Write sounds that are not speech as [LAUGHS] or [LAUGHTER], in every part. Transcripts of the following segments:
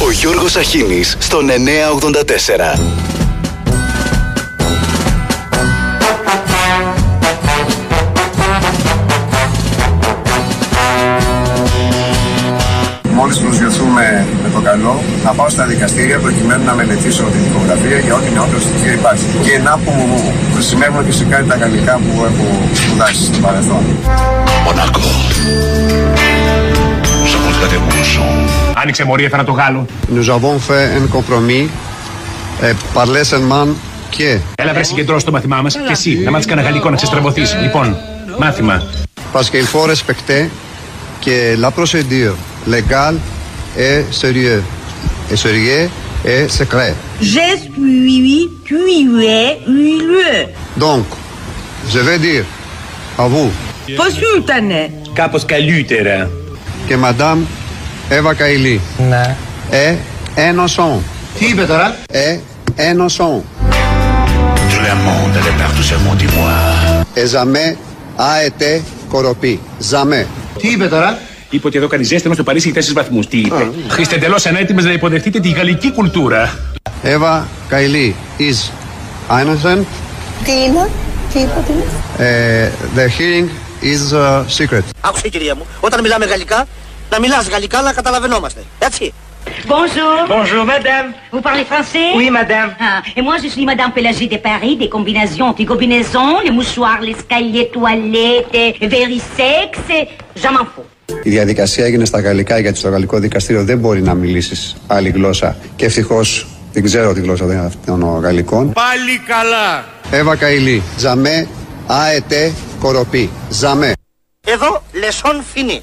Ο Γιώργος Αχίνης στον 984. Μόλις προσγειωθούμε με το καλό, θα πάω στα δικαστήρια προκειμένου να μελετήσω τη δικογραφία για ό,τι νεότερο στοιχείο υπάρχει. Και να που χρησιμεύουν και σε κάτι τα γαλλικά που έχω σπουδάσει στο παρελθόν. Μονακό. Somos de Monson. Άνοιξε μωρή, έφερα το Γάλλο. Nous avons fait un compromis et parler seulement que Έλα βρε συγκεντρώσει το μάθημά μα και εσύ να μάθει κανένα γαλλικό να ξεστραβωθεί. Λοιπόν, μάθημα. parce qu'il faut respecter que la procédure légale est sérieuse. Et sérieux et secret. Je suis tué, tué. Donc, je vais dire à vous Πώς σου ήτανε. Κάπω καλύτερα. Que Madame Eva Kaili Ναι. est innocent. Τι είπε τώρα; Est innocent. Tout le monde est partout sur mon dis-moi. Et jamais a été corrompu. Jamais. Τι είπε τώρα; Είπε ότι εδώ κάνει ζέστη ενώ στο Παρίσι έχει τέσσερις βαθμούς. Τι είπε; Είστε εντελώς ανέτοιμες να υποδεχτείτε τη γαλλική κουλτούρα. Eva Kaili is innocent. Τι είναι, τι είπα, τι είναι; Uh, the hearing is uh, secret. Άκουσε κυρία μου, όταν μιλάμε γαλλικά, να μιλάς γαλλικά να καταλαβαίνόμαστε. Έτσι. Bonjour. Bonjour madame. Vous parlez français; Oui madame. Ah, et moi, je suis Madame Pélagie de Paris, des combinaisons, des combinaisons, les mouchoirs, les escaliers, toilettes, verisex, je m'en fous. Η διαδικασία έγινε στα γαλλικά γιατί στο γαλλικό δικαστήριο δεν μπορεί να μιλήσεις άλλη γλώσσα. Και ευτυχώς δεν ξέρω τη γλώσσα δεν των γαλλικών. Πάλι καλά. Eva Kaili, jamais a été corrompu. Jamais. Εδώ, λεσόν φινί.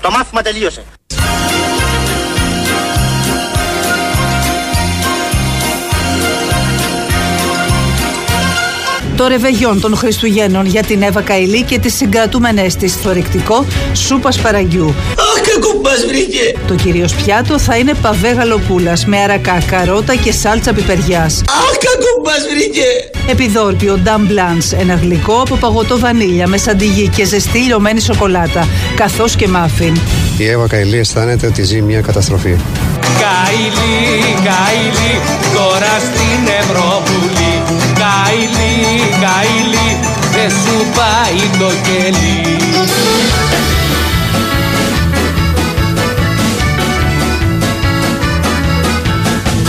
Το μάθημα τελείωσε. Το ρεβεγιόν των Χριστουγέννων για την Εύα Καηλή και τις συγκρατούμενες της θορυκτικό σούπας παραγιού. Αχ, κακουμπάς βρήκε. Το κυρίως πιάτο θα είναι παβέ γαλοπούλας με αρακά, καρότα και σάλτσα πιπεριάς. Αχ, κακουμπάς βρήκε. Επιδόρπιο Νταμ Blanc, ένα γλυκό από παγωτό βανίλια με σαντιγί και ζεστή λιωμένη σοκολάτα, καθώς και μάφιν. Η Εύα Καηλή αισθάνεται ότι ζει μια καταστροφή. Καηλή, Καηλή, τώρα στην Ευρωβουλή Καηλή, Καηλή, δεν σου πάει το κελί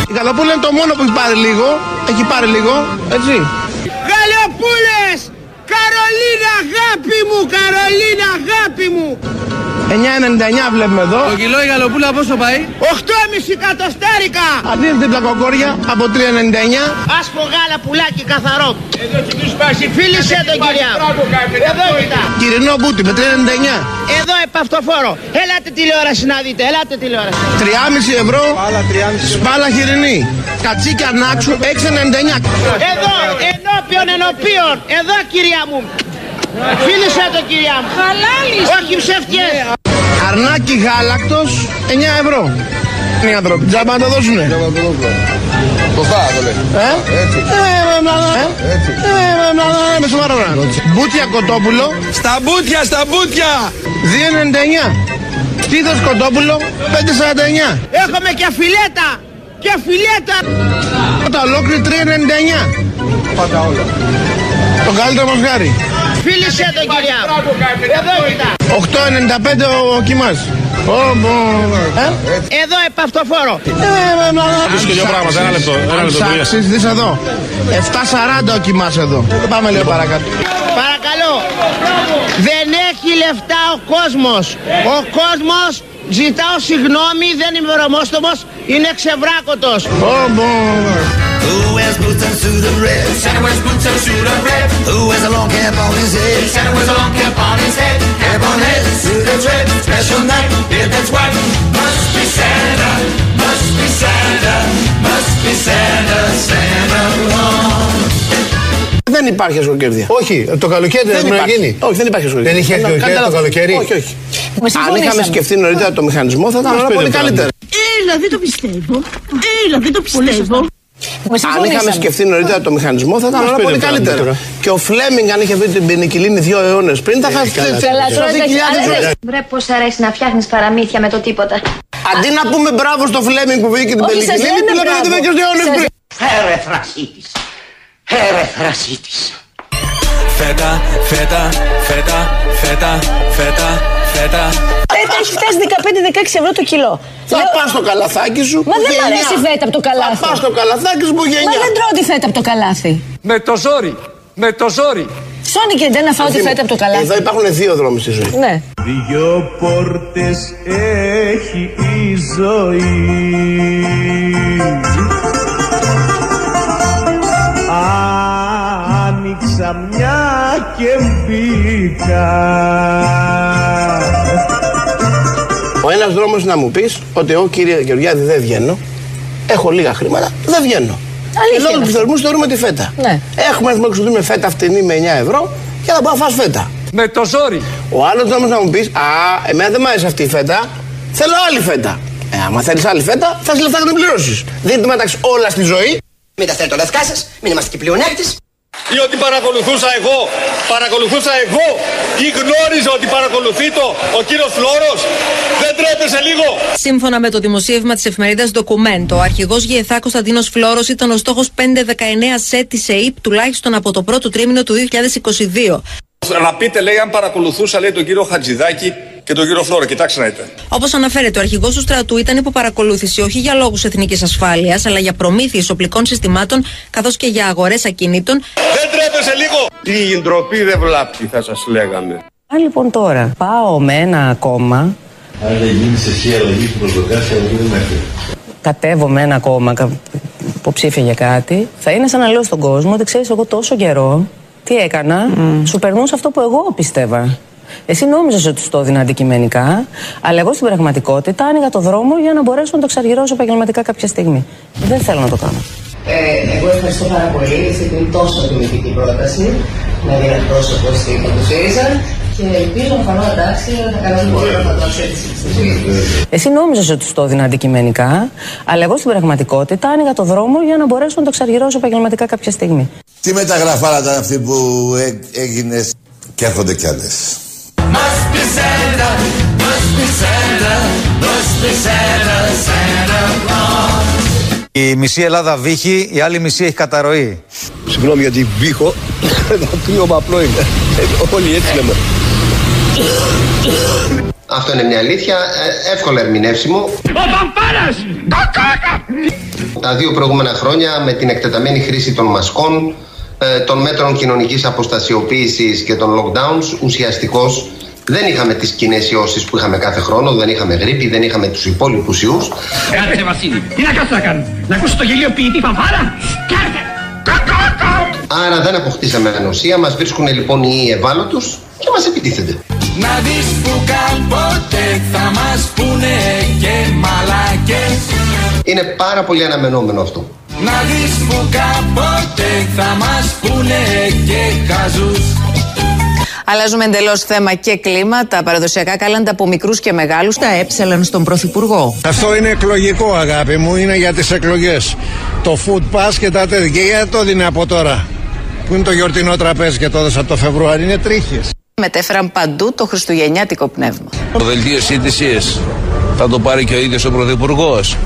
Η Γαλοπούλα είναι το μόνο που έχει πάρει λίγο. Έχει πάρει λίγο, έτσι. Γαλλιοπούλες! Καρολίνα, αγάπη μου, Καρολίνα, αγάπη μου. 9,99 βλέπουμε εδώ. Το κιλό η γαλοπούλα πόσο πάει; 8,5 κατοστάρικα. Αντί την πλακοκόρια από 3,99. Άσπρο γάλα πουλάκι καθαρό. Εδώ Φίλησε τον κυρία μου. Εδώ κοιτά. Κυρινό μπούτι με 3,99. Εδώ επαυτοφόρο. Έλατε τηλεόραση να δείτε. Ελάτε τηλεόραση. 3,5 ευρώ. Σπάλα χοιρινή. Κατσίκια νάξου 6,99. Εδώ, ενώπιον, ενώπιον. Εδώ κυρία μου. Φίλησε το κυρία μου. Χαλάλης. Όχι ψεύτιες. Αρνάκι γάλακτος 9 ευρώ. Είναι οι άνθρωποι. Τζάμπα να το δώσουνε. Σωστά το λέει. Ε; Έτσι. Ε, ε, μπλα, μπλα, ε; Έτσι. Ε, μπλα, μπλα, μπλα, με σοβαρό πράγμα. Μπούτια κοτόπουλο Στα μπουτια, στα μπουτια 2,99. Τίδος κοτόπουλο 5,49. Έχουμε και φιλέτα. Και φιλέτα. Τα ολόκληρη 3,99. Πάντα όλα. Το καλύτερο μας γάρι. Φίλησε τον κυρία μου. Εδώ κοιτά. 8,95 ο κοιμάς. Ω, μπο, ε? Εδώ επαυτοφόρο. Βρίσκω δύο πράγματα, ένα λεπτό. Αν ψάξεις, δεις εδώ. 7,40 ο κοιμάς εδώ. Πάμε λίγο παρακάτω. Παρακαλώ. Δεν έχει λεφτά ο κόσμος. Ο κόσμος ζητάω συγγνώμη, δεν είμαι βρωμόστομος, είναι ξεβράκωτος. Ω, μπο. Who wears boots and suit of red? Santa wears boots and suit of red. Who wears a long cap on his head? Santa wears a long cap on his head. Cap on head, suit of red. Special night, yeah, that's right. Must be Santa, must be Santa, must be Santa, Santa Claus. Δεν υπάρχει ασχολικέρδια. Όχι, το καλοκαίρι δεν Δεν πρέπει να υπάρχει. γίνει. Όχι, δεν υπάρχει ασχολικέρδια. Δεν είχε Ένα- ασχολικέρδια κάντε το λάθος. καλοκαίρι; Όχι, όχι. Αν είχαμε σκεφτεί νωρίτερα το μηχανισμό θα ήταν όλα πολύ καλύτερα. Έλα, δεν το πιστεύω. Έλα, δεν το πιστεύω. Αν είχαμε σκεφτεί νωρίτερα το μηχανισμό θα ήταν όλα πολύ καλύτερα. Και ο Φλέμινγκ αν είχε βρει την πενικυλίνη δύο αιώνες πριν θα είχαμε σωθεί χιλιάδες ζωές. Βρε πως αρέσει να φτιάχνεις παραμύθια με το τίποτα. Αντί να πούμε μπράβο στο Φλέμινγκ που βγήκε την Όχι, σας Πελικινή, λένε τι λέμε μπράβο. γιατί βγήκε ο Διόνυσης Σας- πριν. Ερεθρασίτης. Ερεθρασίτης. Φέτα, φέτα, φέτα, φέτα, φέτα, φέτα. Φέτα έχει φτάσει 15-16 ευρώ το κιλό. Θα Λέω- πας στο καλαθάκι σου Μα που δεν μ' γεννιά. αρέσει η φέτα από το καλάθι. Θα πας στο καλαθάκι σου που Μα γενιά. δεν τρώω τη φέτα από το καλάθι. Με το ζόρι, με το ζόρι. Ψώνει και δεν να φάω τη Δήμο, φέτα από το καλάθι. Εδώ υπάρχουν δύο δρόμοι στη ζωή. Ναι. Δυο πόρτες έχει η ζωή Άνοιξα μια και μπήκα Ο ένας δρόμος να μου πεις ότι εγώ κύριε Γεωργιάδη δεν βγαίνω. Έχω λίγα χρήματα, δεν βγαίνω. Αλήθεια και λόγω είναι τους αυτό. θερμούς θεωρούμε τη φέτα. Ναι. Έχουμε να εξοδούμε φέτα φτηνή με 9 ευρώ και θα πάω να φας φέτα. Με το ζόρι. Ο άλλος δρόμος να μου πεις Α, εμένα δεν μ' άρεσε αυτή η φέτα. Θέλω άλλη φέτα. Ε, άμα θέλεις άλλη φέτα, θα λεφτά να την πληρώσεις. Δίνετε μεταξύ όλα στη ζωή. Μην τα θέλετε όλα δικά σας, μην είμαστε και πλεονέκτης. Ή ότι παρακολουθούσα εγώ, παρακολουθούσα εγώ ή γνώριζα ότι παρακολουθεί το ο κύριος Φλόρος. Δεν τρέπεσε λίγο. Σύμφωνα με το δημοσίευμα της εφημερίδας Ντοκουμέντο, ο αρχηγός ΓΕΘΑ Κωνσταντίνος Φλόρος ήταν ο στόχος 519 σε της ΕΕΠ τουλάχιστον από το πρώτο τρίμηνο του 2022. Να πείτε λέει αν παρακολουθούσα λέει τον κύριο Χατζηδάκη και τον κύριο Φλόρο. Κοιτάξτε να δείτε. Όπως αναφέρεται, ο αρχηγός του στρατού ήταν υπό παρακολούθηση όχι για λόγους εθνικής ασφάλειας, αλλά για προμήθειες οπλικών συστημάτων καθώς και για αγορές ακινήτων. Δεν τρέπεσε λίγο. Η ντροπή δεν βλάπτει θα σας λέγαμε. Αν λοιπόν τώρα πάω με ένα κόμμα, Αν δεν γίνεις εσύ αλλαγή του προσδοκάσια, εγώ δεν μέχρι. κατέβω με ένα κόμμα κα- υποψήφια για κάτι, θα είναι σαν να λέω στον κόσμο ότι ξέρεις, εγώ τόσο καιρό τι έκανα, σου περνούσα αυτό που εγώ πίστευα. Εσύ νόμιζες ότι σου το έδινα αντικειμενικά, αλλά εγώ στην πραγματικότητα άνοιγα το δρόμο για να μπορέσω να το εξαργυρώσω επαγγελματικά κάποια στιγμή. Δεν θέλω να το κάνω. Ε, εγώ ευχαριστώ πάρα πολύ γιατί είναι τόσο τιμητική πρόταση να διαδώσω όπω την του ΣΥΡΙΖΑ και ελπίζω να φανώ εντάξει θα κάνω ό,τι μπορώ να δώσω έτσι στη ζωή. Εσύ νόμιζες ότι σου το έδινα αντικειμενικά, αλλά εγώ στην πραγματικότητα άνοιγα το δρόμο για να μπορέσω να το εξαργυρώσω επαγγελματικά κάποια στιγμή. Τι μεταγραφάρα ήταν αυτή που έ- έγινες; Και έρχονται κι άλλες. Must be Santa, must be Santa, must be Santa, Santa Claus. Η μισή Ελλάδα βύχει, η άλλη μισή έχει καταρροή. Συγγνώμη γιατί βήχω. [LAUGHS] Το κρύωμα απλό είναι. Ε, Όλοι έτσι λέμε. Αυτό είναι μια αλήθεια, ε, εύκολα ερμηνεύσιμο. Ο Παμπάρας! Τα δύο προηγούμενα χρόνια με την εκτεταμένη χρήση των μασκών, ε, των μέτρων κοινωνικής αποστασιοποίησης και των lockdowns, ουσιαστικώς δεν είχαμε τις κοινές ιώσεις που είχαμε κάθε χρόνο, δεν είχαμε γρήπη, δεν είχαμε τους υπόλοιπους ιούς. Κάτσε Βασίλη, τι να κάτσω να κάνω, να ακούσω το γελίο ποιητή φανφάρα; Κάτσε! Άρα δεν αποκτήσαμε ανοσία, μας βρίσκουν λοιπόν οι ευάλωτους και μας επιτίθενται. Να δεις που κάποτε θα μας πούνε και μαλάκες Είναι πάρα πολύ αναμενόμενο αυτό. Να δεις που κάποτε θα μας πούνε και χαζούς Αλλάζουμε εντελώς θέμα και κλίμα. Τα παραδοσιακά κάλαντα από μικρούς και μεγάλους τα έψελαν στον Πρωθυπουργό. Αυτό είναι εκλογικό αγάπη μου, είναι για τις εκλογές. Το food pass και τα τέτοια. Και γιατί το δίνει από τώρα. Που είναι το γιορτινό τραπέζι και το έδωσα από το Φεβρουάριο. Είναι τρίχες. Μετέφεραν παντού το χριστουγεννιάτικο πνεύμα. Το δελτίο σύντηση θα το πάρει και ο ίδιος ο Πρωθυπουργός.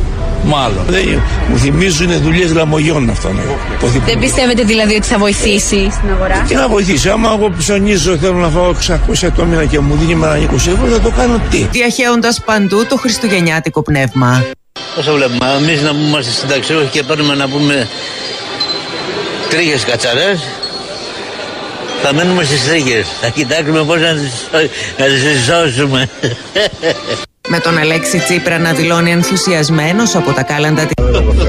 Μάλλον. Δεν, μου θυμίζουν δουλειές λαμογιών αυτά. Ναι. Δεν πιστεύετε δηλαδή ότι θα βοηθήσει στην αγορά; Τι να βοηθήσει, άμα εγώ ψωνίζω θέλω να φάω 600 το μήνα και μου δίνει με ένα 20 ευρώ, θα το κάνω τι; Διαχέοντας παντού το χριστουγεννιάτικο πνεύμα. Όσο βλέπουμε, εμείς να είμαστε συνταξιούχοι και παίρνουμε να πούμε τρίχες κατσαρές, θα μένουμε στις τρίχες. Θα κοιτάξουμε πώς να τις σώσουμε. [LAUGHS] Με τον Αλέξη Τσίπρα να δηλώνει ενθουσιασμένος από τα κάλαντα της.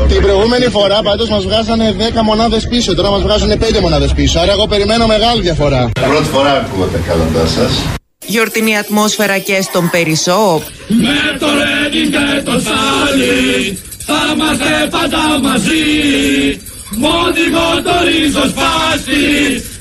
Την προηγούμενη φορά πάντως μας βγάζανε 10 μονάδες πίσω. Τώρα μας βγάζουν 5 μονάδες πίσω. Άρα εγώ περιμένω μεγάλη διαφορά. Πρώτη φορά ακούω τα κάλαντά σας. Γιορτινή ατμόσφαιρα και στον Περισσό. Με το Ρένιν και το Στάλιν θα είμαστε πάντα μαζί. Μόνιμο το ριζοσπάστη σε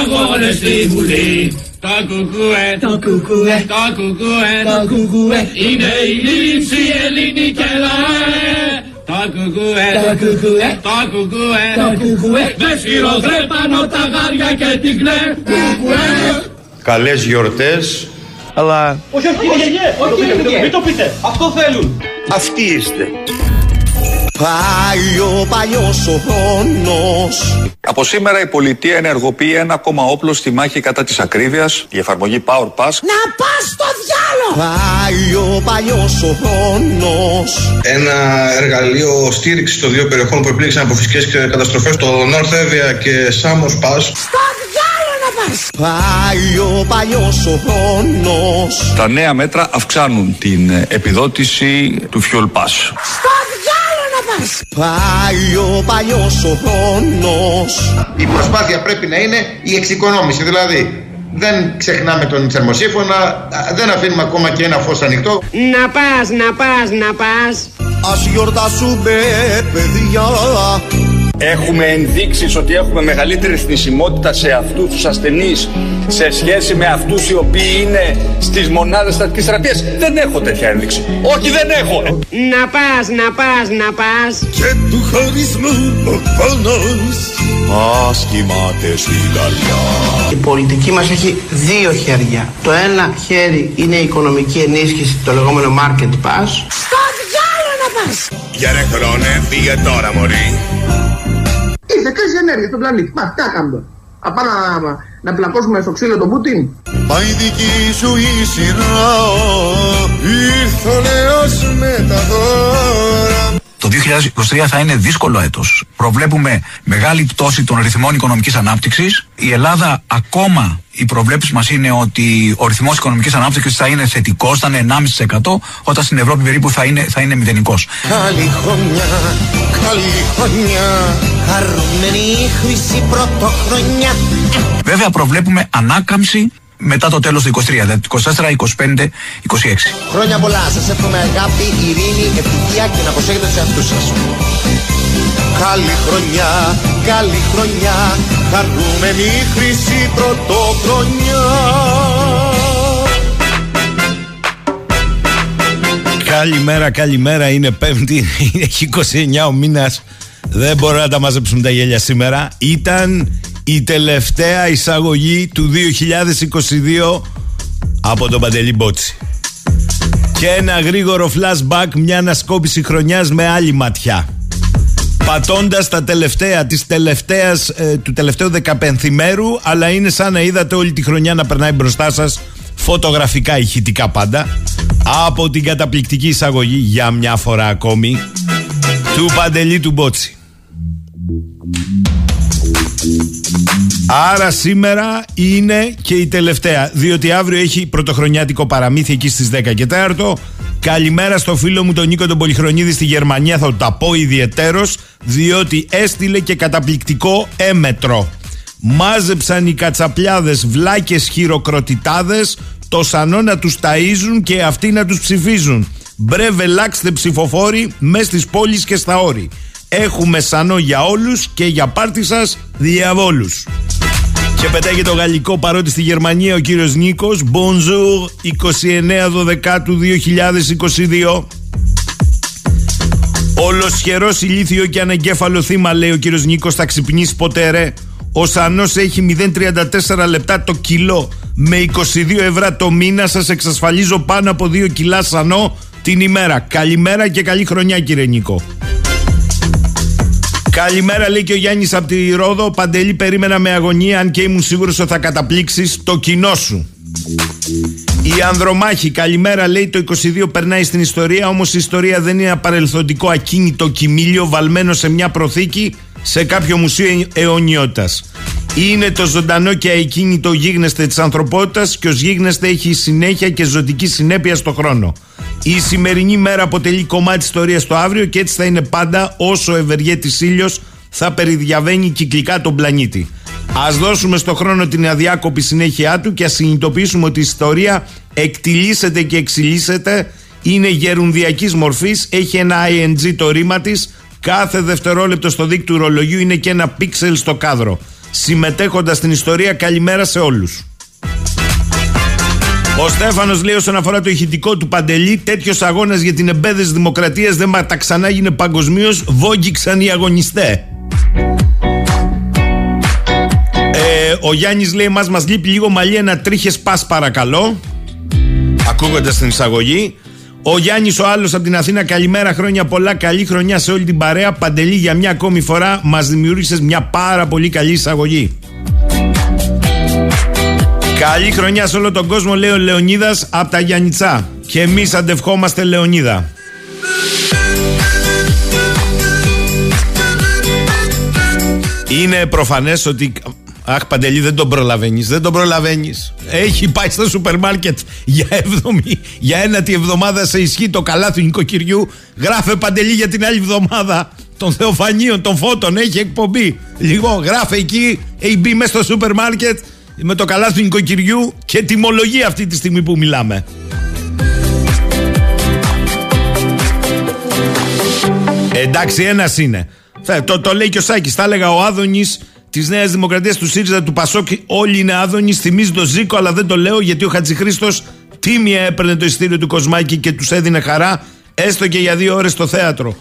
αγώνες στη Βουλή. Το κουκουέ, το κουκουέ, το κουκουέ, το κουκουέ είναι η λύση ελληνική λαέ. Το κουκουέ, το κουκουέ, το κουκουέ, το κουκουέ με σφυροθρέπανο τα γάρια και την κλέ. Κουκουέ. Καλές γιορτές. Αλλά Όχι, όχι, όχι, όχι, όχι, μην το πείτε. Αυτό θέλουν. Αυτοί είστε. Πάει ο παλιός ο χρόνος Από σήμερα η πολιτεία ενεργοποιεί ένα ακόμα όπλο στη μάχη κατά της ακρίβειας, η εφαρμογή Power Pass. Να πας στο διάλο Πάει ο παλιός ο χρόνος Ένα εργαλείο στήριξης των δύο περιοχών που επλήξαν από φυσικές καταστροφές, το North Evia και Samos Pass. Στο διάλο να πας Πάει ο παλιός ο χρόνος Τα νέα μέτρα αυξάνουν την ε, επιδότηση του Fuel Pass. Στο διάλο να πας Πάει ο παλιός ο χρόνος Η προσπάθεια πρέπει να είναι η εξοικονόμηση. Δηλαδή, δεν ξεχνάμε τον θερμοσύφωνα, α, δεν αφήνουμε ακόμα και ένα φως ανοιχτό. Να πας, να πας, να πας. Ας γιορτάσουμε παιδιά Έχουμε ενδείξεις ότι έχουμε μεγαλύτερη θνησιμότητα σε αυτούς τους ασθενείς σε σχέση με αυτούς οι οποίοι είναι στις μονάδες στατικής θεραπείας. Δεν έχω τέτοια ένδειξη. Όχι δεν έχω. Να πας, να πας, να πας. Και του χωρισμού ο πόνος Μας κοιμάται στην καρδιά Η πολιτική μας έχει δύο χέρια. Το ένα χέρι είναι η οικονομική ενίσχυση, το λεγόμενο market pass. Στο διάλο να πας Για ρε χρόνε, φύγε τώρα μωρή. Ήρθε κρίση ενέργεια στον πλανήτη. Μα τι κάνουμε. Θα πάμε να, να πλακώσουμε στο ξύλο τον Πούτιν. Πάει δική σου η σειρά Ήρθε ο νέος με τα δώρα Το 2023 θα είναι δύσκολο έτος. Προβλέπουμε μεγάλη πτώση των ρυθμών οικονομικής ανάπτυξης. Η Ελλάδα ακόμα οι προβλέψεις μας είναι ότι ο ρυθμός οικονομικής ανάπτυξης θα είναι θετικός, θα είναι 1,5% όταν στην Ευρώπη περίπου θα είναι, θα είναι μηδενικός. Καλή χρονιά, καλή χρονιά Χαρούμενη χρυσή πρωτοχρονιά Βέβαια προβλέπουμε ανάκαμψη μετά το τέλος του 23, δηλαδή 24, 25, 26. Χρόνια πολλά, σας εύχομαι αγάπη, ειρήνη, ευτυχία και να προσέχετε τους εαυτούς σας Καλή χρονιά, καλή χρονιά Χαρούμενη χρυσή πρωτοχρονιά Καλημέρα, καλημέρα. Είναι Πέμπτη, [LAUGHS] έχει 29 ο μήνας. Δεν μπορώ να τα μαζέψουμε τα γέλια σήμερα. Ήταν η τελευταία εισαγωγή του 2022 από τον Παντελή Μπότσι. Και ένα γρήγορο flashback, μια ανασκόπηση χρονιάς με άλλη ματιά. Πατώντας τα τελευταία της τελευταίας, ε, του τελευταίου δεκαπενθημέρου, αλλά είναι σαν να είδατε όλη τη χρονιά να περνάει μπροστά σας φωτογραφικά ηχητικά πάντα από την καταπληκτική εισαγωγή για μια φορά ακόμη του Παντελή του Μπότσι. Άρα σήμερα είναι και η τελευταία, διότι αύριο έχει πρωτοχρονιάτικο παραμύθι εκεί στις 10 και 4. Καλημέρα στο φίλο μου τον Νίκο τον Πολυχρονίδη στη Γερμανία, θα τα πω ιδιαιτέρως, διότι έστειλε και καταπληκτικό έμετρο. Μάζεψαν οι κατσαπλιάδες βλάκες χειροκροτητάδες το σανό να τους ταΐζουν και αυτοί να τους ψηφίζουν. Μπρε βελάξτε ψηφοφόροι μες στις πόλεις και στα όρη. Έχουμε σανό για όλους και για πάρτι σας διαβόλους. Και πετάγει το γαλλικό παρότι στη Γερμανία ο κύριος Νίκος. Bonjour, 29 Δεκάτου 2022. Ολοσχερό ηλίθιο και ανεγκέφαλο θύμα, λέει ο κύριος Νίκος, θα ξυπνήσει ποτέ ρε. Ο Σανός έχει 0,34 λεπτά το κιλό. Με 22 ευρώ το μήνα σας εξασφαλίζω πάνω από 2 κιλά Σανό την ημέρα. Καλημέρα και καλή χρονιά, κύριε Νίκο. Καλημέρα, λέει και ο Γιάννης από τη Ρόδο. Παντελή, περίμενα με αγωνία, αν και ήμουν σίγουρος ότι θα καταπλήξεις το κοινό σου. Η Ανδρομάχη, καλημέρα, λέει το 22 περνάει στην ιστορία, όμως η ιστορία δεν είναι ένα παρελθοντικό ακίνητο κοιμήλιο βαλμένο σε μια προθήκη σε κάποιο μουσείο αιωνιότητας. Είναι το ζωντανό και ακίνητο γίγνεσθε της ανθρωπότητας και ως γίγνεσθε έχει συνέχεια και ζωτική συνέπεια στο χρόνο. Η σημερινή μέρα αποτελεί κομμάτι της ιστορίας το αύριο και έτσι θα είναι πάντα όσο ο ευεργέτης ήλιος θα περιδιαβαίνει κυκλικά τον πλανήτη. Α δώσουμε στο χρόνο την αδιάκοπη συνέχεια του και ας συνειδητοποιήσουμε ότι η ιστορία εκτιλήσεται και εξιλίσσεται, είναι γερουνδιακή μορφής, έχει ένα ING το ρήμα της, κάθε δευτερόλεπτο στο δίκτυο ρολογιού είναι και ένα πίξελ στο κάδρο. Συμμετέχοντας στην ιστορία, καλημέρα σε όλους. Ο Στέφανος λέει όσον αφορά το ηχητικό του Παντελή, τέτοιος αγώνας για την εμπέδεση δημοκρατίας δεν μα τα ξανά γίνε παγκοσμίως, βόγγιξαν οι αγωνιστές. Ε, ο Γιάννης λέει: Μα μας λείπει λίγο μαλλί, ένα τρίχες πας παρακαλώ. Ακούγοντας την εισαγωγή. Ο Γιάννης ο άλλος από την Αθήνα, καλημέρα, χρόνια πολλά. Καλή χρονιά σε όλη την παρέα. Παντελή για μια ακόμη φορά μας δημιούργησες μια πάρα πολύ καλή εισαγωγή. Καλή χρονιά σε όλο τον κόσμο, λέει ο Λεωνίδας από τα Γιάννητσά. Και εμείς αντευχόμαστε, Λεωνίδα. Είναι προφανές ότι Αχ, Παντελή, δεν τον προλαβαίνεις. Δεν τον προλαβαίνεις. Έχει πάει στο σούπερ μάρκετ για, εβδομή, για ένατη εβδομάδα σε ισχύ το καλάθι του νοικοκυριού. Γράφε Παντελή για την άλλη εβδομάδα των Θεοφανίων, των Φώτων. Έχει εκπομπή. Λίγο, γράφε εκεί. Έχει μπει μέσα στο σούπερ μάρκετ με το καλάθι του νοικοκυριού και τιμολογεί αυτή τη στιγμή που μιλάμε. Εντάξει, ένας είναι. Το, το λέει και ο Σάκης. Θα έλεγα ο Άδωνης της Νέας Δημοκρατίας, του ΣΥΡΙΖΑ, του Πασόκ, όλοι είναι άδωνοι. Θυμίζει το Ζήκο, αλλά δεν το λέω γιατί ο Χατζηχρήστος τίμια έπαιρνε το ειστήριο του Κοσμάκη και τους έδινε χαρά, έστω και για δύο ώρες στο θέατρο.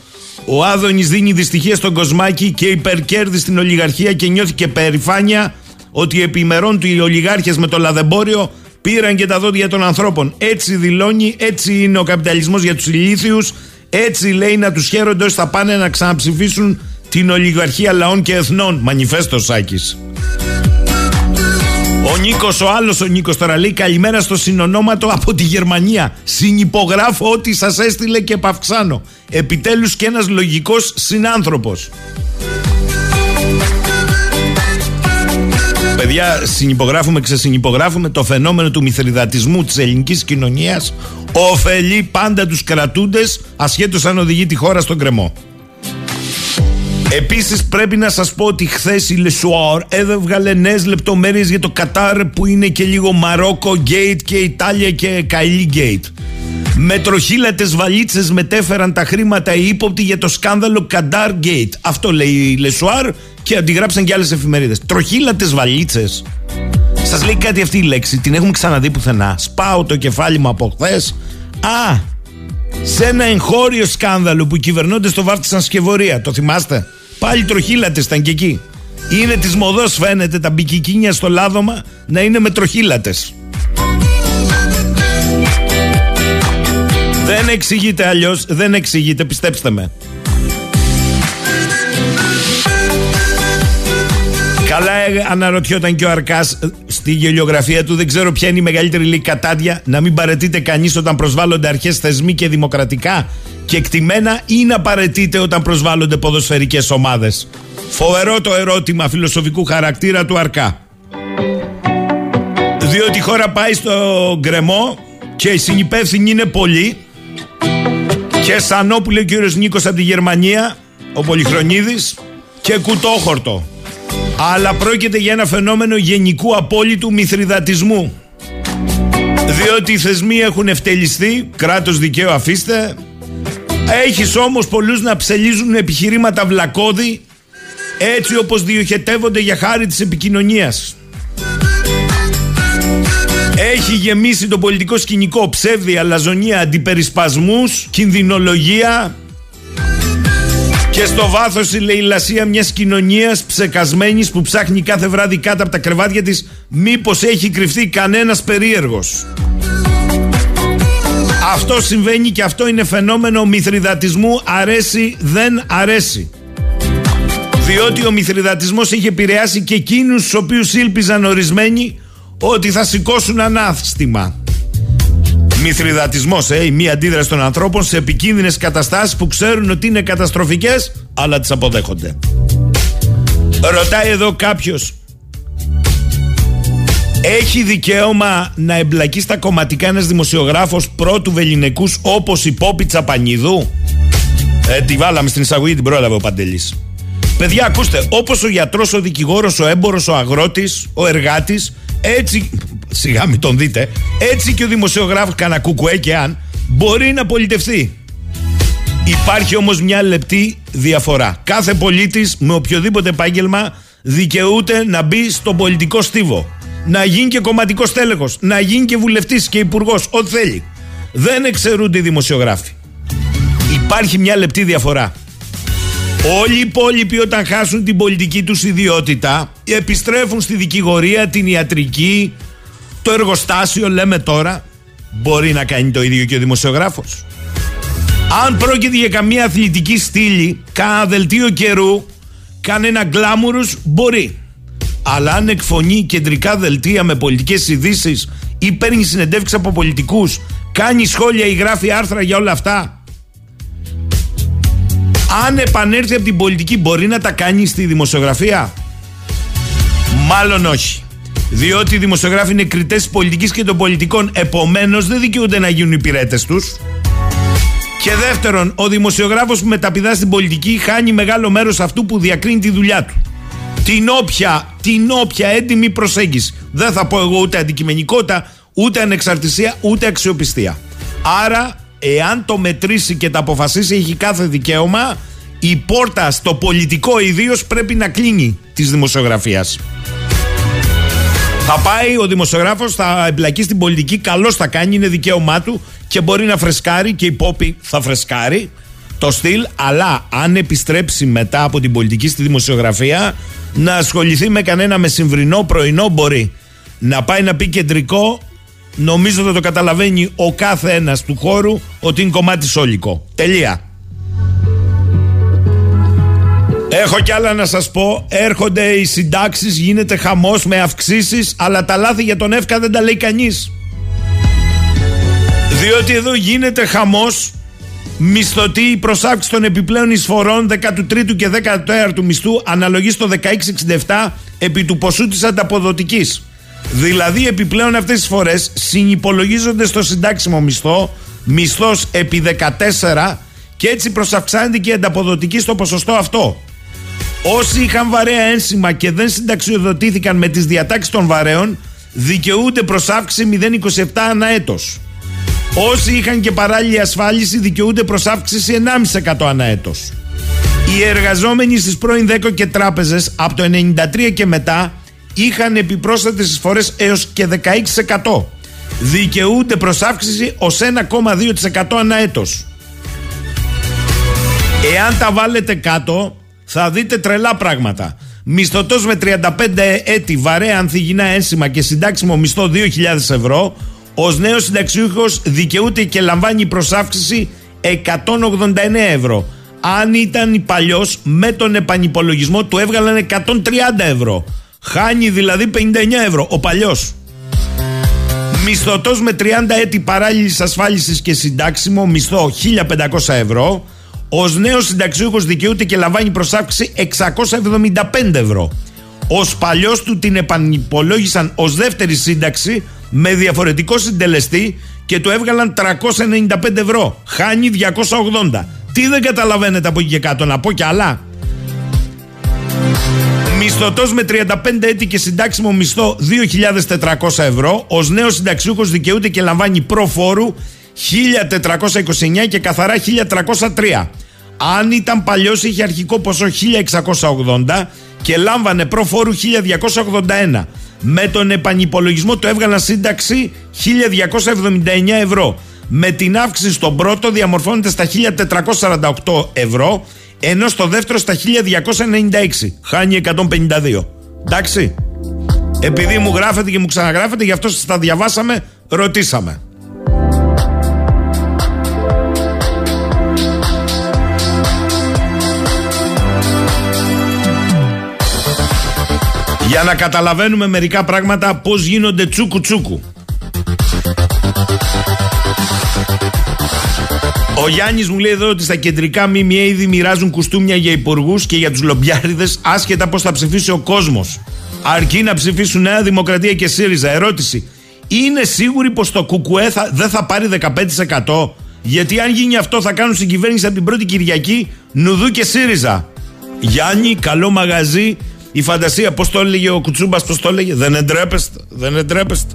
Ο Άδωνης δίνει δυστυχία στον Κοσμάκη και υπερκέρδη στην ολιγαρχία και νιώθηκε περηφάνεια ότι επιμερών του οι ολιγάρχες με το λαδεμπόριο πήραν και τα δόντια των ανθρώπων. Έτσι δηλώνει, έτσι είναι ο καπιταλισμός για τους ηλίθιους. Έτσι λέει να τους χαίρονται όσοι θα πάνε να ξαναψηφίσουν την ολιγαρχία λαών και εθνών. Μανιφέστο Σάκης. Ο Νίκος, ο άλλος ο Νίκος τώρα λέει καλημέρα στο συνονόματο από τη Γερμανία. Συνυπογράφω ό,τι σας έστειλε και παυξάνω. Επιτέλους και ένας λογικός συνάνθρωπος. Παιδιά, συνυπογράφουμε, ξεσυνυπογράφουμε το φαινόμενο του μηθριδατισμού της ελληνικής κοινωνίας ωφελεί πάντα τους κρατούντες ασχέτως αν οδηγεί τη χώρα στον κρεμό. Επίσης, πρέπει να σας πω ότι χθες η Le Soir έβγαλε νέες λεπτομέρειες για το Κατάρ που είναι και λίγο Μαρόκο Gate και Ιτάλια και Καϊλή Gate. Με τροχήλατες βαλίτσες μετέφεραν τα χρήματα οι ύποπτοι για το σκάνδαλο Κατάρ Gate. Αυτό λέει η Le Soir και αντιγράψαν και άλλες εφημερίδες. Τροχήλατες βαλίτσες. Σας λέει κάτι αυτή η λέξη, την έχουμε ξαναδεί πουθενά. Σπάω το κεφάλι μου από χθες. Α, σε ένα εγχώριο σκάνδαλο που οι κυβερνώντε το βάφτισαν σκευωρία. Το θυμάστε; Πάλι τροχύλατες ήταν και εκεί. Είναι της μοδός φαίνεται τα μπικικίνια στο λάδωμα να είναι με τροχύλατες. Δεν εξηγείται αλλιώς, δεν εξηγείται, πιστέψτε με. Καλά ε, αναρωτιόταν και ο Αρκάς ε, στη γελιογραφία του. Δεν ξέρω ποια είναι η μεγαλύτερη λίγη κατάδια να μην παρετείται κανείς όταν προσβάλλονται αρχές θεσμοί και δημοκρατικά και εκτιμένα ή να παρετείται όταν προσβάλλονται ποδοσφαιρικές ομάδες. Φοβερό το ερώτημα φιλοσοφικού χαρακτήρα του Αρκά. Διότι η χώρα πάει στο γκρεμό και οι συνυπεύθυνοι είναι πολλοί και σαν που λέει ο κύριος Νίκος από τη Γερμανία, ο Πολυχρονίδης και κουτόχορτο. Αλλά πρόκειται για ένα φαινόμενο γενικού απόλυτου μηθριδατισμού. Διότι οι θεσμοί έχουν ευτελιστεί, κράτος δικαίου αφήστε, έχεις όμως πολλούς να ψελίζουν επιχειρήματα βλακώδη έτσι όπως διοχετεύονται για χάρη της επικοινωνίας. Έχει γεμίσει το πολιτικό σκηνικό ψεύδι, αλαζονία, αντιπερισπασμούς, κινδυνολογία, και στο βάθος η λαιλασία μιας κοινωνίας ψεκασμένης που ψάχνει κάθε βράδυ κάτω από τα κρεβάτια της μήπως έχει κρυφτεί κανένας περίεργος. Αυτό συμβαίνει και αυτό είναι φαινόμενο μηθριδατισμού αρέσει δεν αρέσει. Διότι ο μηθριδατισμός έχει επηρεάσει και εκείνους τους οποίους ήλπιζαν ορισμένοι ότι θα σηκώσουν ανάστημα. Μηθριδατισμό, ε, η μία αντίδραση των ανθρώπων σε επικίνδυνες καταστάσεις που ξέρουν ότι είναι καταστροφικές, αλλά τις αποδέχονται. Ρωτάει εδώ κάποιος, έχει δικαίωμα να εμπλακεί στα κομματικά ένας δημοσιογράφος πρώτου βεληνικούς όπως η Πόπη Τσαπανίδου; Ε, τη βάλαμε στην εισαγωγή, την πρόλαβε ο Παντελής. Παιδιά, ακούστε, όπως ο γιατρός, ο δικηγόρος, ο έμπορος, ο αγρότης, ο εργάτης, έτσι σιγά μην τον δείτε, έτσι και ο δημοσιογράφος κανένα κουκουέ και αν μπορεί να πολιτευτεί. Υπάρχει όμως μια λεπτή διαφορά. Κάθε πολίτης με οποιοδήποτε επάγγελμα δικαιούται να μπει στον πολιτικό στίβο. Να γίνει και κομματικός τέλεχος, να γίνει και βουλευτής και υπουργός, ό,τι θέλει. Δεν εξαιρούνται οι δημοσιογράφοι. Υπάρχει μια λεπτή διαφορά. Όλοι οι υπόλοιποι όταν χάσουν την πολιτική τους ιδιότητα επιστρέφουν στη δικηγορία, την ιατρική, το εργοστάσιο λέμε τώρα μπορεί να κάνει το ίδιο και ο δημοσιογράφος. Αν πρόκειται για καμία αθλητική στήλη, κάνα δελτίο καιρού, κανένα γκλάμουρους μπορεί. Αλλά αν εκφωνεί κεντρικά δελτία με πολιτικές ειδήσεις ή παίρνει συνεντεύξεις από πολιτικούς, κάνει σχόλια ή γράφει άρθρα για όλα αυτά, αν επανέλθει από την πολιτική μπορεί να τα κάνει στη δημοσιογραφία; Μάλλον όχι. Διότι οι δημοσιογράφοι είναι κριτές της πολιτικής και των πολιτικών. Επομένως δεν δικαιούνται να γίνουν υπηρέτες τους. Και δεύτερον, ο δημοσιογράφος που μεταπηδά στην πολιτική χάνει μεγάλο μέρος αυτού που διακρίνει τη δουλειά του. Την όποια, την όποια έντιμη προσέγγιση. Δεν θα πω εγώ ούτε αντικειμενικότητα, ούτε ανεξαρτησία, ούτε αξιοπιστία. Άρα, εάν το μετρήσει και τα αποφασίσει, έχει κάθε δικαίωμα η πόρτα στο πολιτικό ιδίως πρέπει να κλείνει της δημοσιογραφίας. Θα πάει ο δημοσιογράφος, θα εμπλακεί στην πολιτική. Καλώς θα κάνει, είναι δικαίωμά του και μπορεί να φρεσκάρει και η Πόπη θα φρεσκάρει το στυλ. Αλλά αν επιστρέψει μετά από την πολιτική στη δημοσιογραφία, να ασχοληθεί με κανένα μεσημβρινό πρωινό μπορεί. Να πάει να πει κεντρικό, νομίζω θα το καταλαβαίνει ο κάθε ένας του χώρου ότι είναι κομμάτι σόλικο. Τελεία. Έχω κι άλλα να σας πω. Έρχονται οι συντάξεις, γίνεται χαμός με αυξήσεις, αλλά τα λάθη για τον ΕΦΚΑ δεν τα λέει κανείς. Διότι εδώ γίνεται χαμός μισθωτή η προσάυξη των επιπλέον εισφορών 13ου και 14ου μισθού αναλογεί στο 1667 επί του ποσού της ανταποδοτικής. Δηλαδή επιπλέον αυτές τις φορές συνυπολογίζονται στο συντάξιμο μισθό, μισθός επί 14 και έτσι προσαυξάνεται και η ανταποδοτική στο ποσοστό αυτό. Όσοι είχαν βαρέα ένσημα και δεν συνταξιοδοτήθηκαν με τις διατάξεις των βαρέων δικαιούνται προς αύξηση 0,27 ανά έτος. Όσοι είχαν και παράλληλη ασφάλιση δικαιούνται προς αύξηση 1,5% ανά έτος. Οι εργαζόμενοι στις πρώην 10 και τράπεζες από το 93 και μετά είχαν επιπρόσθετες εισφορές έως και 16%. Δικαιούνται προς αύξηση ως 1,2% ανά έτος. Εάν τα βάλετε κάτω θα δείτε τρελά πράγματα. Μισθωτός με 35 έτη βαρέα ανθυγινά ένσημα και συντάξιμο μισθό 2.000 ευρώ, ως νέος συνταξιούχος δικαιούται και λαμβάνει προσάυξηση 189 ευρώ. Αν ήταν παλιός, με τον επανυπολογισμό του έβγαλαν 130 ευρώ. Χάνει δηλαδή 59 ευρώ. Ο παλιός. Μισθωτός με 30 έτη παράλληλης ασφάλισης και συντάξιμο μισθό 1500 ευρώ. Ω νέος συνταξιούχος δικαιούται και λαμβάνει προσάυξη 675 ευρώ. Ω παλιός του την επανυπολόγισαν ως δεύτερη σύνταξη με διαφορετικό συντελεστή και του έβγαλαν 395 ευρώ. Χάνει 280. Τι δεν καταλαβαίνετε από εκεί και κάτω, να πω κι άλλα. Μισθωτός με 35 έτη και συντάξιμο μισθό 2.400 ευρώ. Ως νέος συνταξιούχος δικαιούται και λαμβάνει προφόρου 1.429 και καθαρά 1.303. Αν ήταν παλιός είχε αρχικό ποσό 1.680 και λάμβανε προφόρου 1.281. Με τον επανυπολογισμό του έβγαλαν σύνταξη 1.279 ευρώ. Με την αύξηση στον πρώτο διαμορφώνεται στα 1.448 ευρώ ενώ στο δεύτερο στα 1296. Χάνει 152. Εντάξει. Επειδή μου γράφετε και μου ξαναγράφετε, γι' αυτό σας τα διαβάσαμε, ρωτήσαμε. Για να καταλαβαίνουμε μερικά πράγματα πώς γίνονται τσούκου τσούκου. Ο Γιάννης μου λέει εδώ ότι στα κεντρικά ΜΜΕ ήδη μοιράζουν κουστούμια για υπουργούς και για τους λομπιάριδες, άσχετα πώς θα ψηφίσει ο κόσμος. Αρκεί να ψηφίσουν Νέα Δημοκρατία και ΣΥΡΙΖΑ. Ερώτηση. Είναι σίγουροι πως το ΚΚΕ θα, δεν θα πάρει 15%? Γιατί αν γίνει αυτό θα κάνουν συγκυβέρνηση από την πρώτη Κυριακή Νουδού και ΣΥΡΙΖΑ. Γιάννη, καλό μαγαζί. Η φαντασία, πώς το έλεγε ο Κουτσούμπας, πώς το έλεγε; Δεν εντρέπεστε, δεν εντρέπεστε.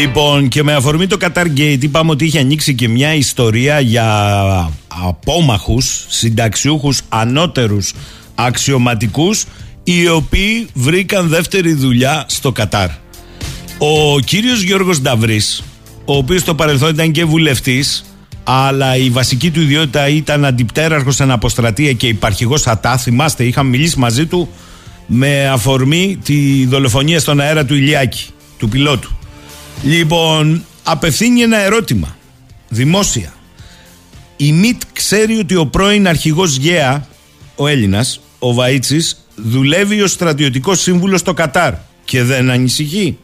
Λοιπόν, και με αφορμή το Qatar Gate, είπαμε ότι είχε ανοίξει και μια ιστορία για απόμαχους, συνταξιούχους, ανώτερους αξιωματικούς, οι οποίοι βρήκαν δεύτερη δουλειά στο Κατάρ. Ο κύριος Γιώργος Νταβρής, ο οποίος στο παρελθόν ήταν και βουλευτής, αλλά η βασική του ιδιότητα ήταν αντιπτέραρχος σε αποστρατεία και υπαρχηγός ΑΤΑ. Θυμάστε, είχαμε μιλήσει μαζί του με αφορμή τη δολοφονία στον αέρα του Ηλιάκη, του πιλότου. Λοιπόν, απευθύνει ένα ερώτημα, δημόσια. Η ΜΙΤ ξέρει ότι ο πρώην αρχηγός ΓΕΑ, ο Έλληνας, ο Βαΐτσης, δουλεύει ως στρατιωτικός σύμβουλος στο Κατάρ και δεν ανησυχεί.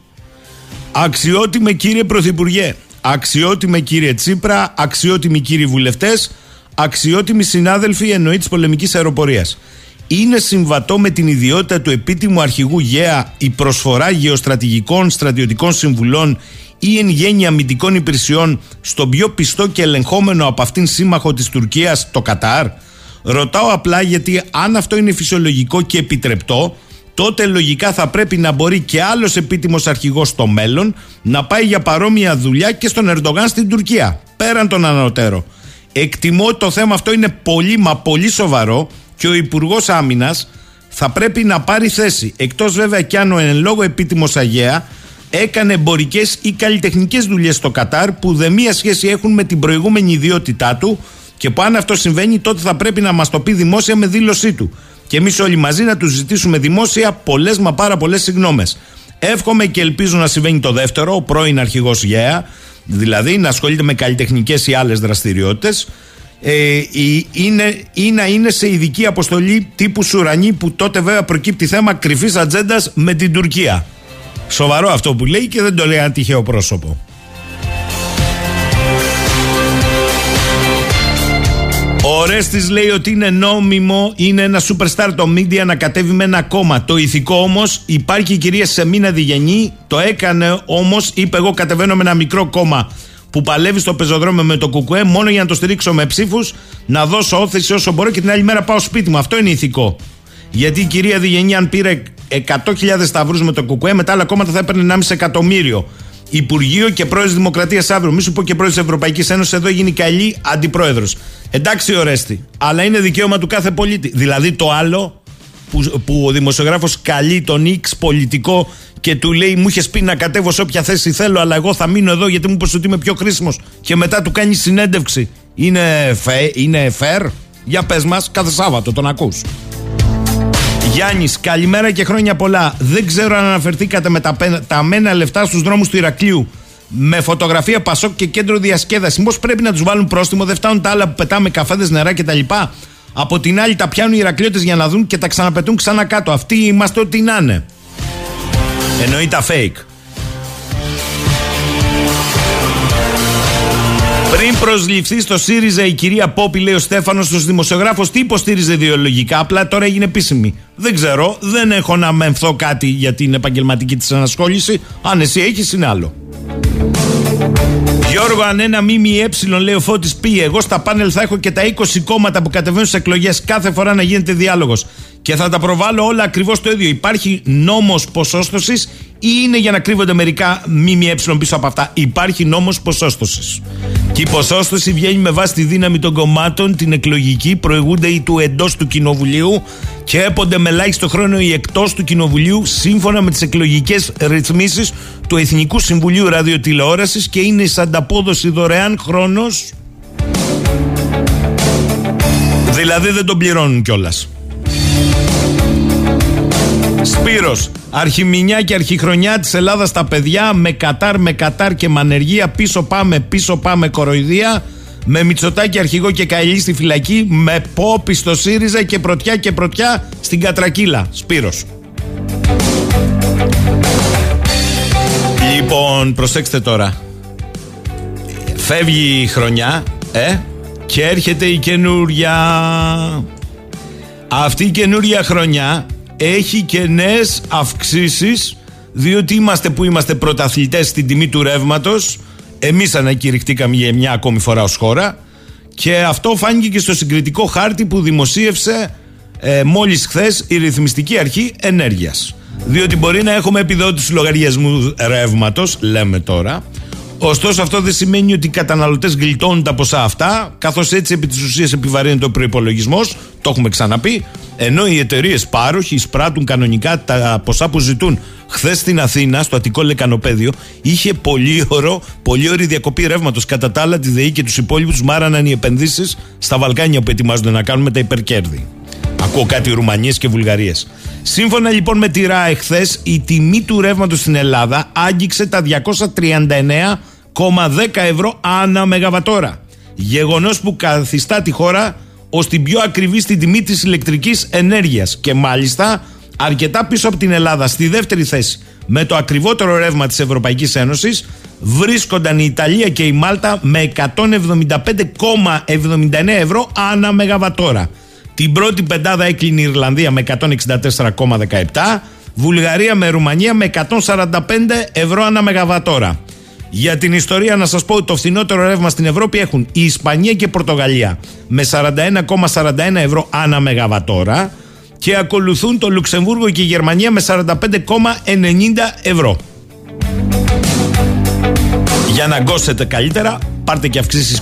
Αξιότιμε κύριε Πρωθυπουργέ, αξιότιμε κύριε Τσίπρα, αξιότιμοι κύριοι βουλευτές, αξιότιμοι συνάδελφοι εννοεί της πολεμικής αεροπορίας. Είναι συμβατό με την ιδιότητα του επίτιμου αρχηγού ΓΕΑ η προσφορά γεωστρατηγικών στρατιωτικών συμβουλών ή εν γέννη αμυντικών υπηρεσιών στον πιο πιστό και ελεγχόμενο από αυτήν σύμμαχο της Τουρκίας, το Κατάρ; Ρωτάω απλά γιατί αν αυτό είναι φυσιολογικό και επιτρεπτό, τότε λογικά θα πρέπει να μπορεί και άλλος επίτιμος αρχηγός στο μέλλον να πάει για παρόμοια δουλειά και στον Ερντογάν στην Τουρκία, πέραν τον ανωτέρω. Εκτιμώ ότι το θέμα αυτό είναι πολύ μα πολύ σοβαρό και ο Υπουργός Άμυνας θα πρέπει να πάρει θέση. Εκτός βέβαια κι αν ο εν λόγω επίτιμος Αγέα έκανε εμπορικές ή καλλιτεχνικές δουλειές στο Κατάρ που δεν μία σχέση έχουν με την προηγούμενη ιδιότητά του και που αν αυτό συμβαίνει τότε θα πρέπει να μας το πει δημόσια με δήλωσή του. Και εμείς όλοι μαζί να τους ζητήσουμε δημόσια πολλές μα πάρα πολλές συγγνώμες. Εύχομαι και ελπίζω να συμβαίνει το δεύτερο, ο πρώην αρχηγός ΓΕΑ, δηλαδή να ασχολείται με καλλιτεχνικές ή άλλες δραστηριότητες. Ε, η- είναι, ή να είναι σε ειδική αποστολή τύπου Σουρανή που τότε βέβαια προκύπτει θέμα κρυφής ατζέντας με την Τουρκία. Σοβαρό αυτό που λέει και δεν το λέει ένα τυχαίο πρόσωπο. Ο Ρέστη λέει ότι είναι νόμιμο, είναι ένα superstar το media να κατέβει με ένα κόμμα. Το ηθικό όμως υπάρχει η κυρία Σεμίνα Διγενή, το έκανε όμως, είπε: Εγώ κατεβαίνω με ένα μικρό κόμμα που παλεύει στο πεζοδρόμιο με το Κουκουέ μόνο για να το στηρίξω με ψήφους, να δώσω όθεση όσο μπορώ και την άλλη μέρα πάω σπίτι μου. Αυτό είναι ηθικό. Γιατί η κυρία Διγενή, αν πήρε 100.000 σταυρούς με το Κουκουέ, μετά άλλα κόμματα θα έπαιρνε 1,5 εκατομμύριο. Υπουργείο και πρόεδρος Δημοκρατίας αύριο. Μη σου πω και πρόεδρος της Ευρωπαϊκής Ένωσης. Εδώ γίνει καλή αντιπρόεδρος. Εντάξει, Ορέστη. Αλλά είναι δικαίωμα του κάθε πολίτη. Δηλαδή το άλλο που, που ο δημοσιογράφος καλεί τον X πολιτικό και του λέει: Μου είχες πει να κατέβω σε όποια θέση θέλω, αλλά εγώ θα μείνω εδώ γιατί μου είπες ότι είμαι πιο χρήσιμο. Και μετά του κάνει συνέντευξη. Είναι, φε, είναι fair. Για πες μας, κάθε Σάββατο τον ακούς. Γιάννης, καλημέρα και χρόνια πολλά. Δεν ξέρω αν αναφερθήκατε με τα, πέ- τα μένα λεφτά στους δρόμους του Ηρακλείου με φωτογραφία Πασόκ και κέντρο διασκέδασης. Μήπως πρέπει να τους βάλουν πρόστιμο, δεν φτάνουν τα άλλα που πετάμε καφέδες, νερά κτλ. Από την άλλη τα πιάνουν οι Ηρακλείωτες για να δουν και τα ξαναπετούν ξανά κάτω. Αυτοί είμαστε ό,τι να είναι. Εννοεί τα fake. Πριν προσληφθεί στο ΣΥΡΙΖΑ η κυρία Πόπη, λέει ο Στέφανος, ω δημοσιογράφο, τι υποστήριζε ιδεολογικά. Απλά τώρα έγινε επίσημη. Δεν ξέρω, δεν έχω να μεμφθώ κάτι για την επαγγελματική της ανασχόληση. Αν εσύ έχεις, είναι άλλο. Γιώργο, αν ένα ΜΜΕ λέει ο Φώτης πει, εγώ στα πάνελ θα έχω και τα 20 κόμματα που κατεβαίνουν στις εκλογές κάθε φορά να γίνεται διάλογος. Και θα τα προβάλλω όλα ακριβώς το ίδιο. Υπάρχει νόμος ποσόστοσης ή είναι για να κρύβονται μερικά ΜΜΕ πίσω από αυτά; Υπάρχει νόμος ποσόστοσης. Και η ποσόστοση βγαίνει με βάση τη δύναμη των κομμάτων, την εκλογική, προηγούνται ή του εντός του κοινοβουλίου και έπονται με ελάχιστο χρόνο ή εκτός του κοινοβουλίου σύμφωνα με τις εκλογικές ρυθμίσεις του Εθνικού Συμβουλίου Ραδιοτηλεόρασης και είναι εις ανταπόδοση δωρεάν χρόνος. Δηλαδή δεν τον πληρώνουν κιόλας. Σπύρος, αρχιμηνιά και αρχιχρονιά της Ελλάδας στα παιδιά με Κατάρ, με Κατάρ και με ανεργία πίσω πάμε, πίσω πάμε κοροϊδία με Μητσοτάκη αρχηγό και Καηλή στη φυλακή με Πόπη στο ΣΥΡΙΖΑ και πρωτιά και πρωτιά στην Κατρακύλα. Σπύρος. Λοιπόν, προσέξτε τώρα. Φεύγει η χρονιά, ε, και έρχεται η καινούρια. Αυτή η καινούρια χρονιά έχει και νέες αυξήσεις, διότι είμαστε που είμαστε πρωταθλητές στην τιμή του ρεύματος. Εμείς ανακηρυχτήκαμε για μια ακόμη φορά ως χώρα. Και αυτό φάνηκε και στο συγκριτικό χάρτη που δημοσίευσε ε, μόλις χθες η Ρυθμιστική Αρχή Ενέργειας. Διότι μπορεί να έχουμε επιδότηση λογαριασμούς ρεύματος, λέμε τώρα. Ωστόσο, αυτό δεν σημαίνει ότι οι καταναλωτές γλιτώνουν τα ποσά αυτά, καθώς έτσι επί της ουσίας επιβαρύνεται ο προπολογισμό, το έχουμε ξαναπεί, ενώ οι εταιρείες πάροχοι εισπράττουν κανονικά τα ποσά που ζητούν. Χθες στην Αθήνα, στο Αττικό Λεκανοπέδιο, είχε πολύ, ωραίο, πολύ ωραία διακοπή ρεύματος. Κατά τα άλλα, τη ΔΕΗ και τους υπόλοιπους μάραναν οι επενδύσεις στα Βαλκάνια που ετοιμάζονται να κάνουν με τα υπερκέρδη. Ακούω κάτι Ρουμανίες και Βουλγαρίες. Σύμφωνα λοιπόν με τη ΡΑΕ, χθες η τιμή του ρεύματος στην Ελλάδα άγγιξε τα 239,10 ευρώ ανά μεγαβατόρα. Γεγονός που καθιστά τη χώρα ως την πιο ακριβή στην τιμή της ηλεκτρικής ενέργειας. Και μάλιστα αρκετά πίσω από την Ελλάδα, στη δεύτερη θέση, με το ακριβότερο ρεύμα της Ευρωπαϊκής Ένωσης, βρίσκονταν η Ιταλία και η Μάλτα με 175,79 ευρώ ανά μεγαβατόρα. Την πρώτη πεντάδα έκλεινε η Ιρλανδία με 164,17, Βουλγαρία με Ρουμανία με 145 ευρώ ανά μεγαβατόρα. Για την ιστορία να σας πω ότι το φθηνότερο ρεύμα στην Ευρώπη έχουν η Ισπανία και η Πορτογαλία με 41,41 ευρώ ανά μεγαβατόρα και ακολουθούν το Λουξεμβούργο και η Γερμανία με 45,90 ευρώ. Για να γκώσετε καλύτερα, πάρτε και αυξήσεις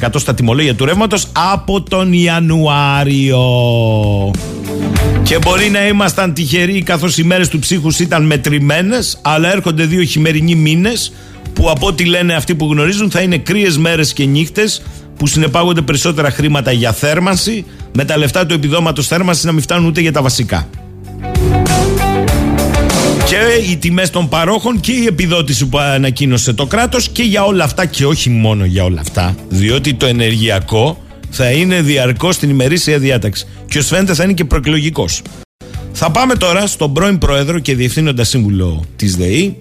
29% στα τιμολόγια του ρεύματος από τον Ιανουάριο. Και μπορεί να ήμασταν τυχεροί καθώς οι μέρες του ψύχους ήταν μετρημένες, αλλά έρχονται δύο χειμερινοί μήνες που από ό,τι λένε αυτοί που γνωρίζουν θα είναι κρύες μέρες και νύχτες που συνεπάγονται περισσότερα χρήματα για θέρμανση, με τα λεφτά του επιδόματος θέρμανσης να μην φτάνουν ούτε για τα βασικά. Και οι τιμές των παρόχων και η επιδότηση που ανακοίνωσε το κράτος και για όλα αυτά και όχι μόνο για όλα αυτά, διότι το ενεργειακό θα είναι διαρκώς στην ημερήσια διάταξη. Και ω φαίνεται θα είναι και προεκλογικός. Θα πάμε τώρα στον πρώην πρόεδρο και διευθύνοντα σύμβουλο της ΔΕΗ,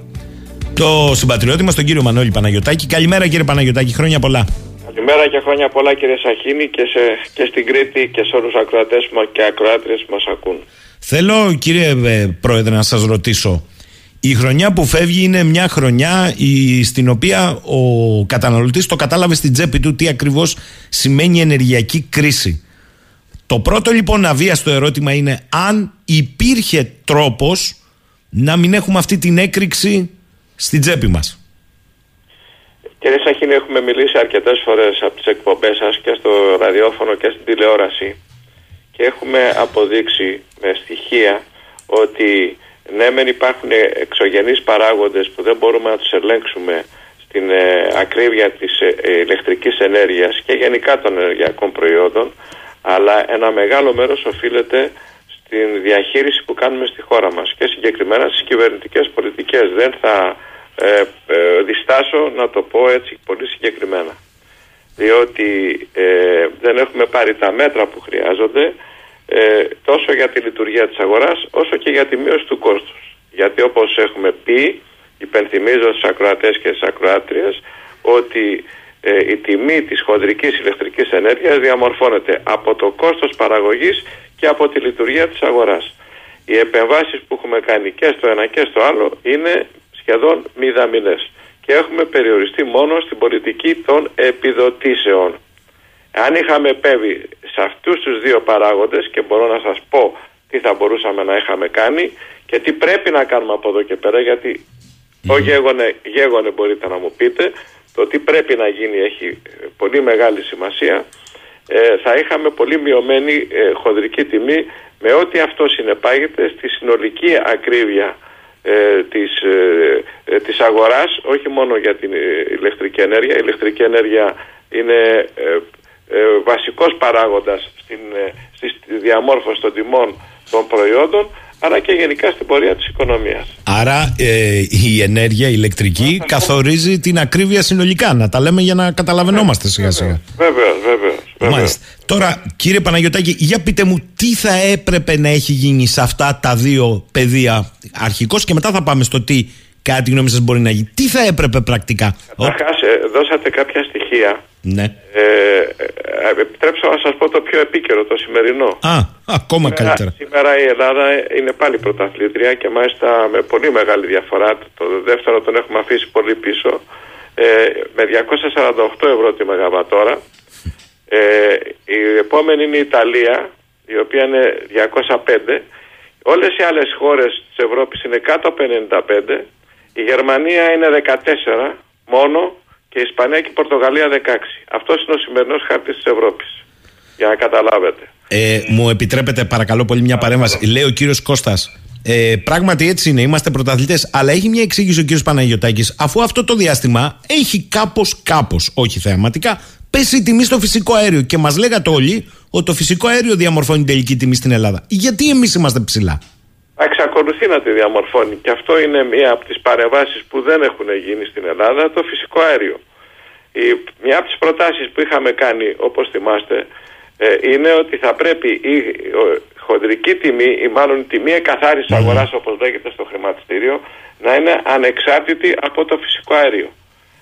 το συμπατριώτη μας, τον κύριο Μανώλη Παναγιωτάκη. Καλημέρα κύριε Παναγιωτάκη, χρόνια πολλά. Καλημέρα και χρόνια πολλά κύριε Σαχίνη και, σε, και στην Κρήτη και σε όλους τους ακροατές και ακροάτριες που μας ακούν. Θέλω κύριε ε, Πρόεδρε να σας ρωτήσω η χρονιά που φεύγει είναι μια χρονιά η, στην οποία ο καταναλωτής το κατάλαβε στην τσέπη του τι ακριβώς σημαίνει ενεργειακή κρίση. Το πρώτο λοιπόν αβίαστο ερώτημα είναι αν υπήρχε τρόπος να μην έχουμε αυτή την έκρηξη στην τσέπη μας. Κύριε Σαχίνη, έχουμε μιλήσει αρκετές φορές από τις εκπομπές σας και στο ραδιόφωνο και στην τηλεόραση και έχουμε αποδείξει με στοιχεία ότι ναι μεν υπάρχουν εξωγενείς παράγοντες που δεν μπορούμε να τους ελέγξουμε στην ε, ακρίβεια της ε, ηλεκτρικής ενέργειας και γενικά των ενεργειακών προϊόντων αλλά ένα μεγάλο μέρος οφείλεται στην διαχείριση που κάνουμε στη χώρα μας και συγκεκριμένα στις κυβερνητικές πολιτικές. Δεν θα ε, ε, διστάσω να το πω έτσι πολύ συγκεκριμένα διότι ε, δεν έχουμε πάρει τα μέτρα που χρειάζονται ε, τόσο για τη λειτουργία της αγοράς όσο και για τη μείωση του κόστους. Γιατί όπως έχουμε πει, υπενθυμίζω στους ακροατές και στις ακροάτριες ότι ε, η τιμή της χοντρικής ηλεκτρικής ενέργειας διαμορφώνεται από το κόστος παραγωγής και από τη λειτουργία της αγοράς. Οι επεμβάσεις που έχουμε κάνει και στο ένα και στο άλλο είναι σχεδόν μηδαμινές και έχουμε περιοριστεί μόνο στην πολιτική των επιδοτήσεων. Αν είχαμε επέβει σε αυτούς τους δύο παράγοντες και μπορώ να σας πω τι θα μπορούσαμε να είχαμε κάνει και τι πρέπει να κάνουμε από εδώ και πέρα γιατί ο γέγονε, γέγονε μπορείτε να μου πείτε το τι πρέπει να γίνει έχει πολύ μεγάλη σημασία ε, θα είχαμε πολύ μειωμένη ε, χονδρική τιμή με ό,τι αυτό συνεπάγεται στη συνολική ακρίβεια ε, της, ε, της αγοράς όχι μόνο για την ηλεκτρική ενέργεια η ηλεκτρική ενέργεια είναι ε, βασικός παράγοντας στην, ε, στη διαμόρφωση των τιμών των προϊόντων αλλά και γενικά στην πορεία της οικονομίας. Άρα ε, η ενέργεια η ηλεκτρική καθορίζει την ακρίβεια συνολικά, να τα λέμε για να καταλαβαίνόμαστε σιγά σιγά. Βέβαιως, βέβαιως. Μάλιστα. Τώρα κύριε Παναγιωτάκη, για πείτε μου τι θα έπρεπε να έχει γίνει σε αυτά τα δύο πεδία αρχικώς και μετά θα πάμε στο τι κάτι γνώμη σας μπορεί να γίνει. Τι θα έπρεπε πρακτικά; Καταρχάς δώσατε κάποια στοιχεία ναι. Ε, ε, επιτρέψτε να σας πω το πιο επίκαιρο, το σημερινό. Α, ακόμα σήμερα, καλύτερα. Σήμερα η Ελλάδα είναι πάλι πρωταθλήτρια και μάλιστα με πολύ μεγάλη διαφορά. Το δεύτερο τον έχουμε αφήσει πολύ πίσω. Ε, με 248 ευρώ τη μεγαβατόρα. Ε, η επόμενη είναι η Ιταλία, η οποία είναι 205. Όλες οι άλλες χώρες της Ευρώπης είναι κάτω από 95. Η Γερμανία είναι 14 μόνο και η Ισπανία και η Πορτογαλία 16. Αυτός είναι ο σημερινός χάρτης της Ευρώπης. Για να καταλάβετε. Ε, μου επιτρέπετε παρακαλώ πολύ μια παρέμβαση. Λέει ο κύριος Κώστας, Ε, πράγματι έτσι είναι, είμαστε πρωταθλητές. Αλλά έχει μια εξήγηση ο κ. Παναγιωτάκης, αφού αυτό το διάστημα έχει κάπως, κάπως, όχι θεαματικά, πέσει η τιμή στο φυσικό αέριο. Και μας λέγατε όλοι ότι το φυσικό αέριο διαμορφώνει την τελική τιμή στην Ελλάδα. Γιατί εμείς είμαστε ψηλά; Εξακολουθεί να τη διαμορφώνει και αυτό είναι μία από τις παρεμβάσεις που δεν έχουν γίνει στην Ελλάδα, το φυσικό αέριο. Η, μια από τις προτάσεις που είχαμε κάνει, όπως θυμάστε, ε, είναι ότι θα πρέπει η ο, χοντρική τιμή ή μάλλον η τιμή εκαθάρισης αγοράς όπως λέγεται στο χρηματιστήριο να είναι ανεξάρτητη από το φυσικό αέριο.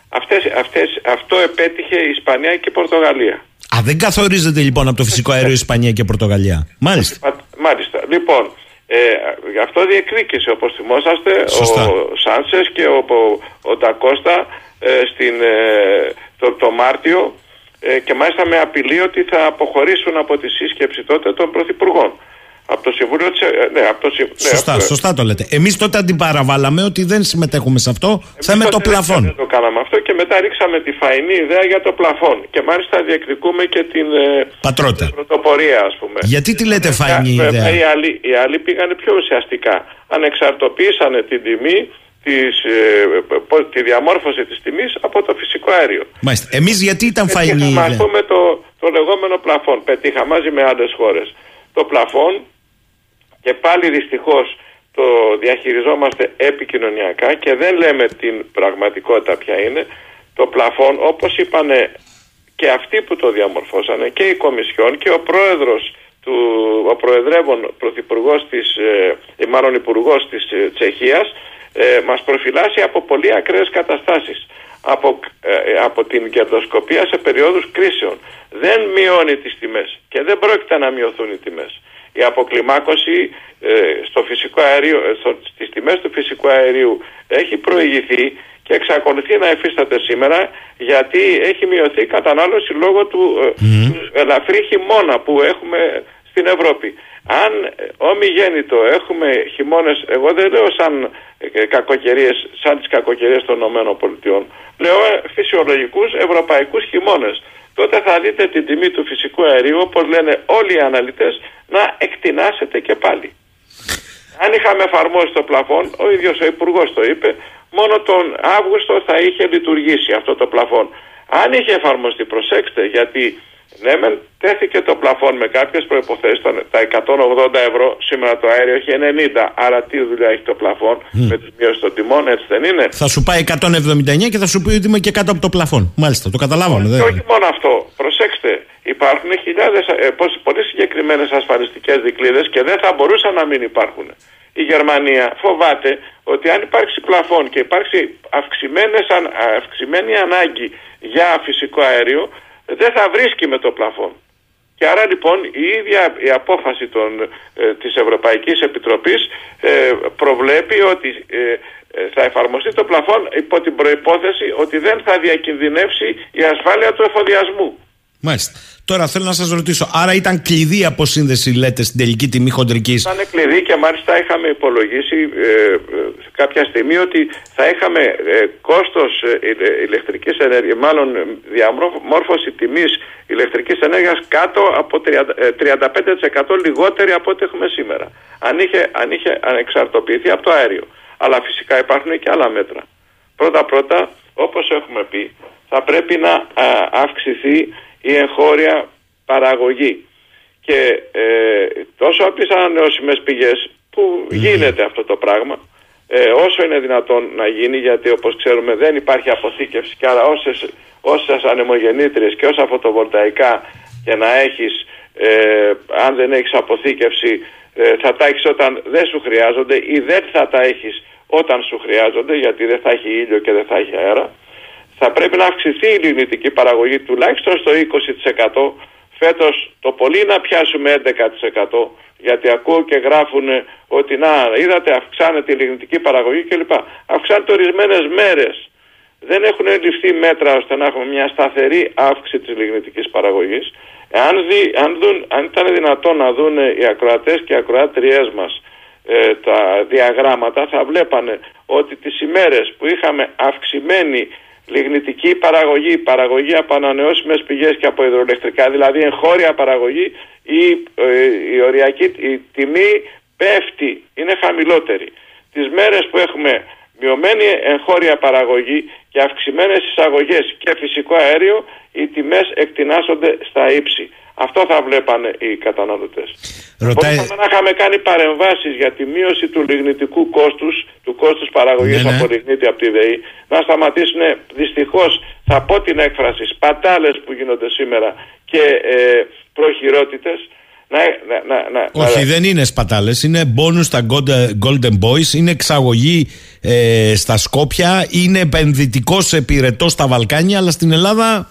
Αυτές, αυτές, αυτό επέτυχε η Ισπανία και η Πορτογαλία. Α, δεν καθορίζεται λοιπόν από το φυσικό αέριο η Ισπανία και η Πορτογαλία. Μάλιστα. Μάλιστα. Λοιπόν, ε, αυτό διεκδίκησε όπως θυμόσαστε Σωστά. ο Σάνσες και ο, ο, ο Ντακώστα ε, στην, ε, το, το Μάρτιο ε, και μάλιστα με απειλή ότι θα αποχωρήσουν από τη σύσκεψη τότε των Πρωθυπουργών. Από το Συμβούλιο της... ε, Ναι, από το, Συ- ναι, Σωστά, από το- σωστά το λέτε. Εμείς τότε αντιπαραβάλαμε ότι δεν συμμετέχουμε σε αυτό. Θέλουμε το τότε πλαφόν. Δεν το κάναμε αυτό και μετά ρίξαμε τη φαϊνή ιδέα για το πλαφόν. Και μάλιστα διεκδικούμε και την ε, Πατρότητα. πρωτοπορία, ας πούμε. Γιατί τη λέτε φαϊνή Βέβαια, ιδέα; Οι άλλοι, οι άλλοι πήγανε πιο ουσιαστικά. Ανεξαρτοποίησανε την τιμή, της, ε, πώς- τη διαμόρφωση της τιμής από το φυσικό αέριο. Μάλιστα. Εμείς γιατί ήταν φαϊνή Πετύχαμε, ας ιδέα; πούμε, το, το λεγόμενο πλαφόν. Πετύχα μαζί με άλλες χώρες. Το πλαφόν και πάλι δυστυχώς το διαχειριζόμαστε επικοινωνιακά και δεν λέμε την πραγματικότητα ποια είναι. Το πλαφόν όπως είπανε και αυτοί που το διαμορφώσανε και η Κομισιόν και ο πρόεδρος του, ο προεδρεύων πρωθυπουργός της, ε, ή μάλλον υπουργός της ε, Τσεχίας ε, μας προφυλάσσει από πολύ ακραίες καταστάσεις από, ε, από την κερδοσκοπία σε περίοδους κρίσεων. Δεν μειώνει τις τιμές και δεν πρόκειται να μειωθούν οι τιμές. Η αποκλιμάκωση ε, στο φυσικό αέριο, ε, στο, στις τιμές του φυσικού αερίου έχει προηγηθεί και εξακολουθεί να εφίσταται σήμερα γιατί έχει μειωθεί η κατανάλωση λόγω του, ε, του ελαφρύ χειμώνα που έχουμε στην Ευρώπη. Αν ε, ομιγέννητο έχουμε χειμώνες, εγώ δεν λέω σαν ε, κακοκαιρίες, σαν τις κακοκαιρίες των ΗΠΑ, λέω ε, φυσιολογικούς ευρωπαϊκούς χειμώνες. Τότε θα δείτε την τιμή του φυσικού αερίου, όπως λένε όλοι οι αναλυτές, να εκτινάσετε και πάλι. Αν είχαμε εφαρμόσει το πλαφόν, ο ίδιος ο υπουργός το είπε, μόνο τον Αύγουστο θα είχε λειτουργήσει αυτό το πλαφόν. Αν είχε εφαρμοστεί, προσέξτε, γιατί ναι, μεν τέθηκε το πλαφόν με κάποιες προϋποθέσεις, τα- τα 180 ευρώ, σήμερα το αέριο έχει 90, άρα τι δουλειά έχει το πλαφόν με τις μειώσεις των τιμών, έτσι δεν είναι; Θα σου πάει 179 και θα σου πει ότι είμαι και κάτω από το πλαφόν. Μάλιστα, το καταλάβαμε. Και Δεν... όχι μόνο αυτό, προσέξτε, υπάρχουν χιλιάδες, ε, πως- πολύ συγκεκριμένες ασφαλιστικές δικλείδες και δεν θα μπορούσαν να μην υπάρχουν. Η Γερμανία φοβάται ότι αν υπάρξει πλαφόν και υπάρξει αυξημένες, αν- αυξημένη ανάγκη για φυσικό αέριο, δεν θα βρίσκει με το πλαφόν. Και άρα λοιπόν η ίδια η απόφαση των, ε, της Ευρωπαϊκής Επιτροπής ε, προβλέπει ότι ε, ε, θα εφαρμοστεί το πλαφόν υπό την προϋπόθεση ότι δεν θα διακινδυνεύσει η ασφάλεια του εφοδιασμού. Μάλιστα. Τώρα θέλω να σας ρωτήσω, άρα ήταν κλειδί αποσύνδεση, λέτε, στην τελική τιμή χοντρικής; Ήταν κλειδί και μάλιστα είχαμε υπολογίσει ε, ε, κάποια στιγμή ότι θα είχαμε ε, κόστος ε, ηλε- ηλεκτρικής ενέργειας, μάλλον ε, διαμόρφωση τιμής ηλεκτρικής ενέργειας κάτω από 30, ε, 35% λιγότερη από ό,τι έχουμε σήμερα. Αν είχε, αν είχε ανεξαρτοποιηθεί από το αέριο. Αλλά φυσικά υπάρχουν και άλλα μέτρα. Πρώτα-πρώτα, όπως έχουμε πει, θα πρέπει να α, αυξηθεί η εγχώρια παραγωγή. Και ε, τόσο από τις ανανεώσιμες πηγές που γίνεται αυτό το πράγμα, ε, όσο είναι δυνατόν να γίνει, γιατί όπως ξέρουμε δεν υπάρχει αποθήκευση και άρα όσες, όσες ανεμογεννήτριες και όσα φωτοβολταϊκά και να έχεις, ε, αν δεν έχεις αποθήκευση, ε, θα τα έχεις όταν δεν σου χρειάζονται ή δεν θα τα έχεις όταν σου χρειάζονται, γιατί δεν θα έχει ήλιο και δεν θα έχει αέρα θα πρέπει να αυξηθεί η λιγνητική παραγωγή τουλάχιστον στο 20%. Φέτος το πολύ να πιάσουμε 11% γιατί ακούω και γράφουν ότι να είδατε αυξάνεται η λιγνητική παραγωγή κλπ. Αυξάνεται ορισμένες μέρες. Δεν έχουν ληφθεί μέτρα ώστε να έχουμε μια σταθερή αύξηση της λιγνητικής παραγωγής. Αν, δει, αν, δουν, αν ήταν δυνατόν να δουν οι ακροατές και οι ακροάτριές μας ε, τα διαγράμματα θα βλέπανε ότι τις ημέρες που είχαμε αυξημένη λιγνητική παραγωγή, παραγωγή από ανανεώσιμες πηγές και από υδροελεκτρικά, δηλαδή εγχώρια παραγωγή, η, ε, η οριακή η τιμή πέφτει, είναι χαμηλότερη. Τις μέρες που έχουμε μειωμένη εγχώρια παραγωγή και αυξημένες εισαγωγές και φυσικό αέριο, οι τιμές εκτινάσονται στα ύψη. Αυτό θα βλέπανε οι καταναλωτές. Ρωτάει... Μπορούσαμε να είχαμε κάνει παρεμβάσεις για τη μείωση του λιγνητικού κόστους, του κόστους παραγωγής Ναι, ναι. από λιγνίτη από τη ΔΕΗ, να σταματήσουν δυστυχώς, θα πω την έκφραση, σπατάλες που γίνονται σήμερα και ε, προχειρότητες, να, να, να, να, Όχι, να- δεν είναι σπατάλες. Είναι bonus στα Golden- Golden Boys, είναι εξαγωγή ε, στα Σκόπια, είναι επενδυτικός επιρετός στα Βαλκάνια, αλλά στην Ελλάδα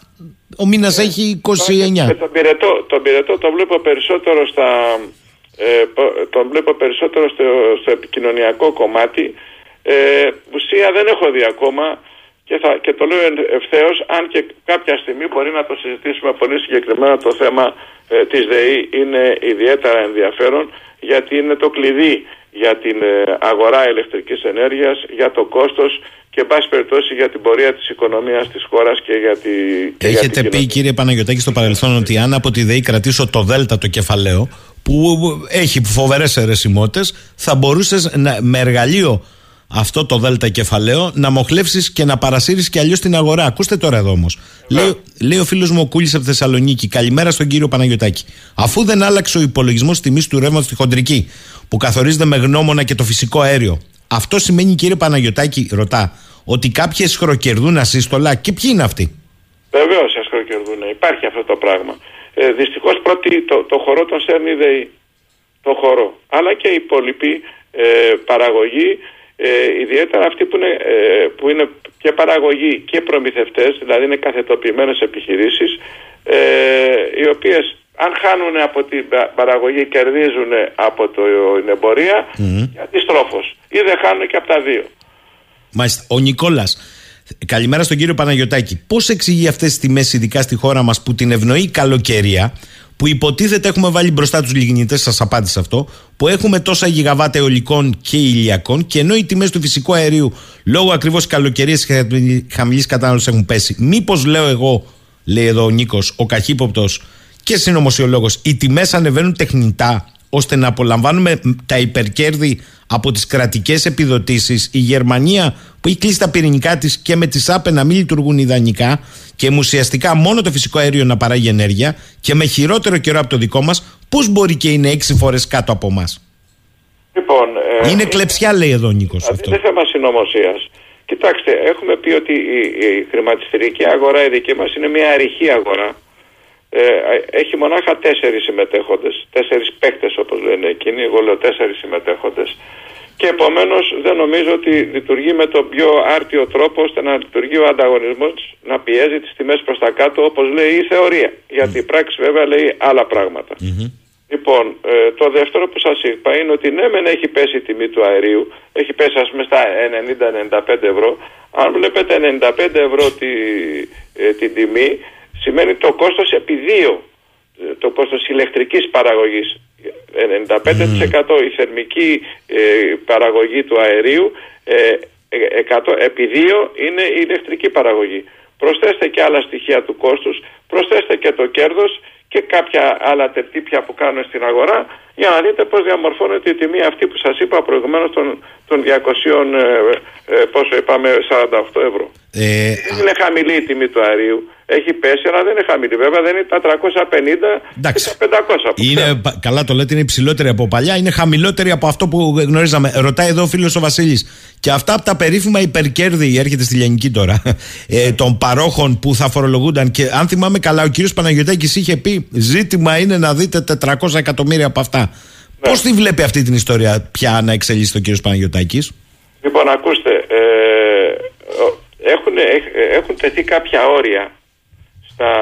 ο μήνας έχει 29. Ε, τον, πυρετό, τον πυρετό το βλέπω περισσότερο στα ε, πο- τον βλέπω περισσότερο στο, στο επικοινωνιακό κομμάτι ε, ουσία δεν έχω δει ακόμα και, θα, και το λέω ευθέως, αν και κάποια στιγμή μπορεί να το συζητήσουμε πολύ συγκεκριμένα το θέμα ε, της ΔΕΗ είναι ιδιαίτερα ενδιαφέρον γιατί είναι το κλειδί για την ε, αγορά ηλεκτρικής ενέργειας, για το κόστος και εν πάση περιπτώσει για την πορεία της οικονομίας της χώρας και για, τη, και για την Έχετε πει, κοινωνία. κύριε Παναγιωτάκη, στο παρελθόν ότι αν από τη ΔΕΗ κρατήσω το ΔΕΛΤΑ το κεφαλαίο, που έχει φοβερές αιρεσιμότητες, θα μπορούσες με εργαλείο αυτό το ΔΕΛΤΑ κεφαλαίο να μοχλεύσεις και να παρασύρεις και αλλιώς την αγορά. Ακούστε τώρα εδώ όμως. Λέει, λέει ο φίλος μου ο Κούλης από Θεσσαλονίκη, καλημέρα στον κύριο Παναγιωτάκη. Αφού δεν άλλαξε ο υπολογισμός τιμής του ρεύματος στη χοντρική, που καθορίζεται με γνώμονα και το φυσικό αέριο, αυτό σημαίνει, κύριε Παναγιωτάκη, ρωτά, ότι κάποιες χροκερδούν ασύστολα και ποιοι είναι αυτοί; Βεβαίως ασκροκερδούν. Υπάρχει αυτό το πράγμα. Ε, Δυστυχώς πρώτη το, το χορό τον σέρνει η ΔΕΗ. Το χορό. Αλλά και οι υπόλοιποι ε, παραγωγοί, ε, ιδιαίτερα αυτοί που είναι, ε, που είναι και παραγωγοί και προμηθευτές, δηλαδή είναι καθετοποιημένες επιχειρήσεις, ε, οι οποίες αν χάνουν από την πα- παραγωγή κερδίζουν από το, την εμπορία και αντιστρόφως. Ή δεν χάνουν και από τα δύο. Μάλιστα. Ο Νικόλας. Καλημέρα στον κύριο Παναγιωτάκη. Πώς εξηγεί αυτές τις τιμές, ειδικά στη χώρα μας, που την ευνοεί η καλοκαιρία, που υποτίθεται έχουμε βάλει μπροστά τους λιγνητέ, σας απάντησα αυτό, που έχουμε τόσα γιγαβάτα αιωλικών και ηλιακών, και ενώ οι τιμές του φυσικού αερίου λόγω ακριβώς καλοκαιρίας και χαμηλής κατανάλωσης έχουν πέσει. Μήπως λέω εγώ, λέει εδώ ο Νίκος, ο καχύποπτος και συνωμοσιολόγος, οι τιμές ανεβαίνουν τεχνητά ώστε να απολαμβάνουμε τα υπερκέρδη από τις κρατικές επιδοτήσεις η Γερμανία που έχει κλείσει τα πυρηνικά της και με τις άπε να μην λειτουργούν ιδανικά και με ουσιαστικά μόνο το φυσικό αέριο να παράγει ενέργεια και με χειρότερο καιρό από το δικό μας πώς μπορεί και είναι έξι φορές κάτω από μας; Λοιπόν, ε, είναι κλεψιά λέει εδώ ο Νίκος Δηλαδή αυτό είναι θέμα συνωμοσίας. Κοιτάξτε, έχουμε πει ότι η, η χρηματιστηρική αγορά η δική μας είναι μια αριχή αγορά. Ε, έχει μονάχα τέσσερις συμμετέχοντες, τέσσερις παίκτες όπως λένε εκείνοι. Εγώ λέω τέσσερις συμμετέχοντες. Και επομένως δεν νομίζω ότι λειτουργεί με τον πιο άρτιο τρόπο ώστε να λειτουργεί ο ανταγωνισμός να πιέζει τις τιμές προς τα κάτω όπως λέει η θεωρία. Γιατί η πράξη βέβαια λέει άλλα πράγματα. Λοιπόν, ε, το δεύτερο που σας είπα είναι ότι ναι μεν έχει πέσει η τιμή του αερίου, έχει πέσει ας πούμε στα 90-95 ευρώ, αν βλέπετε 95 ευρώ τη, ε, την τιμή, σημαίνει το κόστος επί δύο, ε, το κόστος ηλεκτρικής παραγωγής. 95% η θερμική ε, παραγωγή του αερίου, ε, ε, 100, επί δύο είναι η ηλεκτρική παραγωγή. Προσθέστε και άλλα στοιχεία του κόστους, προσθέστε και το κέρδος και κάποια άλλα τερτύπια που κάνουν στην αγορά για να δείτε πώς διαμορφώνεται η τιμή αυτή που σας είπα προηγουμένως των, των 200, ε, ε, πόσο είπαμε, 48 ευρώ. ε, Δεν είναι χαμηλή η τιμή του αερίου. Έχει πέσει, αλλά δεν είναι χαμηλή. Βέβαια δεν είναι τα 350 Εντάξει. και τα 500. που είναι, ξέρουμε. πα- καλά το λέτε, είναι υψηλότερη από παλιά, είναι χαμηλότερη από αυτό που γνωρίζαμε. Ρωτάει εδώ ο φίλος ο Βασίλης. Και αυτά από τα περίφημα υπερκέρδη, έρχεται στη Λιανική τώρα, [LAUGHS] ε, των παρόχων που θα φορολογούνταν. Και αν θυμάμαι καλά, ο κύριος Παναγιωτάκης είχε πει: Ζήτημα είναι να δείτε 400 εκατομμύρια από αυτά. Ναι. Πώς τη βλέπει αυτή την ιστορία πια να εξελίσσεται ο κύριος Παναγιωτάκης; Λοιπόν, ακούστε, ε, ο- έχουν, έχ- έχουν τεθεί κάποια όρια στα,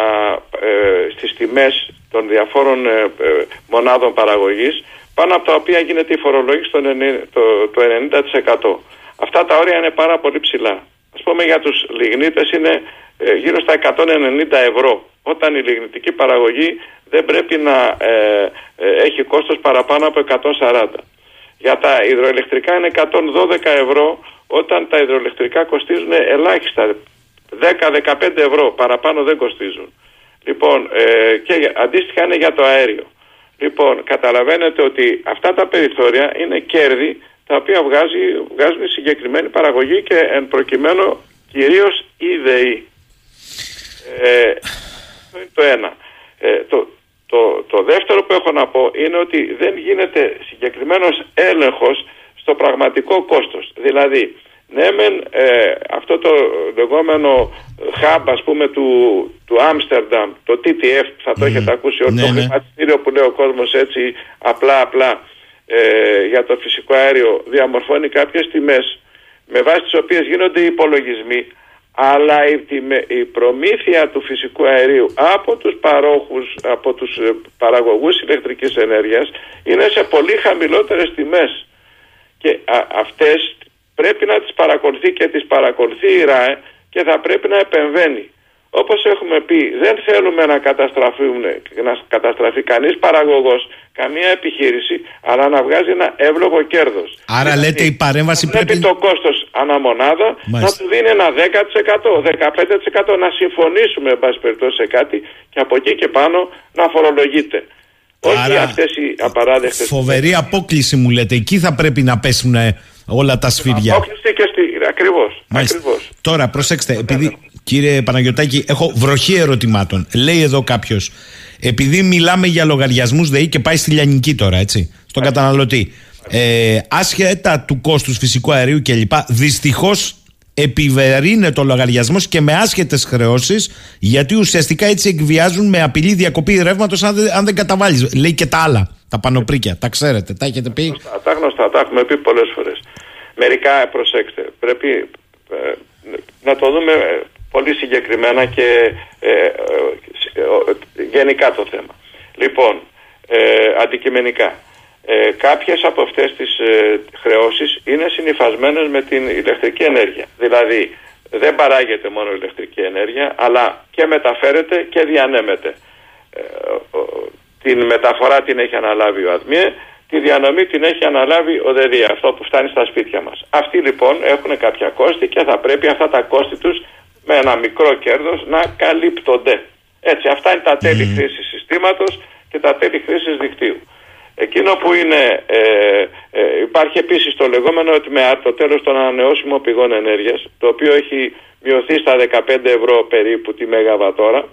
ε, στις τιμές των διαφόρων ε, ε, μονάδων παραγωγής πάνω από τα οποία γίνεται η φορολόγηση των ενε- το, το 90%. Αυτά τα όρια είναι πάρα πολύ ψηλά. Ας πούμε για τους λιγνίτες είναι ε, γύρω στα 190 ευρώ όταν η λιγνητική παραγωγή δεν πρέπει να ε, ε, έχει κόστος παραπάνω από 140. Για τα υδροελεκτρικά είναι 112 ευρώ όταν τα υδροελεκτρικά κοστίζουν ελάχιστα 10-15 ευρώ, παραπάνω δεν κοστίζουν. Λοιπόν, ε, και για- αντίστοιχα είναι για το αέριο. Λοιπόν, καταλαβαίνετε ότι αυτά τα περιθώρια είναι κέρδη τα οποία βγάζει, βγάζουν η συγκεκριμένη παραγωγή και εν προκειμένου κυρίως η ΔΕΗ. Ε, αυτό είναι το ένα. Ε, το, το, το δεύτερο που έχω να πω είναι ότι δεν γίνεται συγκεκριμένος έλεγχος στο πραγματικό κόστος. Δηλαδή, ναι μεν ε, αυτό το λεγόμενο hub ας πούμε του, του Άμστερνταμ, το TTF θα το έχετε ακούσει όλο Ναι, το ναι. χρηματιστήριο που λέει ο κόσμος έτσι απλά απλά ε, για το φυσικό αέριο διαμορφώνει κάποιες τιμές με βάση τις οποίες γίνονται οι υπολογισμοί αλλά η, τιμε- η προμήθεια του φυσικού αερίου από τους παρόχους, από τους ε, παραγωγούς ηλεκτρικής ενέργειας είναι σε πολύ χαμηλότερες τιμές και α, αυτές πρέπει να τις παρακολουθεί και τις παρακολουθεί η ΡΑΕ και θα πρέπει να επεμβαίνει. Όπως έχουμε πει, δεν θέλουμε να, καταστραφούν, να καταστραφεί κανείς παραγωγός, καμία επιχείρηση, αλλά να βγάζει ένα εύλογο κέρδος. Άρα λέτε η παρέμβαση Πρέπει πρέπει. το κόστος αναμονάδα να Μάλιστα. του δίνει ένα 10%, 15% να συμφωνήσουμε εν πάση περιπτώσει σε κάτι και από εκεί και πάνω να φορολογείται. Όχι Άρα, αυτές οι απαράδεκτες Φοβερή απόκληση μου λέτε. Εκεί θα πρέπει να πέσουν ε, όλα τα σφυριά. Απόκληση και στη... Ακριβώς. Μάλιστα. ακριβώς. Τώρα, προσέξτε, επειδή κύριε Παναγιωτάκη, έχω βροχή ερωτημάτων. Λέει εδώ κάποιος, επειδή μιλάμε για λογαριασμούς ΔΕΗ και πάει στη λιανική τώρα, έτσι, στον καταναλωτή. Ε, άσχετα του κόστους φυσικού αερίου κλπ. Δυστυχώς επιβαρύνεται ο λογαριασμό και με άσχετες χρεώσεις, γιατί ουσιαστικά έτσι εκβιάζουν με απειλή διακοπή ρεύματος αν, δεν- αν δεν καταβάλεις. Λέει και τα άλλα, τα πανοπρίκια. Τα ξέρετε, τα έχετε πει. Τα- Τα γνωστά, τα έχουμε πει πολλές φορές. Μερικά, ε, προσέξτε, πρέπει ε, να το δούμε ε, πολύ συγκεκριμένα και ε, ε, ε, ε, γενικά το θέμα. Λοιπόν, ε, αντικειμενικά, ε, κάποιες από αυτές τις ε, χρεώσεις είναι συνυφασμένες με την ηλεκτρική ενέργεια. Δηλαδή, δεν παράγεται μόνο ηλεκτρική ενέργεια, αλλά και μεταφέρεται και διανέμεται. Ε, ο- την μεταφορά την έχει αναλάβει ο ΑΔΜΙΕ, τη διανομή την έχει αναλάβει ο ΔΕΔΙΑ, αυτό που φτάνει στα σπίτια μας. Αυτοί λοιπόν έχουν κάποια κόστη και θα πρέπει αυτά τα κόστη τους με ένα μικρό κέρδος να καλύπτονται. Έτσι, αυτά είναι τα τέλη χρήσης συστήματος και τα τέλη χρήσης δικτύου. Εκείνο που είναι, ε, ε, υπάρχει επίσης το λεγόμενο ότι με το τέλος των ανανεώσιμων πηγών ενέργειας, το οποίο έχει μειωθεί στα 15 ευρώ περίπου τη μεγαβατόρα, ε,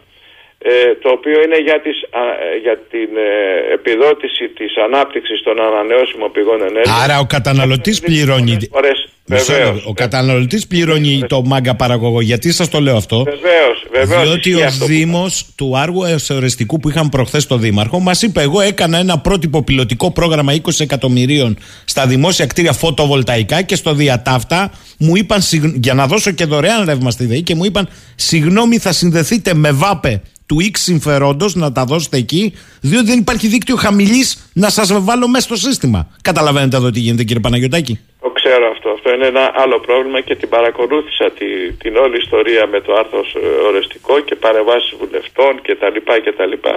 το οποίο είναι για, τις, α, ε, για την ε, επιδότηση της ανάπτυξης των ανανεώσιμων πηγών ενέργειας. Άρα ο καταναλωτής πληρώνει. Φορές, Μισό βεβαίως, λεπτό. Ο καταναλωτής πληρώνει το μάγκα παραγωγό. Γιατί σας το λέω αυτό; Βεβαίως, βεβαίως Διότι ισχύει ο αυτό που Δήμος του Άργου Εσωρεστικού που είχαν προχθές το Δήμαρχο μας είπε: Εγώ έκανα ένα πρότυπο πιλωτικό πρόγραμμα 20 εκατομμυρίων στα δημόσια κτίρια φωτοβολταϊκά και στο διατάφτα μου είπαν συγγ- για να δώσω και δωρεάν ρεύμα στη ΔΕΗ και μου είπαν: Συγγνώμη, θα συνδεθείτε με ΒΑΠΕ του X συμφερόντος να τα δώσετε εκεί, διότι δεν υπάρχει δίκτυο χαμηλής να σας βάλω μέσα στο σύστημα. Καταλαβαίνετε εδώ τι γίνεται, κύριε Παναγιωτάκη; Το ξέρω αυτό. Αυτό είναι ένα άλλο πρόβλημα και την παρακολούθησα τη- την όλη ιστορία με το άρθρος ε, οριστικό και παρεμβάσεις βουλευτών και τα λοιπά και τα λοιπά.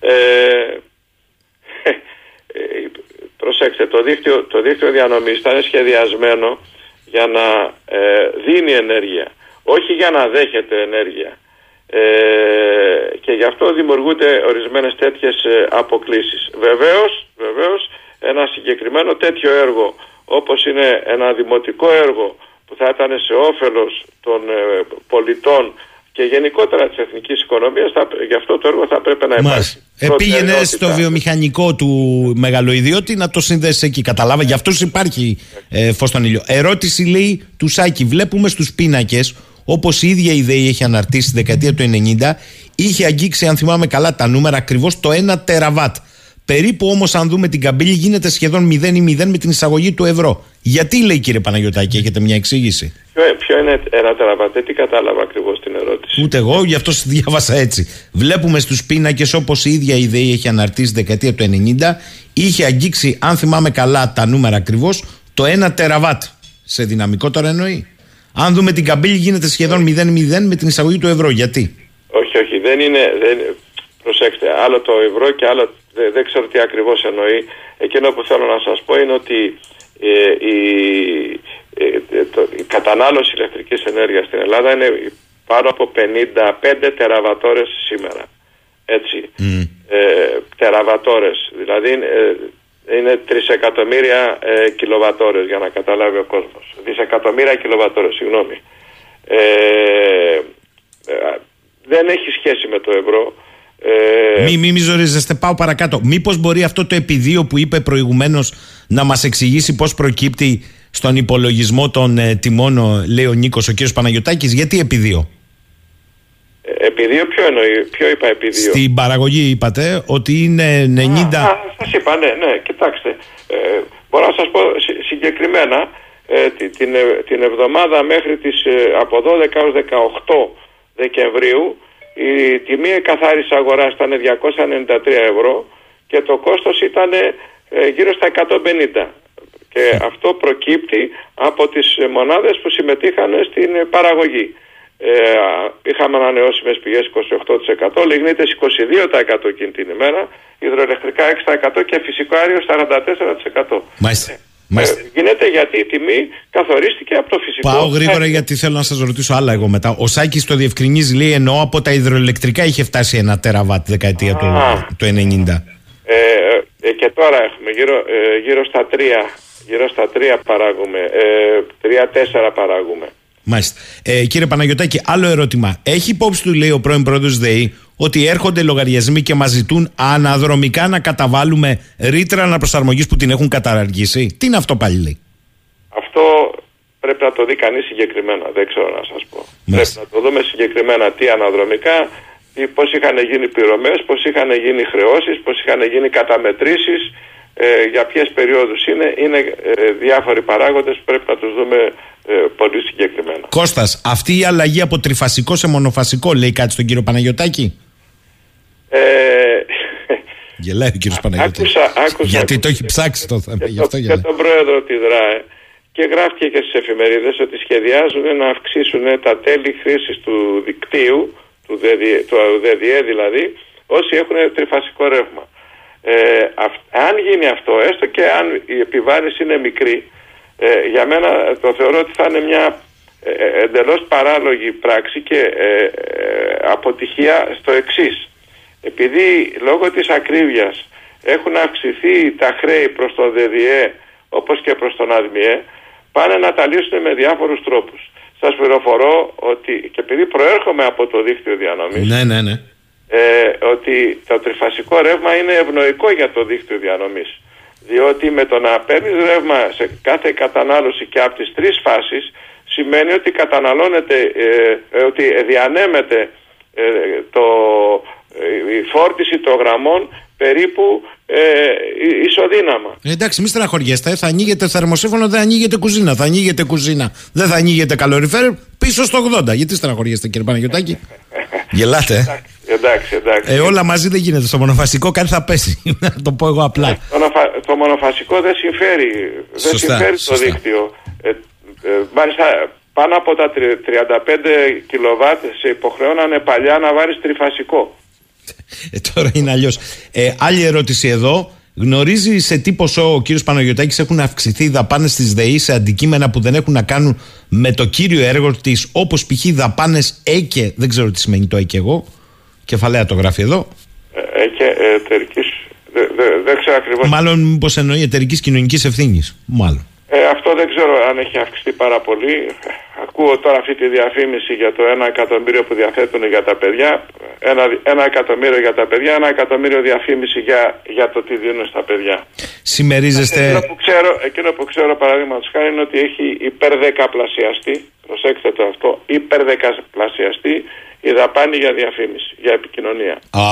Ε, ε, προσέξτε, το δίκτυο, το δίκτυο διανομής θα είναι σχεδιασμένο για να ε, δίνει ενέργεια, όχι για να δέχεται ενέργεια. Ε, και γι' αυτό δημιουργούνται ορισμένες τέτοιες ε, αποκλήσεις. Βεβαίως, βεβαίως, ένα συγκεκριμένο τέτοιο έργο όπως είναι ένα δημοτικό έργο που θα ήταν σε όφελος των ε, πολιτών και γενικότερα της εθνικής οικονομίας, θα, γι' αυτό το έργο θα πρέπει να υπάρχει. Μάλιστα. Επήγαινε Προτεραιότητα. στο βιομηχανικό του μεγαλοειδιώτη να το συνδέσεις εκεί. Καταλάβα. Για αυτού υπάρχει ε, φως στον ήλιο. Ερώτηση λέει του Σάκη. Βλέπουμε στους πίνακες, όπως η ίδια η ΔΕΗ έχει αναρτήσει στη δεκαετία του 90, είχε αγγίξει, αν θυμάμαι καλά τα νούμερα, ακριβώς το 1 τεραβάτ. Περίπου όμως, αν δούμε την καμπύλη, γίνεται σχεδόν 0 ή 0 με την εισαγωγή του ευρώ. Γιατί λέει κύριε Παναγιωτάκη, έχετε μια εξήγηση; Ποιο, ποιο είναι ένα τεραβατέ, τι κατάλαβα ακριβώς την ερώτηση. Ούτε εγώ, γι' αυτό σας [LAUGHS] διάβασα έτσι. Βλέπουμε στους πίνακες όπως η ίδια η ΔΕΗ έχει αναρτήσει στη δεκαετία του 90, είχε αγγίξει, αν θυμάμαι καλά τα νούμερα ακριβώς, το 1 τεραβάτ. Σε δυναμικό τώρα εννοεί. Αν δούμε την καμπύλη, γίνεται σχεδόν 0-0 με την εισαγωγή του ευρώ. Γιατί; Όχι, όχι, δεν είναι. Δεν, προσέξτε, άλλο το ευρώ και άλλο. Δεν, δεν ξέρω τι ακριβώς εννοεί. Εκείνο που θέλω να σας πω είναι ότι ε, η, ε, το, η κατανάλωση ηλεκτρικής ενέργειας στην Ελλάδα είναι πάνω από 55 τεραβατόρες σήμερα. Έτσι. ε, τεραβατόρες. Δηλαδή ε, είναι τρισεκατομμύρια ε, κιλοβατόρες για να καταλάβει ο κόσμος. Δισεκατομμύρια κιλοβατόρες, συγγνώμη. Ε, ε, δεν έχει σχέση με το ευρώ. Ε, Μη, μη, μη ζορίζεστε, πάω παρακάτω. Μήπως μπορεί αυτό το επιδείο που είπε προηγουμένως να μας εξηγήσει πώς προκύπτει στον υπολογισμό των ε, τιμών, ο- λέει ο Νίκος, ο κύριος Παναγιωτάκης, γιατί επιδείο. Επιδείο ποιο εννοεί, ποιο είπα επιδείο; Στην παραγωγή είπατε ότι είναι 90. Α, σας είπα, ναι, ναι, κοιτάξτε. Ε, μπορώ να σας πω συ- συγκεκριμένα ε, τη- την, ε, την εβδομάδα μέχρι τις ε, από 12 έως 18 Δεκεμβρίου η τιμή καθάριση αγοράς ήταν 293 ευρώ και το κόστος ήταν ε, γύρω στα 150. Και αυτό προκύπτει από τις ε, μονάδες που συμμετείχαν στην ε, παραγωγή. Ε, είχαμε ανανεώσιμες πηγές 28%, λιγνίτες 22% εκείνη την ημέρα, υδροελεκτρικά 6% και φυσικό αέριο 44%. Μάλιστα. Ε, Μάλιστα. γίνεται γιατί η τιμή καθορίστηκε από το φυσικό Πάω γρήγορα αέριο. γιατί θέλω να σας ρωτήσω άλλα εγώ μετά. Ο Σάκης το διευκρινίζει, λέει εννοώ από τα υδροελεκτρικά είχε φτάσει ένα τεραβάτ τη δεκαετία του, Α. του 90. Ε, ε, και τώρα έχουμε γύρω, ε, γύρω στα 3 γύρω στα 3 παράγουμε, ε, 3-4 παράγουμε. Μάλιστα. Ε, κύριε Παναγιωτάκη, άλλο ερώτημα. Έχει υπόψη του, λέει ο πρώην πρόεδρος ΔΕΗ, ότι έρχονται λογαριασμοί και μας ζητούν αναδρομικά να καταβάλουμε ρήτρα αναπροσαρμογής που την έχουν καταργήσει; Τι είναι αυτό πάλι, λέει; Αυτό πρέπει να το δει κανείς συγκεκριμένα, δεν ξέρω να σας πω. Μάλιστα. Πρέπει να το δούμε συγκεκριμένα τι αναδρομικά, τι, πώς είχαν γίνει πληρωμές, πώς είχαν γίνει χρεώσεις, πώς είχαν γίνει καταμετρήσεις, ε, για ποιες περιόδους είναι. Είναι ε, διάφοροι παράγοντες που πρέπει να τους δούμε ε, πολύ συγκεκριμένα. Κώστας, αυτή η αλλαγή από τριφασικό σε μονοφασικό λέει κάτι στον κύριο Παναγιωτάκη; Ε, Γελάει ο κύριος Παναγιωτάκη. άκουσα, άκουσα, Γιατί το άκουσα έχει ψάξει το θέμα. Γι' το, αυτό και γελάει. τον πρόεδρο τη ΔΡΑΕ και γράφτηκε και στις εφημερίδες ότι σχεδιάζουν να αυξήσουν τα τέλη χρήσης του δικτύου, του ΔΔΕ, του ΔΔΕ δηλαδή, όσοι έχουν τριφασικό ρεύμα. Ε, αυ- αν γίνει αυτό, έστω και αν η επιβάρηση είναι μικρή, ε, για μένα το θεωρώ ότι θα είναι μια ε, ε, εντελώς παράλογη πράξη και ε, ε, αποτυχία στο εξής. Επειδή λόγω της ακρίβειας έχουν αυξηθεί τα χρέη προς τον ΔΔΕ όπως και προς τον ΑΔΜΙΕ πάνε να τα λύσουν με διάφορους τρόπους. Σας πληροφορώ ότι και επειδή προέρχομαι από το δίκτυο διανομής Ναι, ναι, ναι. Ε, ότι το τριφασικό ρεύμα είναι ευνοϊκό για το δίκτυο διανομής. Διότι με το να παίρνεις ρεύμα σε κάθε κατανάλωση και από τις τρεις φάσεις σημαίνει ότι καταναλώνεται, ε, ε, ότι διανέμεται ε, το, ε, η φόρτιση των γραμμών περίπου ε, ι- ισοδύναμα. Ε, εντάξει, μη στεναχωριέστε. Θα ανοίγετε θερμοσύφωνο, δεν ανοίγετε κουζίνα. Θα ανοίγετε κουζίνα. Δεν θα ανοίγετε καλοριφέρ πίσω στο 80. Γιατί στεναχωριέστε, κύριε Παναγιωτάκη; Γελάτε. ε; Εντάξει, εντάξει. Ε, όλα μαζί δεν γίνεται. Στο μονοφασικό κάτι θα πέσει. [LAUGHS] να το πω εγώ απλά. Το, μονοφα- το μονοφασικό δεν συμφέρει, δεν Σωστά, συμφέρει το σωστά. δίκτυο. Ε, ε, μάλιστα πάνω από τα τρι- 35 κιλοβάτ σε υποχρεώνανε παλιά να βάλεις τριφασικό. Ε, τώρα είναι αλλιώς. Ε, άλλη ερώτηση εδώ. Γνωρίζει σε τι ποσό ο κύριος Παναγιωτάκης έχουν αυξηθεί οι δαπάνες της ΔΕΗ σε αντικείμενα που δεν έχουν να κάνουν με το κύριο έργο της, όπως π.χ. δαπάνες ΕΚΕ. Δεν ξέρω τι σημαίνει το ΕΚΕ εγώ. Κεφαλαία το γράφει εδώ. Ε, ε, και ε, εταιρικής, δε- δε- δεν ξέρω ακριβώς. Μάλλον μήπως εννοεί εταιρικής κοινωνικής ευθύνης. Μάλλον. Ε, αυτό δεν ξέρω αν έχει αυξηθεί πάρα πολύ. Ακούω τώρα αυτή τη διαφήμιση για το ένα εκατομμύριο που διαθέτουν για τα παιδιά. Ένα, ένα εκατομμύριο για τα παιδιά, ένα εκατομμύριο διαφήμιση για, για το τι δίνουν στα παιδιά. Συμμερίζεστε. Εκείνο που ξέρω, εκείνο που ξέρω παραδείγματος χάρη είναι ότι έχει υπερδεκαπλασιαστεί, προσέξτε το αυτό, υπερδεκαπλασιαστεί η δαπάνη για διαφήμιση, για επικοινωνία. Α,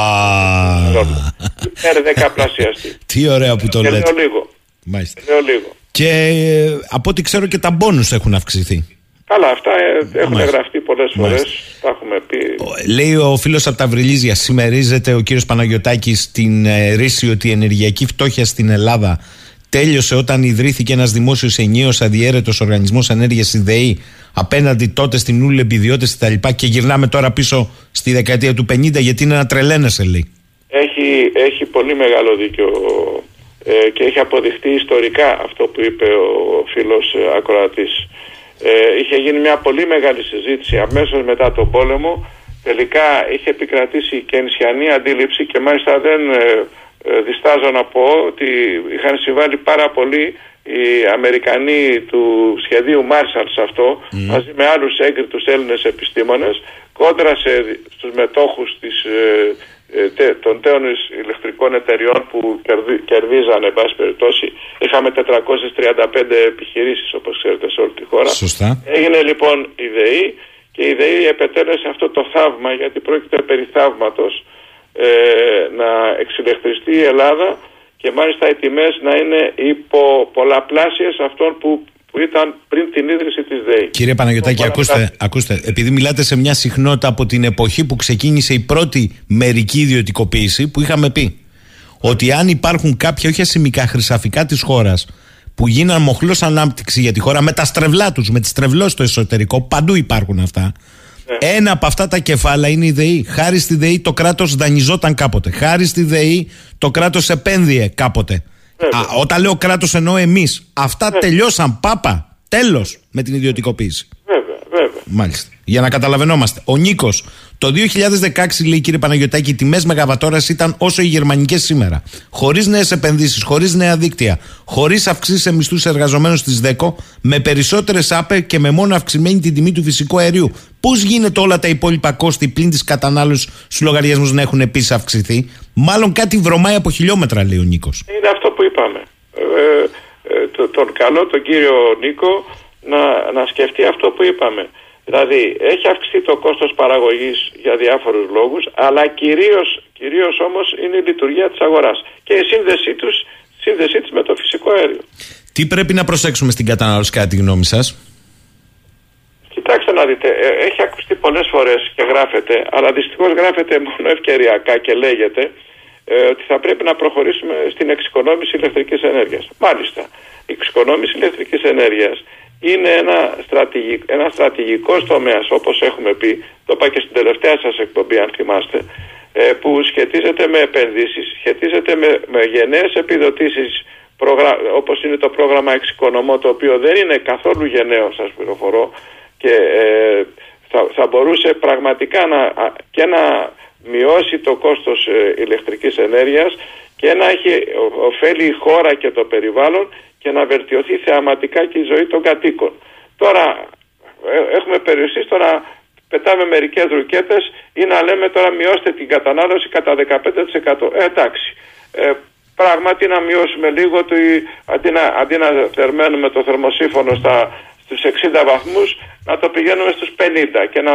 Υπερδεκαπλασιαστεί. τι ωραία που το Και λέτε. λέω λίγο. Μάλιστα. Λέω λίγο. Και ε, από ό,τι ξέρω και τα μπόνους έχουν αυξηθεί. Καλά, αυτά ε, έχουν Μάλιστα. γραφτεί πολλές φορές, τα έχουμε πει. Λέει ο φίλος από τα Βρυλίζια, συμμερίζεται ο κύριος Παναγιωτάκη στην ε, ρίση ότι η ενεργειακή φτώχεια στην Ελλάδα τέλειωσε όταν ιδρύθηκε ένας δημόσιος ενιαίο αδιέρετος οργανισμός ενέργειας στη ΔΕΗ απέναντι τότε στην Ούλη Επιδιώτε κτλ. Και γυρνάμε τώρα πίσω στη δεκαετία του 50 γιατί είναι να τρελαίνεσαι, λέει. Έχει, έχει πολύ μεγάλο δίκιο ε, και έχει αποδειχτεί ιστορικά αυτό που είπε ο φίλος ε, ακροατής. Ε, είχε γίνει μια πολύ μεγάλη συζήτηση αμέσως μετά τον πόλεμο τελικά είχε επικρατήσει και ενσιανή αντίληψη και μάλιστα δεν ε, ε, διστάζω να πω ότι είχαν συμβάλει πάρα πολύ οι Αμερικανοί του σχεδίου Marshall σε αυτό μαζί με άλλους έγκριτους Έλληνες επιστήμονες κόντρα σε, στους μετόχους της, ε, ε, τε- των τέων ηλεκτρικών εταιριών που κερδί, κερδίζανε εν πάση περιπτώσει είχαμε 435 επιχειρήσεις όπως ξέρετε σε όλη τη χώρα Σωστά. Έγινε λοιπόν η ΔΕΗ και η ΔΕΗ επετέλεσε αυτό το θαύμα γιατί πρόκειται περί θαύματος ε, να εξηλεκτριστεί η Ελλάδα και μάλιστα οι τιμές να είναι υπό πολλαπλάσιες αυτών που, που ήταν πριν την ίδρυση της ΔΕΗ. Κύριε Παναγιωτάκη, ακούστε, ακούστε, επειδή μιλάτε σε μια συχνότητα από την εποχή που ξεκίνησε η πρώτη μερική ιδιωτικοποίηση, που είχαμε πει ότι αν υπάρχουν κάποια όχι ασημικά χρυσαφικά της χώρας που γίναν μοχλός ανάπτυξη για τη χώρα με τα στρεβλά τους, με τις στρεβλώσεις στο εσωτερικό, παντού υπάρχουν αυτά. Ένα από αυτά τα κεφάλαια είναι η ΔΕΗ. Χάρη στη ΔΕΗ το κράτος δανειζόταν κάποτε. Χάρη στη ΔΕΗ το κράτος επένδυε κάποτε. Α, όταν λέω κράτος εννοώ εμείς. Αυτά τελειώσαν. Πάπα. Τέλος με την ιδιωτικοποίηση. Βέβαια, βέβαια. Μάλιστα. Για να καταλαβαίνόμαστε. Ο Νίκος, το 2016 λέει κύριε Παναγιωτάκη, οι τιμές μεγαβατόρας ήταν όσο οι γερμανικές σήμερα. Χωρίς νέες επενδύσεις, χωρίς νέα δίκτυα, χωρίς αυξήσεις σε μισθούς εργαζομένων στις ΔΕΚΟ, με περισσότερες άπε και με μόνο αυξημένη την τιμή του φυσικού αερίου. Πώς γίνεται όλα τα υπόλοιπα κόστη πλην της κατανάλωσης στους λογαριασμούς να έχουν επίσης αυξηθεί; Μάλλον κάτι βρωμάει από χιλιόμετρα, λέει ο Νίκος. Είναι αυτό που είπαμε. Ε, ε, το- τον καλό τον κύριο Νίκο να, να σκεφτεί αυτό που είπαμε. Δηλαδή έχει αυξηθεί το κόστος παραγωγής για διάφορους λόγους αλλά κυρίως, κυρίως όμως είναι η λειτουργία της αγοράς και η σύνδεσή, τους, σύνδεσή της με το φυσικό αέριο. Τι πρέπει να προσέξουμε στην κατανάλωση, κατά τη γνώμη σας; Κοιτάξτε να δείτε, ε, έχει ακουστεί πολλές φορές και γράφεται, αλλά δυστυχώς γράφεται μόνο ευκαιριακά και λέγεται ε, ότι θα πρέπει να προχωρήσουμε στην εξοικονόμηση ηλεκτρικής ενέργειας. Μάλιστα, η εξοικονόμηση ηλεκτρικής ενέργειας είναι ένα, στρατηγικ, ένα στρατηγικός τομέας, όπως έχουμε πει, το είπα και στην τελευταία σας εκπομπή αν θυμάστε, ε, που σχετίζεται με επενδύσεις, σχετίζεται με, με γενναίες επιδοτήσεις προγρα- όπως είναι το πρόγραμμα Εξοικονομώ, το οποίο δεν είναι καθόλου γενναίο, σας πληροφορώ, και ε, θα, θα μπορούσε πραγματικά να, α, και να μειώσει το κόστος ε, ηλεκτρικής ενέργειας και να έχει ο- ωφέλει η χώρα και το περιβάλλον και να βελτιωθεί θεαματικά και η ζωή των κατοίκων. Τώρα ε, έχουμε περιοριστείς στο να πετάμε μερικές ρουκέτες ή να λέμε τώρα μειώστε την κατανάλωση κατά 15%. Ε, εντάξει. Ε, πράγματι να μειώσουμε λίγο το, αντί, να, αντί να θερμαίνουμε το θερμοσύφωνο στα, στους 60 βαθμούς να το πηγαίνουμε στους 50 και να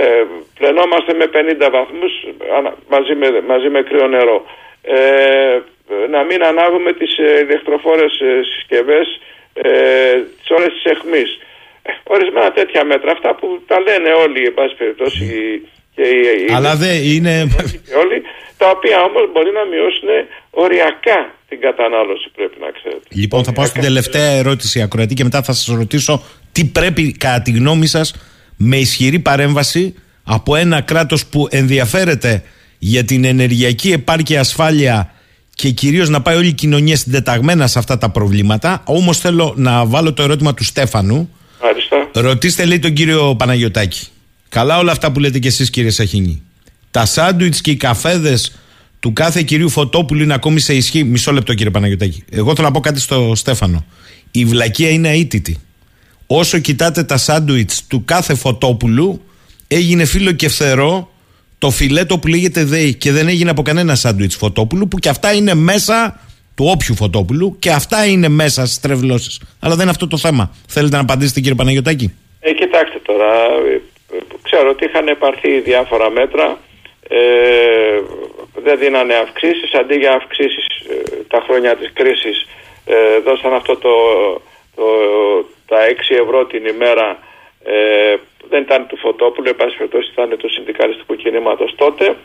ε, πλενόμαστε με 50 βαθμούς ανα- μαζί με, μαζί με κρύο νερό. Ε, να μην ανάβουμε τις ε, ηλεκτροφόρες ε, συσκευές ε, τις ώρες της εχμής. Ε, ορισμένα τέτοια μέτρα, αυτά που τα λένε όλοι, εν πάση περιπτώσει, και οι, οι- Αλλά δεν είναι. και όλοι, τα οποία όμως μπορεί να μειώσουν οριακά την κατανάλωση, πρέπει να ξέρετε. Λοιπόν, θα πάω στην τελευταία ερώτηση, Ακροατή, και μετά θα σας ρωτήσω τι πρέπει, κατά τη γνώμη σας, με ισχυρή παρέμβαση από ένα κράτος που ενδιαφέρεται για την ενεργειακή επάρκεια ασφάλεια και κυρίως να πάει όλη η κοινωνία συντεταγμένα σε αυτά τα προβλήματα. Όμως θέλω να βάλω το ερώτημα του Στέφανου. Μάλιστα. Ρωτήστε, λέει τον κύριο Παναγιωτάκη. Καλά όλα αυτά που λέτε κι εσείς, κύριε Σαχίνη. Τα σάντουιτς και οι καφέδες του κάθε κυρίου Φωτόπουλου είναι ακόμη σε ισχύ. Μισό λεπτό, κύριε Παναγιωτάκη. Εγώ θέλω να πω κάτι στο Στέφανο. Η βλακεία είναι αίτητη. Όσο κοιτάτε τα σάντουιτς του κάθε Φωτόπουλου, έγινε φίλο και φθερό το φιλέτο που λέγεται ΔΕΗ και δεν έγινε από κανένα σάντουιτς Φωτόπουλου, που και αυτά είναι μέσα του όποιου Φωτόπουλου και αυτά είναι μέσα στις τρευλώσεις. Αλλά δεν είναι αυτό το θέμα. Θέλετε να απαντήσετε, κύριε Παναγιωτάκη; Ε, κοιτάξτε τώρα, ε, ε, ξέρω ότι είχαν επαρθεί διάφορα μέτρα, ε, δεν δίνανε αυξήσεις, αντί για αυξήσεις ε, τα χρόνια της κρίσης ε, δώσαν αυτό το, το, τα 6 ευρώ την ημέρα, ε, δεν ήταν του Φωτόπουλου, εν πάση περιπτώσει ήταν του συνδικαλιστικού κινήματος τότε.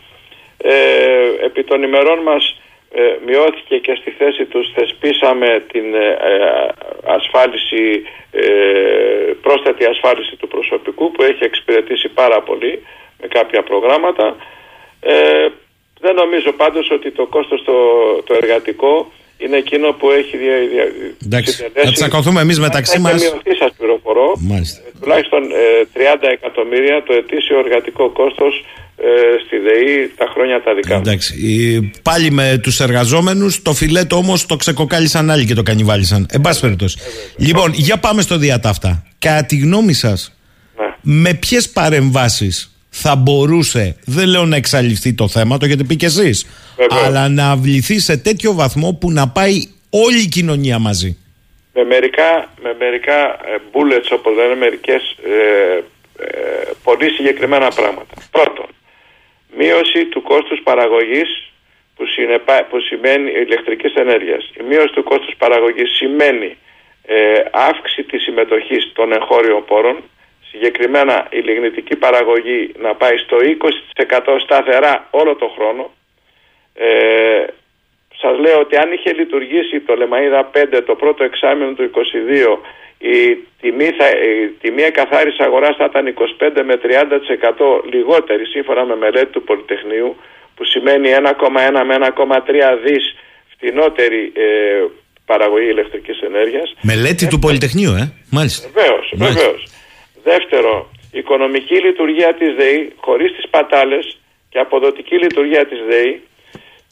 Ε, επί των ημερών μας ε, μειώθηκε και στη θέση τους θεσπίσαμε την ε, ε, ασφάλιση, ε, πρόσθετη ασφάλιση του προσωπικού που έχει εξυπηρετήσει πάρα πολύ με κάποια προγράμματα. Ε, δεν νομίζω πάντως ότι το κόστος το, το εργατικό είναι εκείνο που έχει δια, δια, Εντάξει. συντελέσει- Να τσακωθούμε εμείς μεταξύ θα μας. έχει μειωθεί, σας πληροφορώ, Μάλιστα. ε, τουλάχιστον ε, 30 εκατομμύρια το ετήσιο εργατικό κόστος ε, στη ΔΕΗ τα χρόνια τα δικά μου. Εντάξει. ε, Πάλι με τους εργαζόμενους, το φιλέτο όμως το ξεκοκάλισαν άλλοι και το κανιβάλισαν. Εν πάση περιπτώσει. Λοιπόν, για πάμε στο διατάφτα. Κατά τη γνώμη σας, με ποιες παρεμβάσεις θα μπορούσε, δεν λέω να εξαλειφθεί το θέμα, το έχετε πει κι εσείς, αλλά να αυληθεί σε τέτοιο βαθμό που να πάει όλη η κοινωνία μαζί. με μερικά, με μερικά ε, bullets όπως λένε μερικές ε, ε, πολύ συγκεκριμένα πράγματα. Πρώτον, μείωση του κόστους παραγωγής που, συνεπά, που σημαίνει ηλεκτρικής ενέργειας. Η μείωση του κόστους παραγωγής σημαίνει ε, αύξηση της συμμετοχής των εγχώριων πόρων, συγκεκριμένα η λιγνητική παραγωγή να πάει στο 20% σταθερά όλο το χρόνο. Ε, σας λέω ότι αν είχε λειτουργήσει το Λεμαΐδα 5 το πρώτο εξάμεινο του 22 η τιμή, θα, η τιμή εκαθάρισης αγοράς θα ήταν 25 με 30% λιγότερη σύμφωνα με μελέτη του Πολυτεχνείου που σημαίνει 1,1 με 1,3 δις φτηνότερη ε, παραγωγή ηλεκτρικής ενέργειας. Μελέτη του Πολυτεχνείου, ε. Μάλιστα. Βεβαίως, Μάλιστα. βεβαίως. Δεύτερο, οικονομική λειτουργία της ΔΕΗ χωρίς τις πατάλες και αποδοτική λειτουργία της ΔΕΗ.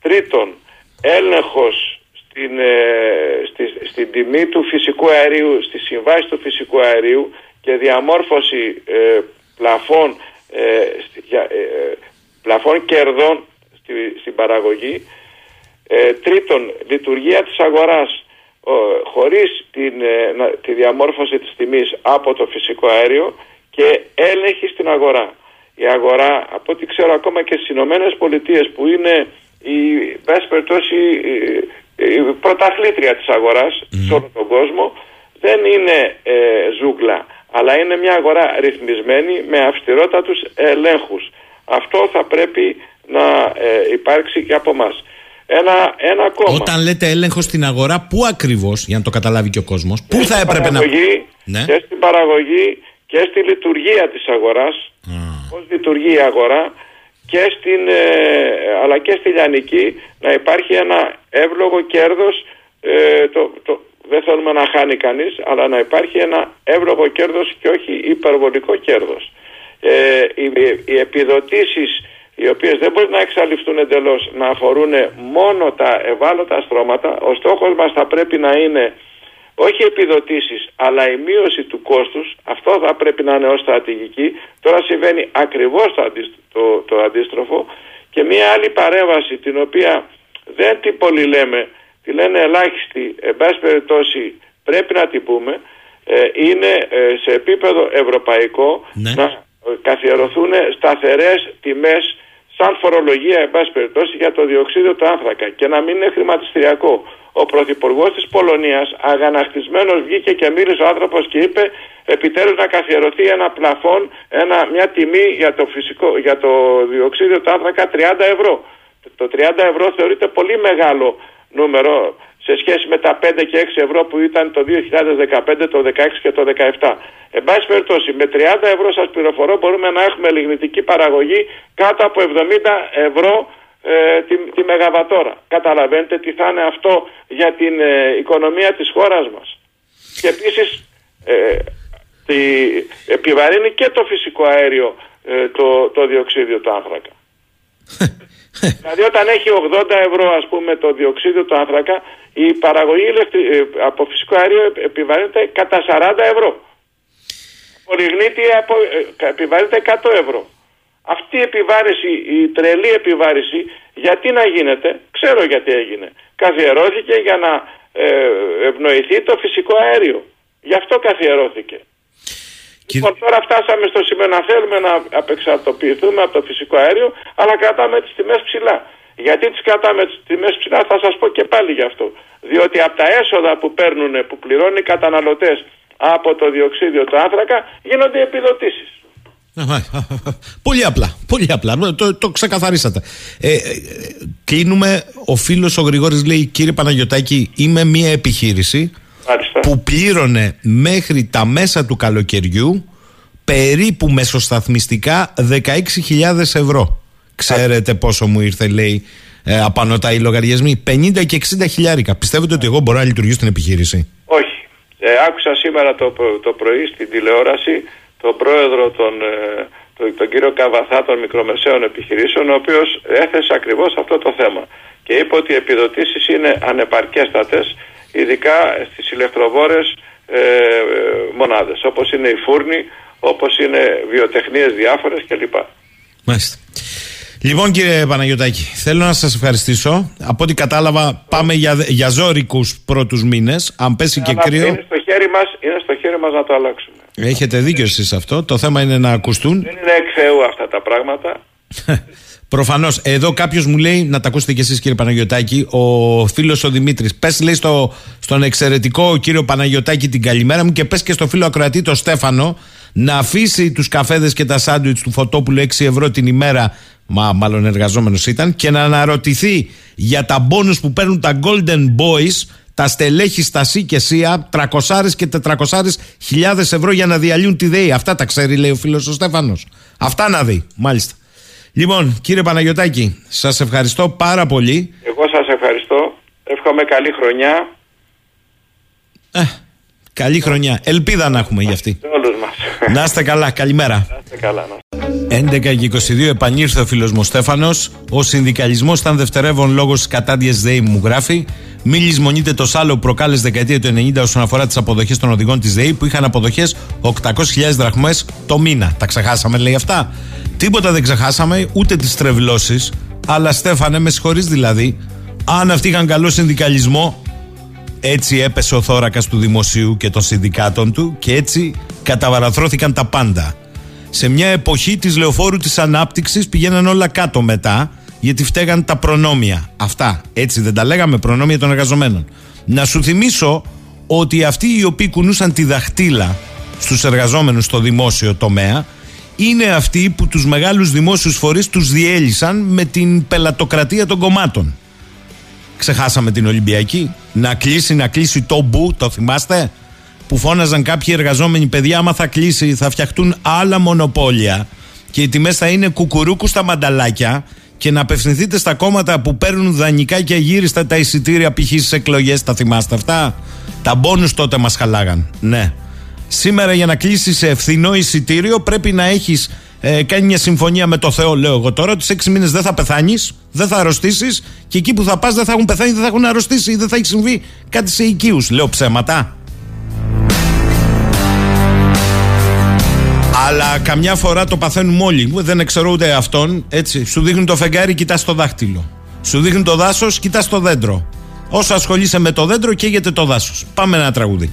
Τρίτον, έλεγχος στην, ε, στη, στην τιμή του φυσικού αερίου, στη συμβάση του φυσικού αερίου και διαμόρφωση ε, πλαφών, ε, στη- για- ε, πλαφών κερδών στη, στην παραγωγή. Ε, τρίτον, λειτουργία της αγοράς ο, χωρίς την, ε, να- τη διαμόρφωση της τιμής από το φυσικό αέριο και έλεγχη στην αγορά. Η αγορά, από ό,τι ξέρω ακόμα και στις Ηνωμένες Πολιτείες που είναι η, πες περιπτώσει, η, η πρωταθλήτρια της αγοράς σε όλο τον κόσμο, δεν είναι ε, ζούγκλα, αλλά είναι μια αγορά ρυθμισμένη με αυστηρότατους ελέγχους. Αυτό θα πρέπει να ε, υπάρξει και από μας. Ένα, ένα ακόμα. Όταν λέτε έλεγχος στην αγορά, πού ακριβώς, για να το καταλάβει και ο κόσμος, πού Και θα στην έπρεπε να. παραγωγή, Ναι. Και στην παραγωγή και στη λειτουργία της αγοράς, πώς λειτουργεί η αγορά και στην, ε, αλλά και στη λιανική να υπάρχει ένα εύλογο κέρδος, ε, το, το, δεν θέλουμε να χάνει κανείς, αλλά να υπάρχει ένα εύλογο κέρδος και όχι υπερβολικό κέρδος. Ε, οι, οι επιδοτήσεις οι οποίες δεν μπορεί να εξαλειφθούν εντελώς να αφορούν μόνο τα ευάλωτα στρώματα, ο στόχος μας θα πρέπει να είναι όχι επιδοτήσεις αλλά η μείωση του κόστους. Αυτό θα πρέπει να είναι ως στρατηγική. Τώρα συμβαίνει ακριβώς το, αντίστ- το, το αντίστροφο. Και μια άλλη παρέμβαση την οποία δεν την πολύ λέμε τη λένε ελάχιστη εν πάση περιπτώσει πρέπει να την πούμε ε, είναι ε, σε επίπεδο ευρωπαϊκό να ε, καθιερωθούν σταθερές τιμές σαν φορολογία, εν πάση περιπτώσει, για το διοξείδιο του άνθρακα και να μην είναι χρηματιστηριακό. Ο πρωθυπουργός της Πολωνίας, αγανακτισμένος, βγήκε και μίλησε ο άνθρωπος και είπε επιτέλους να καθιερωθεί ένα πλαφόν, ένα, μια τιμή για το, φυσικό, για το διοξείδιο του άνθρακα 30 ευρώ. Το 30 ευρώ θεωρείται πολύ μεγάλο νούμερο σε σχέση με τα 5 και 6 ευρώ που ήταν το 2015, το 2016 και το 2017. Εν πάση περιπτώσει, με 30 ευρώ σας πληροφορώ μπορούμε να έχουμε λιγνητική παραγωγή κάτω από 70 ευρώ ε, τη, τη μεγαβατόρα. Καταλαβαίνετε τι θα είναι αυτό για την ε, οικονομία της χώρας μας. Και επίσης ε, τη, επιβαρύνει και το φυσικό αέριο ε, το, το διοξίδιο του άνθρακα. Δηλαδή όταν έχει 80 ευρώ ας πούμε το διοξίδιο του άνθρακα η παραγωγή ηλεκτρι- ε, από φυσικό αέριο επ- επιβαρύνεται κατά 40 ευρώ. Από λιγνίτη απο, ε, επιβαρύνεται 100 ευρώ. Αυτή η επιβάρηση, η τρελή επιβάρηση, γιατί να γίνεται, ξέρω γιατί έγινε. Καθιερώθηκε για να ε, ευνοηθεί το φυσικό αέριο. Γι' αυτό καθιερώθηκε. Λοιπόν, τώρα φτάσαμε στο σημείο να θέλουμε να απεξαρτοποιηθούμε από το φυσικό αέριο, αλλά κρατάμε τις τιμές ψηλά. Γιατί τις κρατάμε τις τιμές ψηλά θα σας πω και πάλι γι' αυτό. Διότι από τα έσοδα που παίρνουν, που πληρώνουν οι καταναλωτές από το διοξίδιο του άνθρακα, γίνονται οι επιδοτήσεις. Πολύ απλά. Πολύ απλά. Το, το ξεκαθαρίσατε. Ε, ε, κλείνουμε. Ο φίλος ο Γρηγόρης λέει: Κύριε Παναγιωτάκη, είμαι μια επιχείρηση που πλήρωνε μέχρι τα μέσα του καλοκαιριού περίπου μεσοσταθμιστικά 16.000 ευρώ. Ξέρετε πόσο μου ήρθε, λέει, ε, απανωτά οι λογαριασμοί. 50 και 60 χιλιάρικα. Πιστεύετε ότι εγώ μπορώ να λειτουργήσω στην επιχείρηση; Όχι. Ε, άκουσα σήμερα το, το πρωί στην τηλεόραση τον πρόεδρο των, ε, τον, τον κύριο Καβαθά των μικρομεσαίων επιχειρήσεων ο οποίος έθεσε ακριβώς αυτό το θέμα και είπε ότι οι επιδοτήσεις είναι ανεπαρκέστατες ειδικά στις ηλεκτροβόρες ε, μονάδες όπως είναι η φούρνη, όπως είναι βιοτεχνίες διάφορες κλπ. Μάλιστα. Λοιπόν κύριε Παναγιωτάκη, θέλω να σας ευχαριστήσω. Από ό,τι κατάλαβα πάμε για, για ζώρικους πρώτους μήνες. Αν πέσει και Αλλά κρύο... Είναι στο, χέρι μας, είναι στο χέρι μας να το αλλάξουμε. Έχετε δίκιο εσείς σε αυτό. Το θέμα είναι να ακουστούν. Δεν είναι εκ Θεού αυτά τα πράγματα. [LAUGHS] Προφανώς. Εδώ κάποιος μου λέει, να τα ακούσετε κι εσείς κύριε Παναγιωτάκη, ο φίλος ο Δημήτρης. Πες, λέει στο, στον εξαιρετικό κύριο Παναγιωτάκη την καλημέρα μου και πες και στο φίλο Ακροατή το Στέφανο να αφήσει τους καφέδες και τα σάντουιτς του Φωτόπουλου 6 ευρώ την ημέρα. Μα μάλλον εργαζόμενος ήταν και να αναρωτηθεί για τα μπόνους που παίρνουν τα Golden Boys τα στελέχη στα ΣΥ και ΣΥΑ 300 και 400 χιλιάδες ευρώ για να διαλύουν τη ΔΕΗ. Αυτά τα ξέρει λέει ο φίλος ο Στέφανος. Αυτά να δει. Μάλιστα. Λοιπόν, κύριε Παναγιωτάκη, σας ευχαριστώ πάρα πολύ. Εγώ σας ευχαριστώ. Εύχομαι καλή χρονιά Ε, καλή χρονιά. Ελπίδα να έχουμε για αυτή. σε όλους μας. Να είστε καλά. Καλημέρα. Να είστε καλά. να 11 και 22 επανήρθε ο φίλος μου Στέφανος. Ο συνδικαλισμός ήταν δευτερεύον λόγος τη κατάντια ΔΕΗ, μου γράφει. Μη λησμονείτε το σάλο που προκάλεσε δεκαετία του 90 όσον αφορά τις αποδοχές των οδηγών της ΔΕΗ που είχαν αποδοχές 800.000 δραχμές το μήνα. Τα ξεχάσαμε, λέει αυτά. Τίποτα δεν ξεχάσαμε, ούτε τις τρευλώσεις. Αλλά Στέφανε, με συγχωρείς δηλαδή, αν αυτοί είχαν καλό συνδικαλισμό, έτσι έπεσε ο θώρακας του δημοσίου και των συνδικάτων του και έτσι καταβαραθρώθηκαν τα πάντα. Σε μια εποχή της λεωφόρου της ανάπτυξης πηγαίναν όλα κάτω μετά γιατί φταίγαν τα προνόμια. Αυτά. Έτσι δεν τα λέγαμε προνόμια των εργαζομένων. Να σου θυμίσω ότι αυτοί οι οποίοι κουνούσαν τη δαχτύλα στους εργαζόμενους στο δημόσιο τομέα είναι αυτοί που τους μεγάλους δημόσιους φορείς τους διέλυσαν με την πελατοκρατία των κομμάτων. Ξεχάσαμε την Ολυμπιακή. Να κλείσει, να κλείσει το μπου, το θυμάστε. Που φώναζαν κάποιοι εργαζόμενοι παιδιά, άμα θα κλείσει, θα φτιαχτούν άλλα μονοπόλια και οι τιμές θα είναι κουκουρούκου στα μανταλάκια και να απευθυνθείτε στα κόμματα που παίρνουν δανεικά και αγύριστα τα εισιτήρια π.χ. στις εκλογές. Τα θυμάστε αυτά; Τα μπόνους τότε μας χαλάγαν. Ναι. Σήμερα για να κλείσεις σε ευθυνό εισιτήριο πρέπει να έχεις ε, κάνει μια συμφωνία με το Θεό, λέω εγώ τώρα, ότι σε 6 μήνες δεν θα πεθάνεις, δεν θα αρρωστήσεις και εκεί που θα πας δεν θα έχουν πεθάνει, δεν θα έχουν αρρωστήσει ή δεν θα έχει συμβεί κάτι σε οικείους. Λέω ψέματα. Αλλά καμιά φορά το παθαίνουμε όλοι. Δεν ξέρω ούτε αυτόν. Έτσι. Σου δείχνουν το φεγγάρι, κοιτάς το δάχτυλο. Σου δείχνουν το δάσος, κοιτάς το δέντρο. Όσο ασχολείσαι με το δέντρο, καίγεται το δάσος. Πάμε ένα τραγούδι.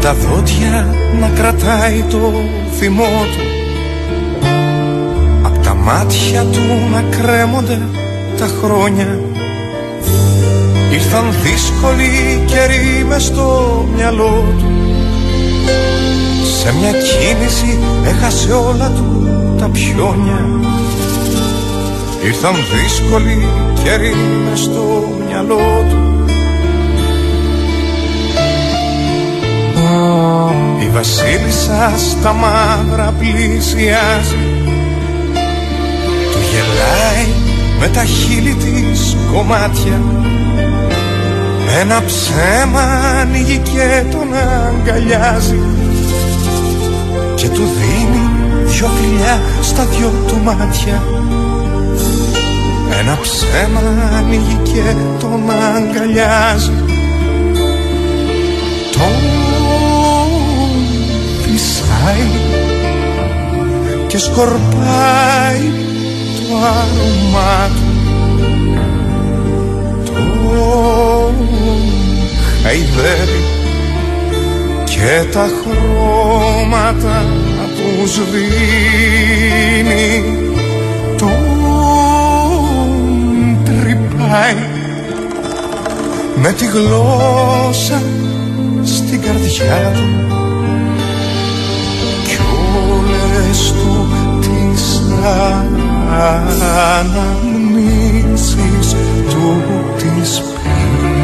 Τα δόντια να κρατάει το θυμό του. Απ' τα μάτια του να κρέμονται τα χρόνια. Ήρθαν δύσκολοι καιροί μες στο μυαλό του. Σε μια κίνηση έχασε όλα του τα πιόνια. Ήρθαν δύσκολοι καιροί μες στο μυαλό του Η βασίλισσα στα μαύρα πλησιάζει. Του γελάει με τα χείλη της κομμάτια. Ένα ψέμα ανοίγει και τον αγκαλιάζει. Και του δίνει δυο φιλιά στα δυο του μάτια. Ένα ψέμα ανοίγει και τον αγκαλιάζει. Τον φυσάει και σκορπάει το άρωμά του. Τον χαϊδεύει και τα χρώματα τους σβήνει τον τρυπάει με τη γλώσσα στην καρδιά του αναμνήσεις του της πίνης.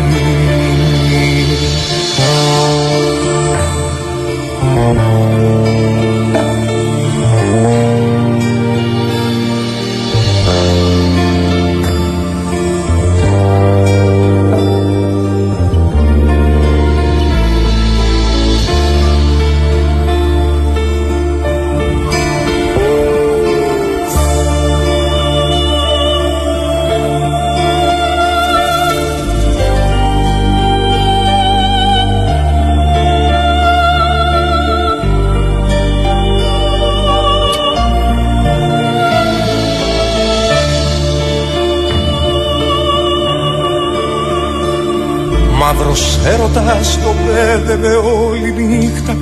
Έρωτας το πέδευε όλη νύχτα.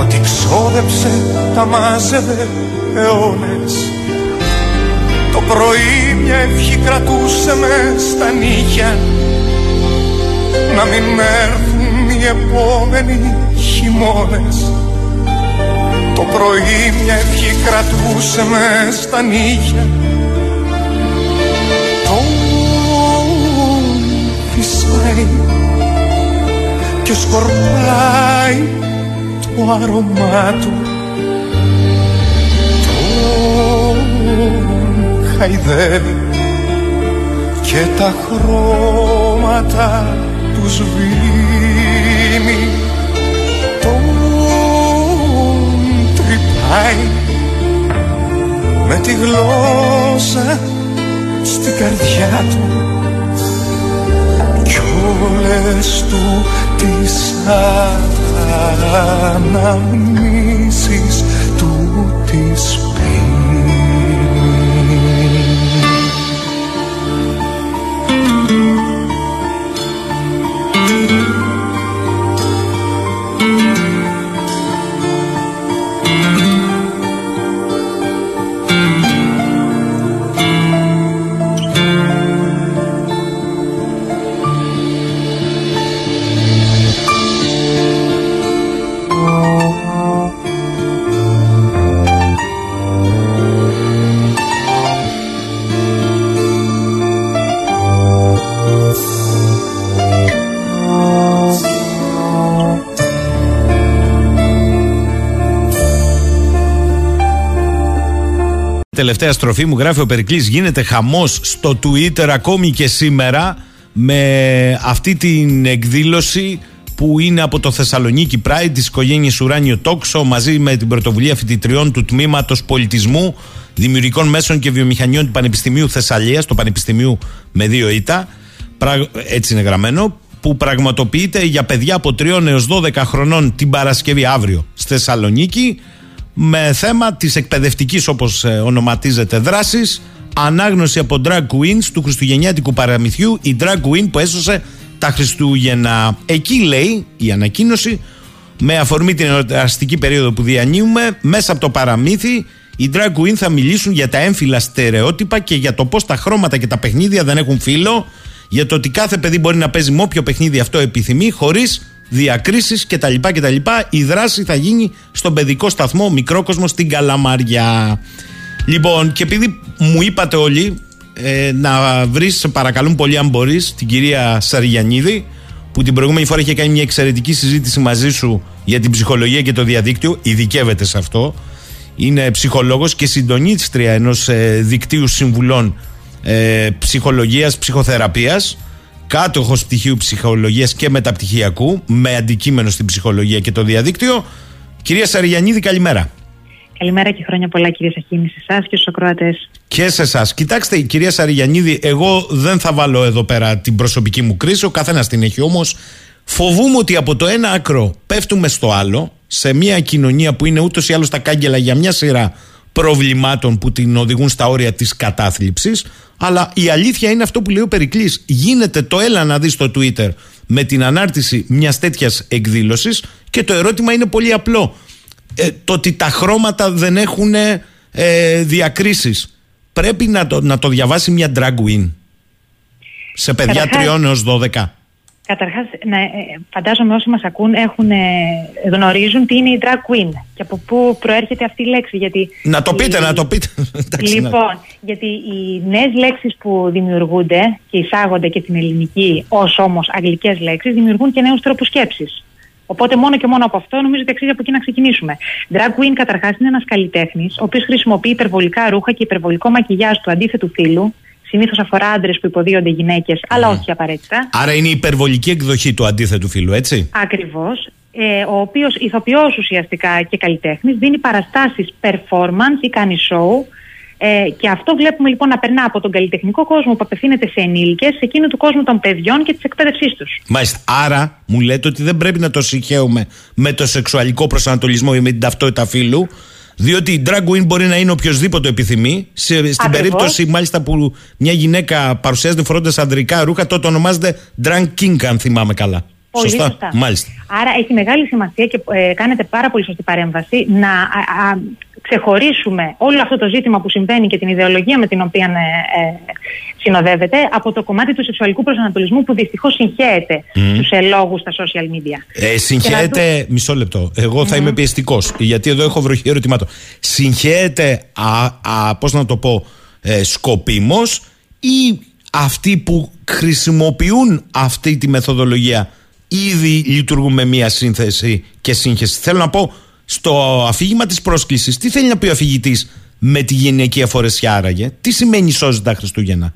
Ότι ξόδεψε τα μάζευε αιώνες. Το πρωί μια ευχή κρατούσε με στα νύχια. Να μην έρθουν οι επόμενοι χειμώνες. Το πρωί μια ευχή κρατούσε με στα νύχια φυσάει και σκορπάει το άρωμά του. Τον χαϊδεύει και τα χρώματα του σβήνει. Τον τρυπάει με τη γλώσσα στην καρδιά του. κι όλες του τις αναμνήσεις του τις Τελευταία στροφή μου γράφει ο Περικλής γίνεται χαμός στο Twitter ακόμη και σήμερα με αυτή την εκδήλωση που είναι από το Θεσσαλονίκη Pride της οικογένειας Ουράνιο Τόξο μαζί με την πρωτοβουλία φοιτητριών του Τμήματος Πολιτισμού Δημιουργικών Μέσων και Βιομηχανιών του Πανεπιστημίου Θεσσαλίας, το Πανεπιστημίου με δύο ήττα, έτσι είναι γραμμένο, που πραγματοποιείται για παιδιά από 3 έως 12 χρονών την Παρασκευή αύριο στη Θεσσαλονίκη με θέμα της εκπαιδευτικής όπως ε, ονοματίζεται δράσης ανάγνωση από drag queens του χριστουγεννιάτικου παραμυθιού η drag queen που έσωσε τα Χριστούγεννα. Εκεί λέει η ανακοίνωση με αφορμή την εορταστική περίοδο που διανύουμε μέσα από το παραμύθι οι drag queen θα μιλήσουν για τα έμφυλα στερεότυπα και για το πώς τα χρώματα και τα παιχνίδια δεν έχουν φύλλο για το ότι κάθε παιδί μπορεί να παίζει με όποιο παιχνίδι αυτό επιθυμεί χωρίς διακρίσεις κτλ. κτλ. Η δράση θα γίνει στον παιδικό σταθμό Μικρόκοσμο στην Καλαμαριά. Λοιπόν, και επειδή μου είπατε όλοι ε, να βρεις, σε παρακαλούν πολύ, αν μπορείς, την κυρία Σαριγιανίδη, που την προηγούμενη φορά είχε κάνει μια εξαιρετική συζήτηση μαζί σου για την ψυχολογία και το διαδίκτυο, ειδικεύεται σε αυτό. Είναι ψυχολόγος και συντονίστρια ενός ε, δικτύου συμβουλών ε, ψυχολογίας, ψυχοθεραπείας κάτοχος πτυχίου ψυχολογίας και μεταπτυχιακού, με αντικείμενο στην ψυχολογία και το διαδίκτυο. Κυρία Σαριανίδη, καλημέρα. Καλημέρα και χρόνια πολλά, κύριε Σαχίνη, σε εσάς και στους ακροατές. Και σε εσάς. Κοιτάξτε, η κυρία Σαριγιανίδη, εγώ δεν θα βάλω εδώ πέρα την προσωπική μου κρίση, ο καθένας την έχει όμως. Φοβούμαι ότι από το ένα άκρο πέφτουμε στο άλλο, σε μια κοινωνία που είναι ούτως ή άλλως τα κάγκελα για μια σειρά προβλημάτων που την οδηγούν στα όρια της κατάθλιψης αλλά η αλήθεια είναι αυτό που λέει ο Περικλής. Γίνεται το έλα να δεις στο Twitter με την ανάρτηση μιας τέτοιας εκδήλωσης και το ερώτημα είναι πολύ απλό. Ε, το ότι τα χρώματα δεν έχουν ε, διακρίσεις. Πρέπει να το, να το διαβάσει μια drag queen. Σε παιδιά τριών έως 12 Καταρχάς, ναι, ε, φαντάζομαι όσοι μας ακούν έχουν, ε, γνωρίζουν τι είναι η drag queen και από πού προέρχεται αυτή η λέξη. Γιατί να το πείτε, η... να το πείτε. [LAUGHS] λοιπόν, γιατί οι νέες λέξεις που δημιουργούνται και εισάγονται και την ελληνική ως όμως αγγλικές λέξεις δημιουργούν και νέους τρόπους σκέψης. Οπότε μόνο και μόνο από αυτό νομίζω ότι αξίζει από εκεί να ξεκινήσουμε. Drag queen καταρχάς είναι ένας καλλιτέχνης, ο οποίος χρησιμοποιεί υπερβολικά ρούχα και υπερβολικό μακιγιάζ του αντίθετου φύλου. Συνήθως αφορά άντρες που υποδίονται γυναίκες, αλλά όχι απαραίτητα. Άρα είναι η υπερβολική εκδοχή του αντίθετου φίλου, έτσι; Ακριβώς. Ε, ο οποίος ηθοποιός ουσιαστικά και καλλιτέχνης δίνει παραστάσεις performance ή κάνει show. Ε, και αυτό βλέπουμε λοιπόν να περνά από τον καλλιτεχνικό κόσμο που απευθύνεται σε ενήλικες, σε εκείνο του κόσμου των παιδιών και της εκπαίδευσής τους. Μάλιστα. Άρα μου λέτε ότι δεν πρέπει να το συγχαίουμε με το σεξουαλικό προσανατολισμό ή με την ταυτότητα φύλου. Διότι η drag queen μπορεί να είναι οποιοδήποτε επιθυμεί. Σε, στην Ακριβώς. περίπτωση μάλιστα που μια γυναίκα παρουσιάζεται φορώντας ανδρικά ρούχα, τότε ονομάζεται drag king, αν θυμάμαι καλά. Πολύ σωστά. Μάλιστα. Άρα έχει μεγάλη σημασία και ε, κάνετε πάρα πολύ σωστή παρέμβαση να α, α, ξεχωρίσουμε όλο αυτό το ζήτημα που συμβαίνει και την ιδεολογία με την οποία ε, ε, συνοδεύεται από το κομμάτι του σεξουαλικού προσανατολισμού που δυστυχώς συγχαίεται Μμμ. στους ελόγους στα social media. Ε, συγχαίεται. Μισό λεπτό. Εγώ θα είμαι πιεστικός. Γιατί εδώ έχω βροχή ερωτημάτων. Συγχαίεται, α, α, πώς να το πω, ε, σκοπίμως ή αυτοί που χρησιμοποιούν αυτή τη μεθοδολογία ήδη λειτουργούν με μία σύνθεση και σύγχυση. Θέλω να πω, στο αφήγημα της πρόσκλησης, τι θέλει να πει ο αφηγητής με τη γυναικεία φορεσιά άραγε; Τι σημαίνει σώζει τα Χριστούγεννα;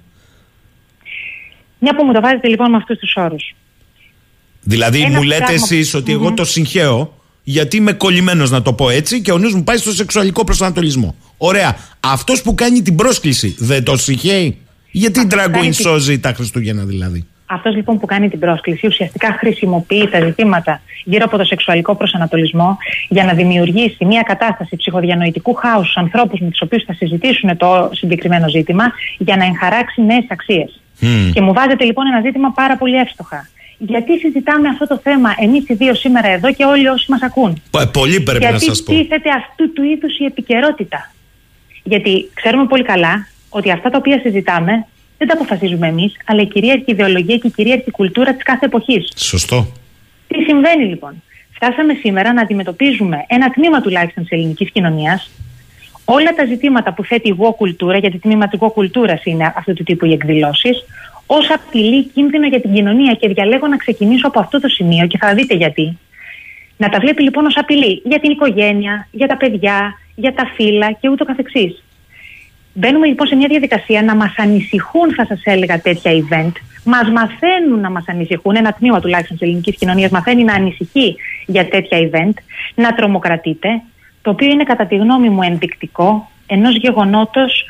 Μια που μου το βάζετε λοιπόν με αυτούς τους όρους. Δηλαδή, Ένα μου λέτε πράγμα- εσείς ότι εγώ Μμμ. το συγχαίω, γιατί είμαι κολλημένος να το πω έτσι και ο νους μου πάει στο σεξουαλικό προσανατολισμό. Ωραία. Αυτός που κάνει την πρόσκληση δεν το συγχαίει; Γιατί η Αυτός που Dragon κάνει την- σώζει τα Χριστούγεννα δηλαδή; Αυτός λοιπόν που κάνει την πρόσκληση ουσιαστικά χρησιμοποιεί τα ζητήματα γύρω από το σεξουαλικό προσανατολισμό για να δημιουργήσει μια κατάσταση ψυχοδιανοητικού χάους στους ανθρώπους με τους οποίους θα συζητήσουν το συγκεκριμένο ζήτημα για να εγχαράξει νέες αξίες. Μμμ. Και μου βάζετε λοιπόν ένα ζήτημα πάρα πολύ εύστοχα. Γιατί συζητάμε αυτό το θέμα εμείς οι δύο σήμερα εδώ και όλοι όσοι μας ακούν; Πο- Πολύ πρέπει να Γιατί σας πω. τίθεται αυτού του είδους η επικαιρότητα. Γιατί ξέρουμε πολύ καλά ότι αυτά τα οποία συζητάμε δεν τα αποφασίζουμε εμείς, αλλά η κυρίαρχη ιδεολογία και η κυρίαρχη κουλτούρα της κάθε εποχής. Σωστό. Τι συμβαίνει λοιπόν; Φτάσαμε σήμερα να αντιμετωπίζουμε ένα τμήμα τουλάχιστον της ελληνικής κοινωνίας όλα τα ζητήματα που θέτει η εγώ κουλτούρα, γιατί τμήμα της εγώ κουλτούρας είναι αυτού του τύπου οι εκδηλώσεις, ω απειλή κίνδυνο για την κοινωνία. Και διαλέγω να ξεκινήσω από αυτό το σημείο και θα δείτε γιατί. Να τα βλέπει λοιπόν ω απειλή για την οικογένεια, για τα παιδιά, για τα φύλλα και ούτω καθεξής. Μπαίνουμε λοιπόν σε μια διαδικασία να μας ανησυχούν, θα σας έλεγα, τέτοια event. Μας μαθαίνουν να μας ανησυχούν, ένα τμήμα τουλάχιστον της ελληνικής κοινωνίας μαθαίνει να ανησυχεί για τέτοια event, να τρομοκρατείται, το οποίο είναι κατά τη γνώμη μου ενδεικτικό ενός γεγονότος,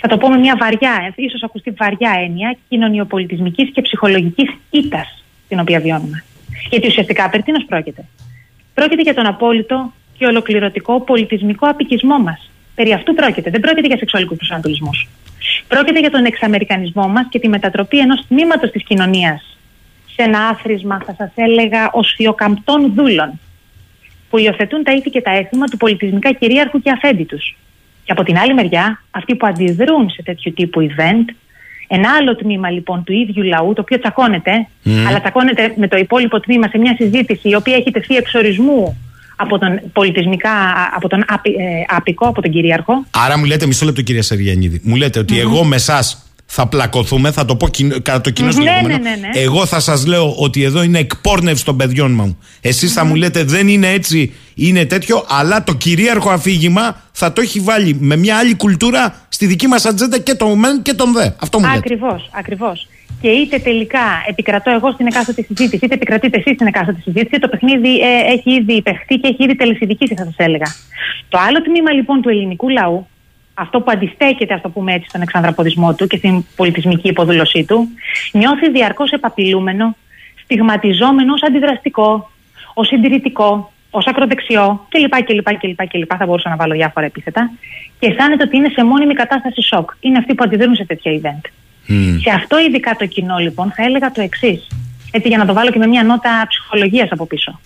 θα το πω με μια βαριά, ίσως ακουστεί βαριά έννοια, κοινωνιοπολιτισμικής και ψυχολογικής ήττας την οποία βιώνουμε. Γιατί ουσιαστικά περί τίνος πρόκειται. Πρόκειται για τον απόλυτο και ολοκληρωτικό πολιτισμικό απικισμό μας. Περί αυτού πρόκειται. Δεν πρόκειται για σεξουαλικούς προσανατολισμούς. Πρόκειται για τον εξαμερικανισμό μας και τη μετατροπή ενός τμήματος της κοινωνίας σε ένα άθροισμα, θα σας έλεγα, οσφιοκαμπτών δούλων, που υιοθετούν τα ήθη και τα έθιμα του πολιτισμικά κυρίαρχου και αφέντη του. Και από την άλλη μεριά, αυτοί που αντιδρούν σε τέτοιου τύπου event, ένα άλλο τμήμα λοιπόν του ίδιου λαού, το οποίο τσακώνεται, Μμμ. αλλά τσακώνεται με το υπόλοιπο τμήμα σε μια συζήτηση η οποία έχει τεθεί εξορισμού από τον πολιτισμικά, α- από τον άπη- ε, άπικο, από τον κυρίαρχο. Άρα μου λέτε, μισό λεπτό κυρία Σεργιανίδη, μου λέτε ότι εγώ με εσάς θα πλακωθούμε, θα το πω κοινο- κατά το κοινό Μμμ, ναι, συγκεκριμένο. ναι, ναι, ναι. Εγώ θα σας λέω ότι εδώ είναι εκπόρνευση των παιδιών μου. Εσείς θα μου λέτε δεν είναι έτσι, είναι τέτοιο, αλλά το κυρίαρχο αφήγημα θα το έχει βάλει με μια άλλη κουλτούρα στη δική μας ατζέντα και τον μεν και τον δε. Αυτό μου λέτε. Ακριβώς, ακριβώς. Και είτε τελικά επικρατώ εγώ στην εκάστοτε συζήτηση, είτε επικρατείτε εσείς στην εκάστοτε συζήτηση, το παιχνίδι ε, έχει ήδη υπεχθεί και έχει ήδη τελεσιδικήσει, θα σας έλεγα. Το άλλο τμήμα λοιπόν του ελληνικού λαού, αυτό που αντιστέκεται, ας το πούμε έτσι, στον εξανδραποδισμό του και στην πολιτισμική υποδούλωσή του, νιώθει διαρκώς επαπειλούμενο, στιγματιζόμενο ως αντιδραστικό, ως συντηρητικό, ως ακροδεξιό κλπ. κλπ, κλπ, κλπ. Θα μπορούσα να βάλω διάφορα επίθετα. Και αισθάνεται ότι είναι σε μόνιμη κατάσταση σοκ. Είναι αυτοί που αντιδρούν σε τέτοια event. Σε αυτό ειδικά το κοινό λοιπόν θα έλεγα το εξής. Έτσι για να το βάλω και με μια νότα ψυχολογίας από πίσω.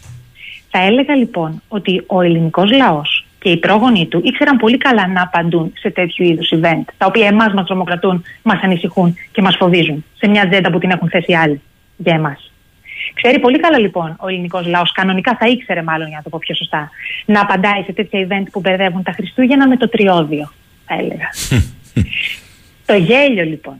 Θα έλεγα λοιπόν ότι ο ελληνικός λαός και οι πρόγονοι του ήξεραν πολύ καλά να απαντούν σε τέτοιου είδους event, τα οποία εμάς μας τρομοκρατούν, μας ανησυχούν και μας φοβίζουν σε μια ατζέντα που την έχουν θέσει άλλοι για εμάς. Ξέρει πολύ καλά λοιπόν ο ελληνικός λαός, κανονικά θα ήξερε μάλλον για να το πω πιο σωστά, να απαντάει σε τέτοια event που μπερδεύουν τα Χριστούγεννα με το τριώδιο, θα έλεγα. Το γέλιο λοιπόν,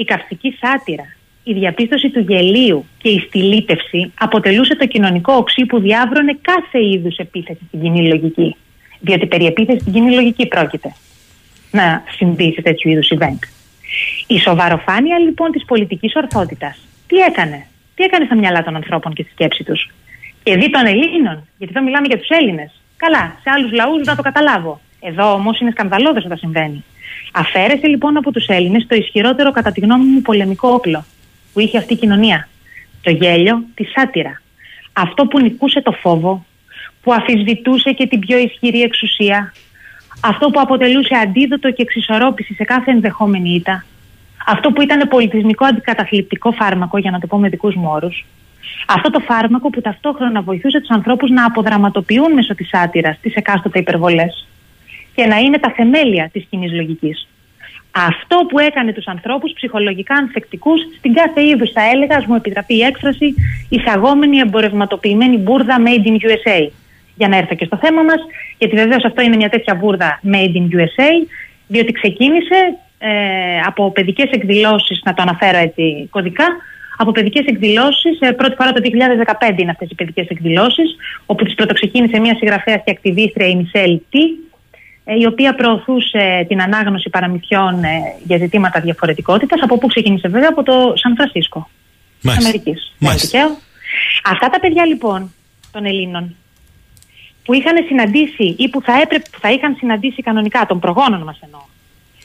η καυστική σάτυρα, η η διαπίστωση του γελίου και η στυλίτευση αποτελούσε το κοινωνικό οξύ που διάβρωνε κάθε είδους επίθεση στην κοινή λογική. Διότι περί επίθεσης στην κοινή λογική πρόκειται να συμβεί σε τέτοιου είδους event. Η σοβαροφάνεια λοιπόν της πολιτικής ορθότητας. Τι έκανε, τι έκανε στα μυαλά των ανθρώπων και στη σκέψη τους; Και δι των Ελλήνων, γιατί εδώ μιλάμε για τους Έλληνες. Καλά, σε άλλους λαούς να το καταλάβω. Εδώ όμως είναι σκανδαλώδες όταν συμβαίνει. Αφαίρεσε λοιπόν από τους Έλληνες το ισχυρότερο κατά τη γνώμη μου πολεμικό όπλο που είχε αυτή η κοινωνία. Το γέλιο, τη σάτυρα. Αυτό που νικούσε το φόβο, που αφισβητούσε και την πιο ισχυρή εξουσία, αυτό που αποτελούσε αντίδοτο και εξισορρόπηση σε κάθε ενδεχόμενη ήττα, αυτό που ήταν πολιτισμικό αντικαταθλιπτικό φάρμακο, για να το πω με δικούς μου όρους, αυτό το φάρμακο που ταυτόχρονα βοηθούσε τους ανθρώπους να αποδραματοποιούν μέσω της σάτυρας τις εκάστοτε υπερβολές και να είναι τα θεμέλια της κοινής λογικής. Αυτό που έκανε τους ανθρώπους ψυχολογικά ανθεκτικούς στην κάθε είδους, θα έλεγα, ας μου επιτραπεί η έκφραση, εισαγόμενη εμπορευματοποιημένη μπουρδα made in USA. Για να έρθω και στο θέμα μας, γιατί βεβαίως αυτό είναι μια τέτοια μπουρδα made in USA, διότι ξεκίνησε ε, από παιδικές εκδηλώσεις, να το αναφέρω έτσι κωδικά, από παιδικές εκδηλώσεις. Ε, πρώτη φορά το 2015 είναι αυτές οι παιδικές εκδηλώσεις, όπου τι πρωτοξεκίνησε μια συγγραφέα και ακτιβίστρια, η Μισελ Τι, ε, η οποία προωθούσε την ανάγνωση παραμυθιών ε, για ζητήματα διαφορετικότητας. Από πού ξεκίνησε, βέβαια, από το Σαν Φρανσίσκο της Αμερικής. Αυτά τα παιδιά λοιπόν των Ελλήνων που είχαν συναντήσει ή που θα, έπρεπε, που θα είχαν συναντήσει κανονικά, των προγόνων μας εννοώ,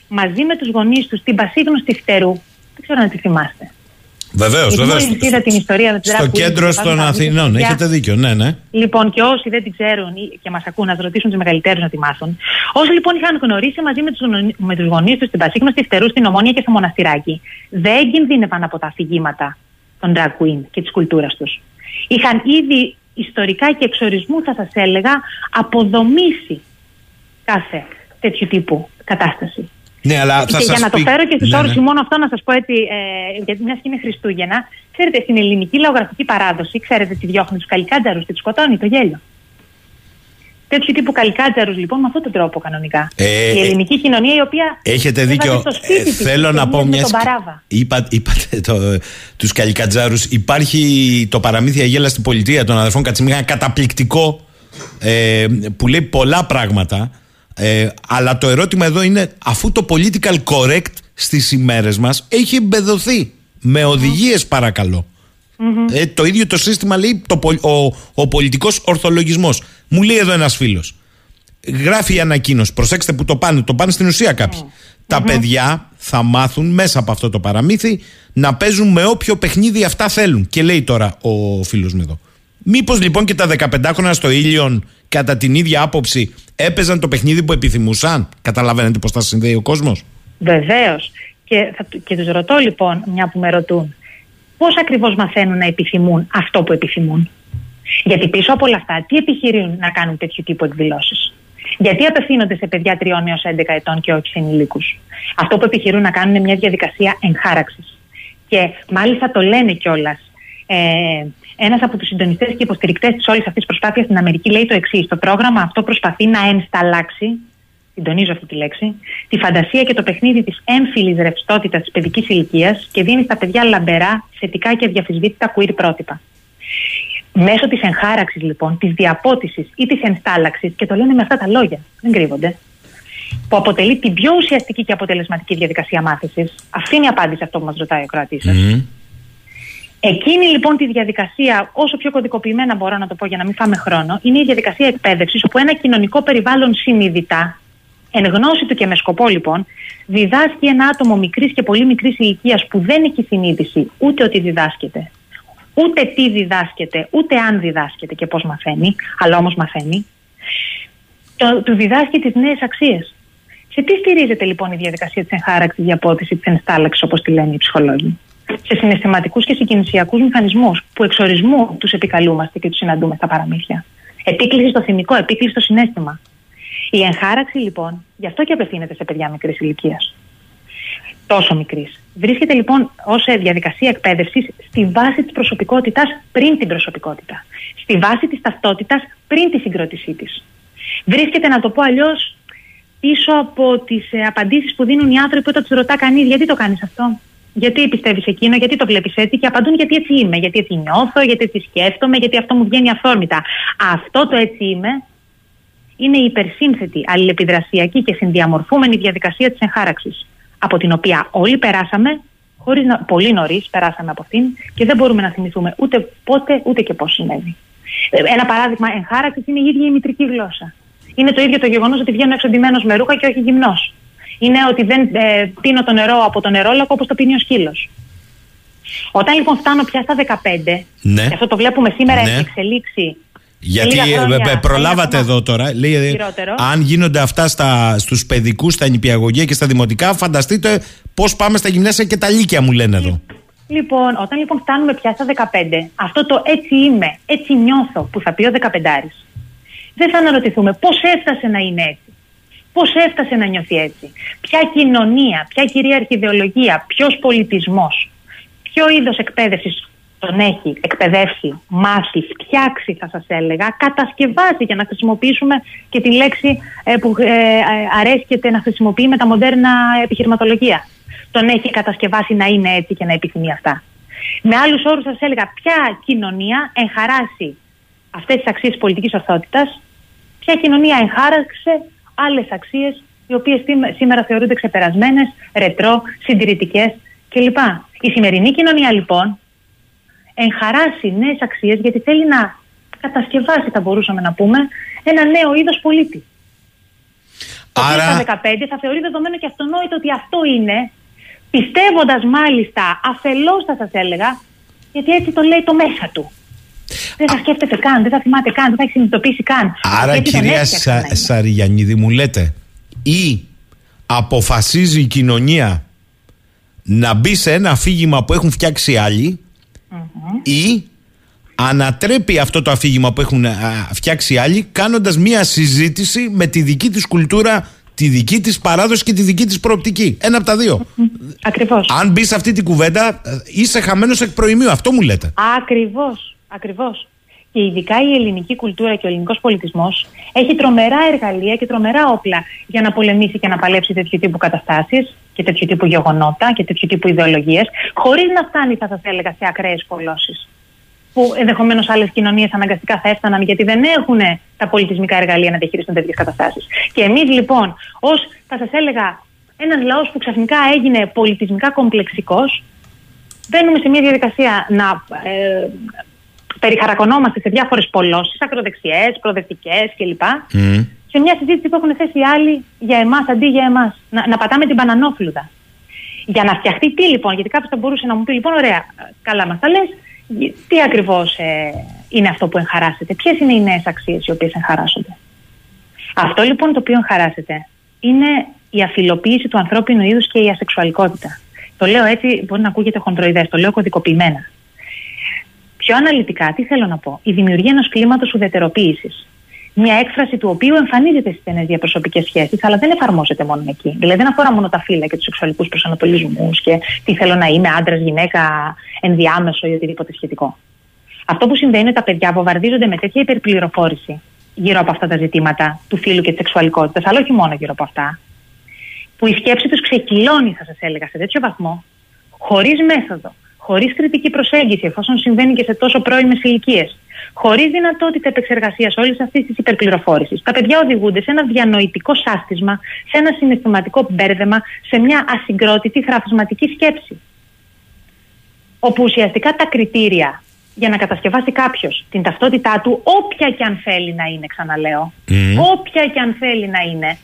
μαζί με τους γονείς τους στην Πασίγνωστη Φτερού, δεν ξέρω αν τη θυμάστε. Βεβαίως, βεβαίως. είδα την ιστορία με Στο κέντρο των Αθηνών. Έχετε δίκιο, ναι, ναι. Λοιπόν, και όσοι δεν την ξέρουν ή- και μας ακούν, να ρωτήσουν τους μεγαλύτερου να τη μάθουν. Όσοι λοιπόν είχαν γνωρίσει μαζί με τους με τους γονείς τους στην Πασίγνωστη Φτερού, στην Ομόνια και στο Μοναστηράκι, δεν κινδύνευαν από τα αφηγήματα των drag queen και της κουλτούρας τους. Είχαν ήδη ιστορικά και εξορισμού, θα σας έλεγα, αποδομήσει κάθε τέτοιου τύπου κατάσταση. Ναι, αλλά θα και σας για να το πει- φέρω και στους Ναι, όρους, ναι. μόνο αυτό να σας πω έτσι, ε, γιατί μια και είναι Χριστούγεννα, ξέρετε, στην ελληνική λαογραφική παράδοση, ξέρετε τι διώχνει τους καλικάντζαρου και τους σκοτώνει, το γέλιο. Τέτοιου τύπου καλικάντζαρου, λοιπόν, με αυτόν τον τρόπο κανονικά. Ε, η ε, ελληνική κοινωνία η οποία. Έχετε έβαζε δίκιο. στο σπίτι Ε, της θέλω τις να πω ταινίες με μια. τον Παράβα. Είπα, είπατε το, τους καλικατζάρους. Υπάρχει το παραμύθι Αγέλα στην πολιτεία των αδερφών Κατσιμίχα καταπληκτικό ε, που λέει πολλά πράγματα. Ε, αλλά το ερώτημα εδώ είναι αφού το political correct στις ημέρες μας έχει εμπεδοθεί με οδηγίες παρακαλώ. Ε, το ίδιο το σύστημα λέει το, πολ- ο, ο πολιτικός ορθολογισμός. Μου λέει εδώ ένας φίλος. Γράφει η ανακοίνωση. Προσέξτε που το πάνε. Το πάνε στην ουσία κάποιοι. Τα παιδιά θα μάθουν μέσα από αυτό το παραμύθι να παίζουν με όποιο παιχνίδι αυτά θέλουν. Και λέει τώρα ο φίλος μου εδώ. Μήπως λοιπόν και τα 15 χρόνια στο Ήλιον κατά την ίδια άποψη έπαιζαν το παιχνίδι που επιθυμούσαν. Καταλαβαίνετε πώς θα συνδέει ο κόσμος; Βεβαίως. Και, θα, και τους ρωτώ λοιπόν, μια που με ρωτούν, πώς ακριβώς μαθαίνουν να επιθυμούν αυτό που επιθυμούν; Γιατί πίσω από όλα αυτά, τι επιχειρούν να κάνουν τέτοιου τύπου εκδηλώσεις; Γιατί απευθύνονται σε παιδιά 3 έως 11 ετών και όχι σε ενηλίκους; Αυτό που επιχειρούν να κάνουν είναι μια διαδικασία εγχάραξης. Και μάλιστα το λένε κιόλας. Ε, Ένας από τους συντονιστές και υποστηρικτές της όλης αυτής της προσπάθειας στην Αμερική λέει το εξής: Το πρόγραμμα αυτό προσπαθεί να ενσταλλάξει, την τονίζω αυτή τη λέξη, τη φαντασία και το παιχνίδι της έμφυλης ρευστότητας της παιδικής ηλικίας και δίνει στα παιδιά λαμπερά, θετικά και αδιαφυσβήτητα queer πρότυπα. Μέσω της εγχάραξη λοιπόν, της διαπότησης ή της ενστάλλαξη, και το λένε με αυτά τα λόγια, δεν κρύβονται, που αποτελεί την πιο ουσιαστική και αποτελεσματική διαδικασία μάθησης. Αυτή είναι η απάντηση αυτό που μας ρωτάει ο κράτη σας. Εκείνη λοιπόν τη διαδικασία, όσο πιο κωδικοποιημένα μπορώ να το πω για να μην φάμε χρόνο, είναι η διαδικασία εκπαίδευσης, όπου ένα κοινωνικό περιβάλλον συνειδητά, εν γνώση του και με σκοπό λοιπόν, διδάσκει ένα άτομο μικρής και πολύ μικρής ηλικίας που δεν έχει συνείδηση ούτε ότι διδάσκεται, ούτε τι διδάσκεται, ούτε αν διδάσκεται και πώς μαθαίνει, αλλά όμως μαθαίνει, το, του διδάσκει τις νέες αξίες. Σε τι στηρίζεται λοιπόν η διαδικασία της εγχάραξη, διαπότηση, της ενστάλλαξη, όπως τη λένε οι ψυχολόγοι; Σε συναισθηματικούς και συγκινησιακούς μηχανισμούς που εξορισμού τους επικαλούμαστε και τους συναντούμε στα παραμύθια. Επίκληση στο θυμικό, επίκληση στο συνέστημα. Η εγχάραξη λοιπόν, γι' αυτό και απευθύνεται σε παιδιά μικρής ηλικίας. Τόσο μικρής. Βρίσκεται λοιπόν ως διαδικασία εκπαίδευσης στη βάση της προσωπικότητας πριν την προσωπικότητα. Στη βάση της ταυτότητας πριν τη συγκρότησή της. Βρίσκεται, να το πω αλλιώς, πίσω από τις ε, απαντήσεις που δίνουν οι άνθρωποι όταν τους ρωτά κανείς γιατί το κάνεις αυτό; Γιατί πιστεύεις εκείνο, γιατί το βλέπεις έτσι και απαντούν γιατί έτσι είμαι, γιατί έτσι νιώθω, γιατί έτσι σκέφτομαι, γιατί αυτό μου βγαίνει αυθόρμητα. Αυτό το έτσι είμαι είναι η υπερσύνθετη, αλληλεπιδρασιακή και συνδιαμορφούμενη διαδικασία της εγχάραξη. Από την οποία όλοι περάσαμε, χωρίς να, πολύ νωρίς περάσαμε από αυτήν και δεν μπορούμε να θυμηθούμε ούτε πότε ούτε και πώς συνέβη. Ε, Ένα παράδειγμα εγχάραξη είναι η ίδια η μητρική γλώσσα. Είναι το ίδιο το γεγονός ότι βγαίνω εξοντημένο με ρούχα και όχι γυμνός. Είναι ότι δεν ε, πίνω το νερό από το νερόλακο όπως το πίνει ο σκύλος. Όταν λοιπόν φτάνω πια στα 15, Ναι. και αυτό το βλέπουμε σήμερα Ναι. έχει εξελίξει. Γιατί λίγα χρόνια, ε, ε, προλάβατε εδώ τώρα. Λέει, ε, χειρότερο. αν γίνονται αυτά στα, στους παιδικούς, στα νηπιαγωγεία και στα δημοτικά, φανταστείτε πώς πάμε στα γυμνάσια και τα λύκεια μου λένε εδώ. Λοιπόν, όταν λοιπόν φτάνουμε πια στα 15, αυτό το έτσι είμαι, έτσι νιώθω που θα πει ο 15 δεν θα αναρωτηθούμε πώς έφτασε να είναι έτσι. Πώς έφτασε να νιώθει έτσι; Ποια κοινωνία, ποια κυρίαρχη ιδεολογία, ποιος πολιτισμός, ποιο είδος εκπαίδευσης τον έχει εκπαιδεύσει, μάθει, φτιάξει, θα σας έλεγα, κατασκευάσει για να χρησιμοποιήσουμε και τη λέξη ε, που ε, ε, αρέσκεται να χρησιμοποιεί με τα μοντέρνα επιχειρηματολογία. Τον έχει κατασκευάσει να είναι έτσι και να επιθυμεί αυτά. Με άλλους όρους, θα σας έλεγα, ποια κοινωνία εγχαράσει αυτές τις αξίες πολιτικής ορθότητας, ποια κοινωνία εγχάραξε άλλες αξίες οι οποίες σήμερα θεωρούνται ξεπερασμένες, ρετρό, συντηρητικές κλπ. Η σημερινή κοινωνία λοιπόν εγχαράσει νέες αξίες γιατί θέλει να κατασκευάσει, θα μπορούσαμε να πούμε, ένα νέο είδος πολίτη. Άρα- Το οποίο στα 15 θα θεωρεί δεδομένο και αυτονόητο ότι αυτό είναι, πιστεύοντας μάλιστα αφελώς θα σας έλεγα, γιατί έτσι το λέει το μέσα του. Δεν θα σκέφτεται καν, δεν θα θυμάται καν, δεν θα έχει συνειδητοποιήσει καν. Άρα Γιατί τον κυρία έφτιαξαν να Σα, είναι. Σαριγιαννίδη μου λέτε ή αποφασίζει η κοινωνία να μπει σε ένα αφήγημα που έχουν φτιάξει άλλοι ή ανατρέπει αυτό το αφήγημα που έχουν α, φτιάξει άλλοι κάνοντας μία συζήτηση με τη δική της κουλτούρα, τη δική της παράδοση και τη δική της προοπτική. Ένα από τα δύο. Ακριβώς. Αν μπει σε αυτή την κουβέντα ε, είσαι χαμένος εκ προημίου. Αυτό μου λέτε. Ακριβώς. Ακριβώς. Και ειδικά η ελληνική κουλτούρα και ο ελληνικός πολιτισμός έχει τρομερά εργαλεία και τρομερά όπλα για να πολεμήσει και να παλέψει τέτοιου τύπου καταστάσεις και τέτοιου τύπου γεγονότα και τέτοιου τύπου ιδεολογίες, χωρίς να φτάνει, θα σας έλεγα, σε ακραίες κολώσεις. Που ενδεχομένως άλλες κοινωνίες αναγκαστικά θα έφταναν γιατί δεν έχουν τα πολιτισμικά εργαλεία να διαχειριστούν τέτοιες καταστάσεις. Και εμείς λοιπόν, ως, θα σας έλεγα, ένας λαός που ξαφνικά έγινε πολιτισμικά κομπλεξικός, μπαίνουμε σε μια διαδικασία να ε, περιχαρακωνόμαστε σε διάφορες πολλώσεις, ακροδεξιές, προοδευτικές κλπ. Σε μια συζήτηση που έχουν θέσει οι άλλοι για εμάς αντί για εμάς. Να, να πατάμε την πανανόφλουδα. Για να φτιαχτεί τι λοιπόν, γιατί κάποιος θα μπορούσε να μου πει: Λοιπόν, ωραία, καλά μας τα λες, τι ακριβώς ε, είναι αυτό που εγχαράσετε, ποιες είναι οι νέες αξίες οι οποίες εγχαράσσονται. Αυτό λοιπόν το οποίο εγχαράσεται είναι η αφιλοποίηση του ανθρώπινου είδους και η ασεξουαλικότητα. Το λέω έτσι, μπορεί να ακούγεται χοντροειδέ, το λέω κωδικοποιημένα. Πιο αναλυτικά, τι θέλω να πω. Η δημιουργία ενός κλίματος ουδετεροποίησης. Μια έκφραση του οποίου εμφανίζεται στις στενές διαπροσωπικές σχέσεις, αλλά δεν εφαρμόζεται μόνο εκεί. Δηλαδή δεν αφορά μόνο τα φύλλα και τους σεξουαλικούς προσανατολισμούς και τι θέλω να είμαι, άντρας, γυναίκα, ενδιάμεσο ή οτιδήποτε σχετικό. Αυτό που συμβαίνει είναι ότι τα παιδιά βομβαρδίζονται με τέτοια υπερπληροφόρηση γύρω από αυτά τα ζητήματα του φύλου και της σεξουαλικότητας, αλλά όχι μόνο γύρω από αυτά, που η σκέψη τους ξεκυλώνει, θα σας έλεγα, σε τέτοιο βαθμό, χωρίς μέθοδο, χωρίς κριτική προσέγγιση, εφόσον συμβαίνει και σε τόσο πρώιμες ηλικίες, χωρίς δυνατότητα επεξεργασίας όλης αυτής της υπερπληροφόρησης. Τα παιδιά οδηγούνται σε ένα διανοητικό σάστισμα, σε ένα συναισθηματικό μπέρδεμα, σε μια ασυγκρότητη θραυσματική σκέψη. Όπου ουσιαστικά τα κριτήρια για να κατασκευάσει κάποιος την ταυτότητά του, όποια και αν θέλει να είναι, ξαναλέω, όποια και αν θέλει να είναι,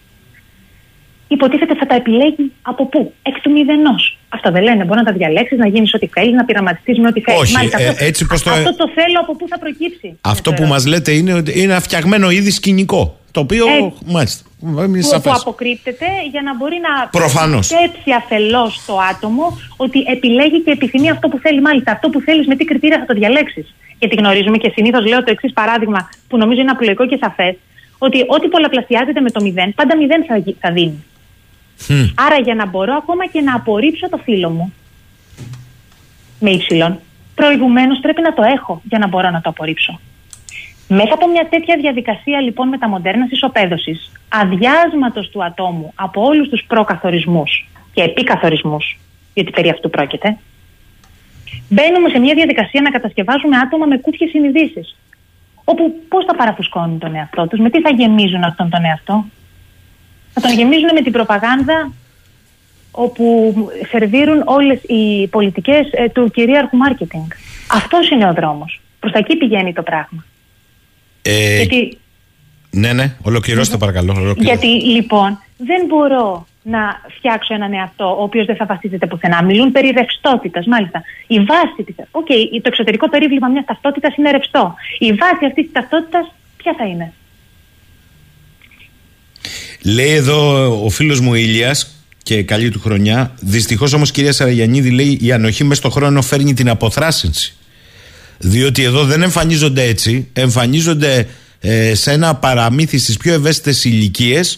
υποτίθεται θα τα επιλέγει από πού, εκ του μηδενός. Αυτά δεν λένε. Μπορεί να τα διαλέξεις, να γίνεις ό,τι θέλεις, να πειραματιστείς με ό,τι θέλεις. Όχι, ε, έτσι πως το- αυτό το θέλω από πού θα προκύψει. Αυτό που μας λέτε είναι ότι είναι ένα φτιαγμένο ήδη σκηνικό. Το οποίο, Έτσι. μάλιστα, είναι που, που σαφές. αποκρύπτεται για να μπορεί να Προφανώς. πιστέψει αφελώς το άτομο ότι επιλέγει και επιθυμεί αυτό που θέλει. Μάλιστα, αυτό που θέλεις με τι κριτήρια θα το διαλέξεις; Γιατί γνωρίζουμε και συνήθως λέω το εξής παράδειγμα που νομίζω είναι απλοϊκό και σαφές, ότι ό,τι πολλαπλασιάζεται με το μηδέν, πάντα μηδέν θα, γι- θα δίνει. Άρα για να μπορώ ακόμα και να απορρίψω το φίλο μου με ύψιλον, προηγουμένως πρέπει να το έχω για να μπορώ να το απορρίψω. Μέσα από μια τέτοια διαδικασία λοιπόν μεταμοντέρνας ισοπαίδωσης, αδειάσματος του ατόμου από όλους τους προκαθορισμούς και επικαθορισμούς γιατί περί αυτού πρόκειται. Μπαίνουμε σε μια διαδικασία να κατασκευάζουμε άτομα με κούφιε συνειδήσεις. Όπου πώς θα παραφουσκώνουν τον εαυτό τους, με τι θα γεμίζουν αυτόν τον εαυτό. Θα τον γεμίζουν με την προπαγάνδα όπου σερβίρουν όλες οι πολιτικές ε, του κυρίαρχου μάρκετινγκ. Αυτός είναι ο δρόμος. Προς τα εκεί πηγαίνει το πράγμα. Ε, Γιατί, Ναι, ναι, ολοκληρώστε παρακαλώ. ολοκληρώστε. γιατί λοιπόν δεν μπορώ να φτιάξω έναν εαυτό ο οποίος δεν θα βασίζεται πουθενά. Μιλούν περί ρευστότητας, μάλιστα. Η βάση της... Οκ, το εξωτερικό περίβλημα μιας ταυτότητας είναι ρευστό. Η βάση αυτής της ταυτότητας ποια θα είναι; Λέει εδώ ο φίλος μου Ηλίας και καλή του χρονιά. Δυστυχώς όμως, κυρία Σαραγιανίδη, λέει η ανοχή μες στον χρόνο φέρνει την αποθράσινση. Διότι εδώ δεν εμφανίζονται έτσι. Εμφανίζονται ε, σε ένα παραμύθι στις πιο ευαίσθητες ηλικίες,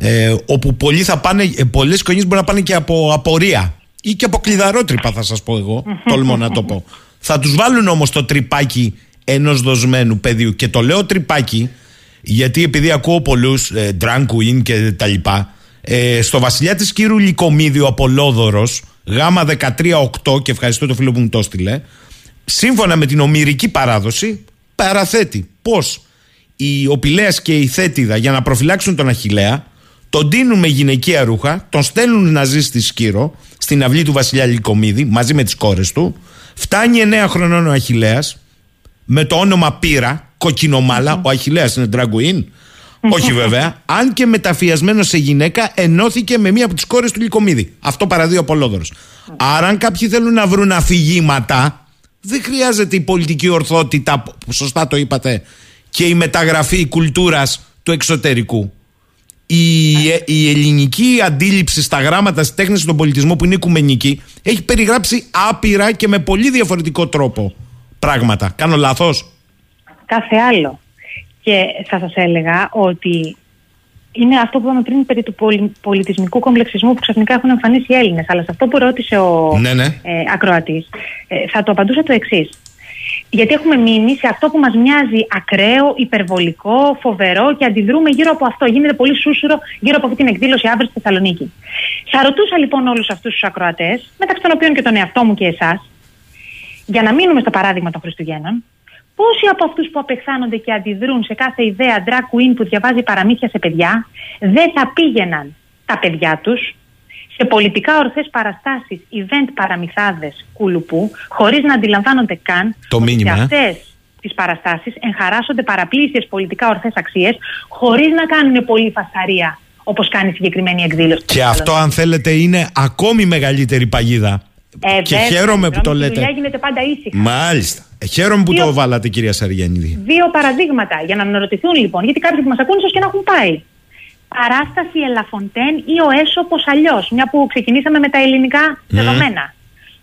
ε, όπου πολλοί θα πάνε, ε, πολλές οικογένειες μπορεί να πάνε και από απορία ή και από κλειδαρότρυπα, θα σας πω εγώ. [LAUGHS] τολμώ να το πω. Θα τους βάλουν όμως το τρυπάκι ενός δοσμένου παιδιού. Και το λέω τρυπάκι, γιατί επειδή ακούω πολλούς ε, drag queen και τα λοιπά, ε, στο βασιλιά της Κύρου Λυκομίδη, ο Απολόδωρος, γάμα 13-8, και ευχαριστώ το φίλο που μου το έστειλε, σύμφωνα με την ομυρική παράδοση, παραθέτει πω ο Πηλέας και η Θέτιδα για να προφυλάξουν τον Αχηλέα τον τίνουν με γυναικεία ρούχα, τον στέλνουν να ζει στη Σκύρο, στην αυλή του βασιλιά Λυκομίδη, μαζί με τις κόρες του. Φτάνει 9 χρονών ο Αχηλέας, με το όνομα Πύρα, κοκκινομάλα, ο Αχηλέας είναι ντραγκουίν. Όχι βέβαια, αν και μεταφιασμένο σε γυναίκα, ενώθηκε με μία από τις κόρες του Λυκομίδη. Αυτό παραδεί ο Απολόδωρο. Άρα, αν κάποιοι θέλουν να βρουν αφηγήματα, δεν χρειάζεται η πολιτική ορθότητα, που σωστά το είπατε, και η μεταγραφή κουλτούρας του εξωτερικού. Η, η ελληνική αντίληψη στα γράμματα, στη τέχνη, στον πολιτισμό που είναι οικουμενική, έχει περιγράψει άπειρα και με πολύ διαφορετικό τρόπο πράγματα. Κάνω λάθος; Κάθε άλλο. Και θα σας έλεγα ότι είναι αυτό που είπαμε πριν περί του πολι- πολιτισμικού κομπλεξισμού που ξαφνικά έχουν εμφανίσει οι Έλληνες. Αλλά σε αυτό που ρώτησε ο Ναι, ναι. ε, ακροατής, ε, θα το απαντούσα το εξής. Γιατί έχουμε μείνει σε αυτό που μας μοιάζει ακραίο, υπερβολικό, φοβερό και αντιδρούμε γύρω από αυτό. Γίνεται πολύ σούσουρο γύρω από αυτή την εκδήλωση αύριο στη Θεσσαλονίκη. Θα ρωτούσα λοιπόν όλους αυτούς τους ακροατές, μεταξύ των οποίων και τον εαυτό μου και εσάς, για να μείνουμε στο παράδειγμα των Χριστουγέννων, πόσοι από αυτούς που απεχθάνονται και αντιδρούν σε κάθε ιδέα drag queen που διαβάζει παραμύθια σε παιδιά, δεν θα πήγαιναν τα παιδιά τους σε πολιτικά ορθές παραστάσεις, event παραμυθάδες κουλουπού, χωρίς να αντιλαμβάνονται καν Το ότι μήνυμα, σε ε. αυτές τις παραστάσεις εγχαράσσονται παραπλήσιες πολιτικά ορθές αξίες, χωρίς να κάνουν πολύ φασαρία όπως κάνει η συγκεκριμένη εκδήλωση. Και αυτό, αν θέλετε, είναι ακόμη μεγαλύτερη παγίδα. Ε, και βέβαια, χαίρομαι που το η λέτε. δουλειά γίνεται πάντα ήσυχα. Μάλιστα. Ε, χαίρομαι που Δύο- το βάλατε, κυρία Σαριανίδη. Δύο παραδείγματα για να αναρωτηθούν λοιπόν, γιατί κάποιοι που μας ακούν ίσως και να έχουν πάει. Παράσταση Ελαφοντέν ή ο Έσωπος αλλιώς, μια που ξεκινήσαμε με τα ελληνικά δεδομένα.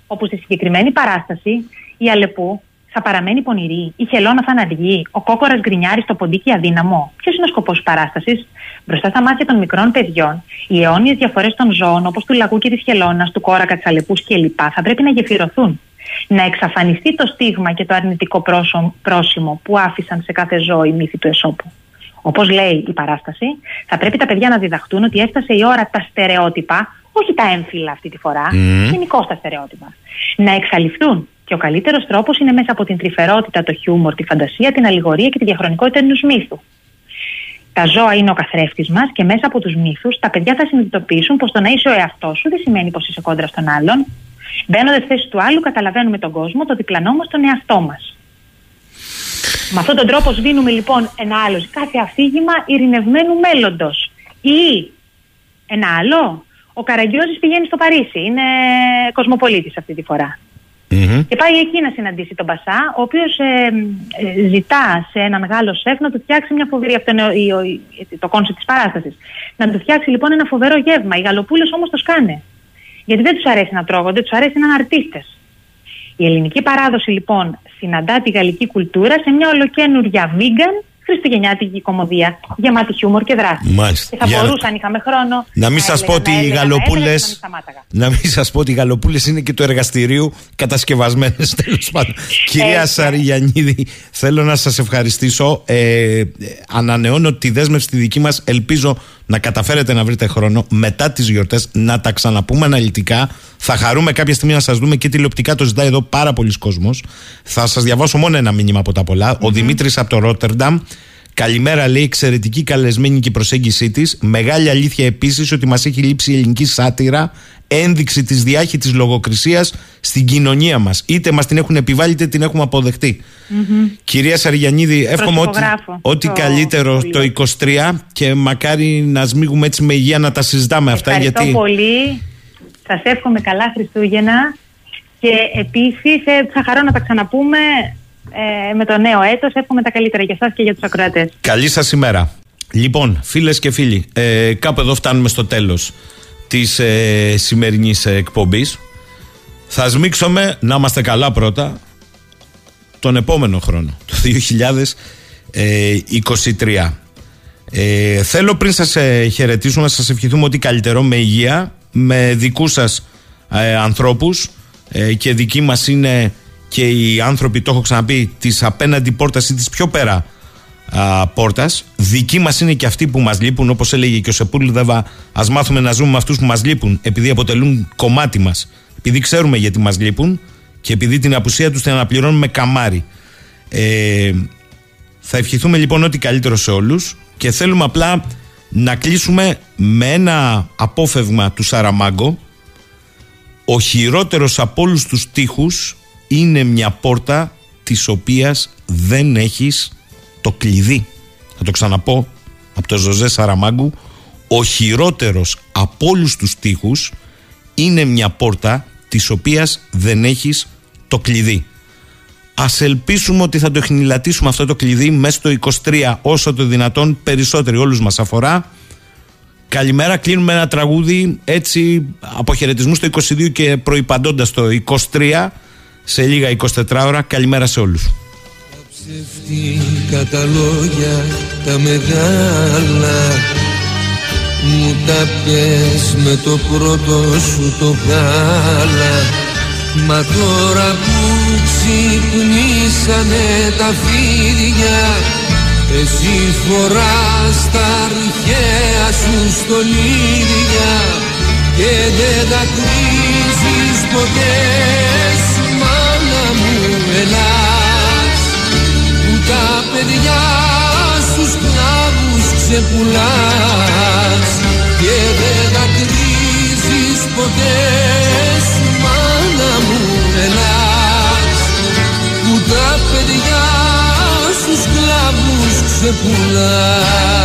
Όπου στη συγκεκριμένη παράσταση η Αλεπού θα παραμένει πονηρή, η Χελώνα θα αναργεί, ο κόκορας γκρινιάρη στο ποντίκι αδύναμο. Ποιος είναι ο σκοπός της παράστασης, Μπροστά στα μάτια των μικρών παιδιών, οι αιώνιες διαφορές των ζώων, όπως του λαγού και της Χελώνας, του κόρακα, της Αλεπούς κλπ., θα πρέπει να γεφυρωθούν. Να εξαφανιστεί το στίγμα και το αρνητικό πρόσω- πρόσημο που άφησαν σε κάθε ζώο οι μύθοι του Εσώπου. Όπως λέει η παράσταση, θα πρέπει τα παιδιά να διδαχτούν ότι έφτασε η ώρα τα στερεότυπα, όχι τα έμφυλα αυτή τη φορά, Μμμ. γενικώς τα στερεότυπα, να εξαλειφθούν. Και ο καλύτερος τρόπος είναι μέσα από την τρυφερότητα, το χιούμορ, τη φαντασία, την αλληγορία και τη διαχρονικότητα ενός μύθου. Τα ζώα είναι ο καθρέφτης μας και μέσα από τους μύθους τα παιδιά θα συνειδητοποιήσουν πως το να είσαι ο εαυτός σου δεν σημαίνει πως είσαι κόντρα στον άλλον. Μπαίνοντας στη θέση του άλλου, καταλαβαίνουμε τον κόσμο, το διπλανό μα, τον εαυτό μας. Με αυτόν τον τρόπο σβήνουμε λοιπόν ένα άλλο, κάθε αφήγημα ειρηνευμένου μέλλοντος. Ή ένα άλλο, ο Καραγκιόζης πηγαίνει στο Παρίσι, είναι κοσμοπολίτης αυτή τη φορά. Και πάει εκεί να συναντήσει τον Μπασά, ο οποίος ζητά σε ένα μεγάλο σεφ να του φτιάξει μια φοβερή. Αυτό είναι ο- η- ο- η- το concept της παράστασης. Να του φτιάξει λοιπόν ένα φοβερό γεύμα. Οι γαλοπούλες όμως το σκάνε. Γιατί δεν τους αρέσει να τρώγονται, τους αρέσει να είναι αρτίστες. Η ελληνική παράδοση λοιπόν συναντά τη γαλλική κουλτούρα σε μια ολοκένουργια vegan χριστουγεννιάτικη κομμωδία, γεμάτη χιούμορ και δράση. Μάλιστα. Και θα Για να- μπορούσα, αν είχαμε χρόνο. Να μην σας έλεγα, πω ότι να οι έλεγα, να γαλοπούλε. έλεγα και να μην σταμάταγα. Να μην σας πω ότι οι γαλοπούλες είναι και του εργαστηρίου κατασκευασμένες [LAUGHS] τέλος πάντων. Κυρία Έτσι. Σαριγιαννίδη, θέλω να σας ευχαριστήσω. Ε, ε, ανανεώνω τη δέσμευση τη δική μας. Ελπίζω να καταφέρετε να βρείτε χρόνο μετά τις γιορτές να τα ξαναπούμε αναλυτικά. Θα χαρούμε κάποια στιγμή να σας δούμε και τηλεοπτικά. Το ζητάει εδώ πάρα πολλοί κόσμος. Θα σας διαβάσω μόνο ένα μήνυμα από τα πολλά. Ο Δημήτρης από το Ρότερνταμ. Καλημέρα, λέει, εξαιρετική καλεσμένη και η προσέγγιση της. Μεγάλη αλήθεια επίσης ότι μας έχει λείψει η ελληνική σάτυρα, ένδειξη της διάχυτης λογοκρισίας στην κοινωνία μας. Είτε μας την έχουν επιβάλει, είτε την έχουμε αποδεχτεί. Μμμ. Κυρία Σαριγιαννίδη, εύχομαι ό,τι, Προσυπογράφω ό,τι το καλύτερο το 23 και μακάρι να σμίγουμε έτσι με υγεία να τα συζητάμε αυτά. Ευχαριστώ Γιατί πολύ. Σας εύχομαι καλά Χριστούγεννα. Και επίσης θα χαρώ να τα ξαναπούμε ε, με το νέο έτος. Εύχομαι τα καλύτερα για εσάς και για τους ακροατές. Καλή σας ημέρα. Λοιπόν, φίλες και φίλοι, ε, κάπου εδώ φτάνουμε στο τέλος της ε, σημερινής ε, εκπομπής. Θα σμίξουμε να είμαστε καλά πρώτα τον επόμενο χρόνο, το 2023. Ε, θέλω πριν σας ε, χαιρετήσουμε να σας ευχηθούμε ότι καλύτερο με υγεία, με δικούς σας ε, ανθρώπους ε, και δικοί μας είναι και οι άνθρωποι, το έχω ξαναπεί, της απέναντι πόρτας ή της πιο πέρα α, πόρτας. Δικοί μας είναι και αυτοί που μας λείπουν, όπως έλεγε και ο Σεπούλδεβα, ας μάθουμε να ζούμε με αυτούς που μας λείπουν, επειδή αποτελούν κομμάτι μας, επειδή ξέρουμε γιατί μας λείπουν και επειδή την απουσία τους την αναπληρώνουμε καμάρι. Ε, θα ευχηθούμε λοιπόν ό,τι καλύτερο σε όλους και θέλουμε απλά να κλείσουμε με ένα απόφευγμα του Σαραμάγκο. Ο χειρότερος από όλους τους τείχους είναι μια πόρτα της οποίας δεν έχεις το κλειδί. Θα το ξαναπώ από το Ζωζέ Σαραμάγκου. Ο χειρότερος από όλους τους τείχους είναι μια πόρτα της οποίας δεν έχεις το κλειδί. Ας ελπίσουμε ότι θα το εχνηλατήσουμε αυτό το κλειδί μέσα στο 23 όσο το δυνατόν περισσότεροι όλους μας αφορά. Καλημέρα, κλείνουμε ένα τραγούδι έτσι αποχαιρετισμού στο 22 και προϋπαντώντας το 23 σε λίγα 24 ώρα. Καλημέρα σε όλους. Ψεύτικα τα λόγια τα μεγάλα Μου τα πιες με το πρώτο σου το γάλα Μα τώρα που ξυπνήσανε τα φίδια Εσύ φοράς τα αρχαία σου στολίδια Και δεν τα κρίζεις ποτέ σου μάνα μου ελάς Που τα παιδιά στους κλάβους ξεπουλάς Και δεν τα κρίζεις ποτέ σου μάνα μου ελάς Που τα παιδιά στους κλάβους ξεπουλάς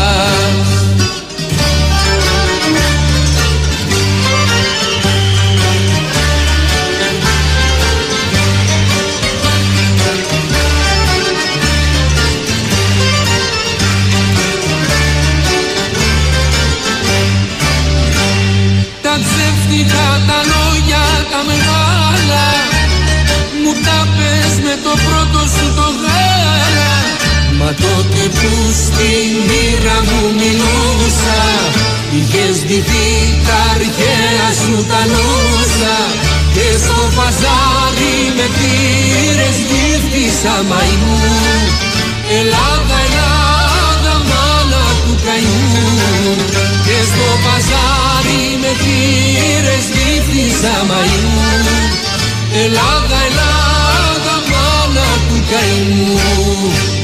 ψεύτικα τα λόγια τα μεγάλα. Μου τα πες με το πρώτο σου το γάλα. Μα τότε που στη μοίρα μου μιλούσα. Είχες ντυθεί τα αρχαία σου τα νόσα. Και στο παζάρι με πήρες γύφτησα μαϊμού Ελλάδα, Ελλάδα, μάνα του καημού και στο παζάρι με τύρες δίφτυσα μαϊμού Ελλάδα, Ελλάδα, μάνα του καημού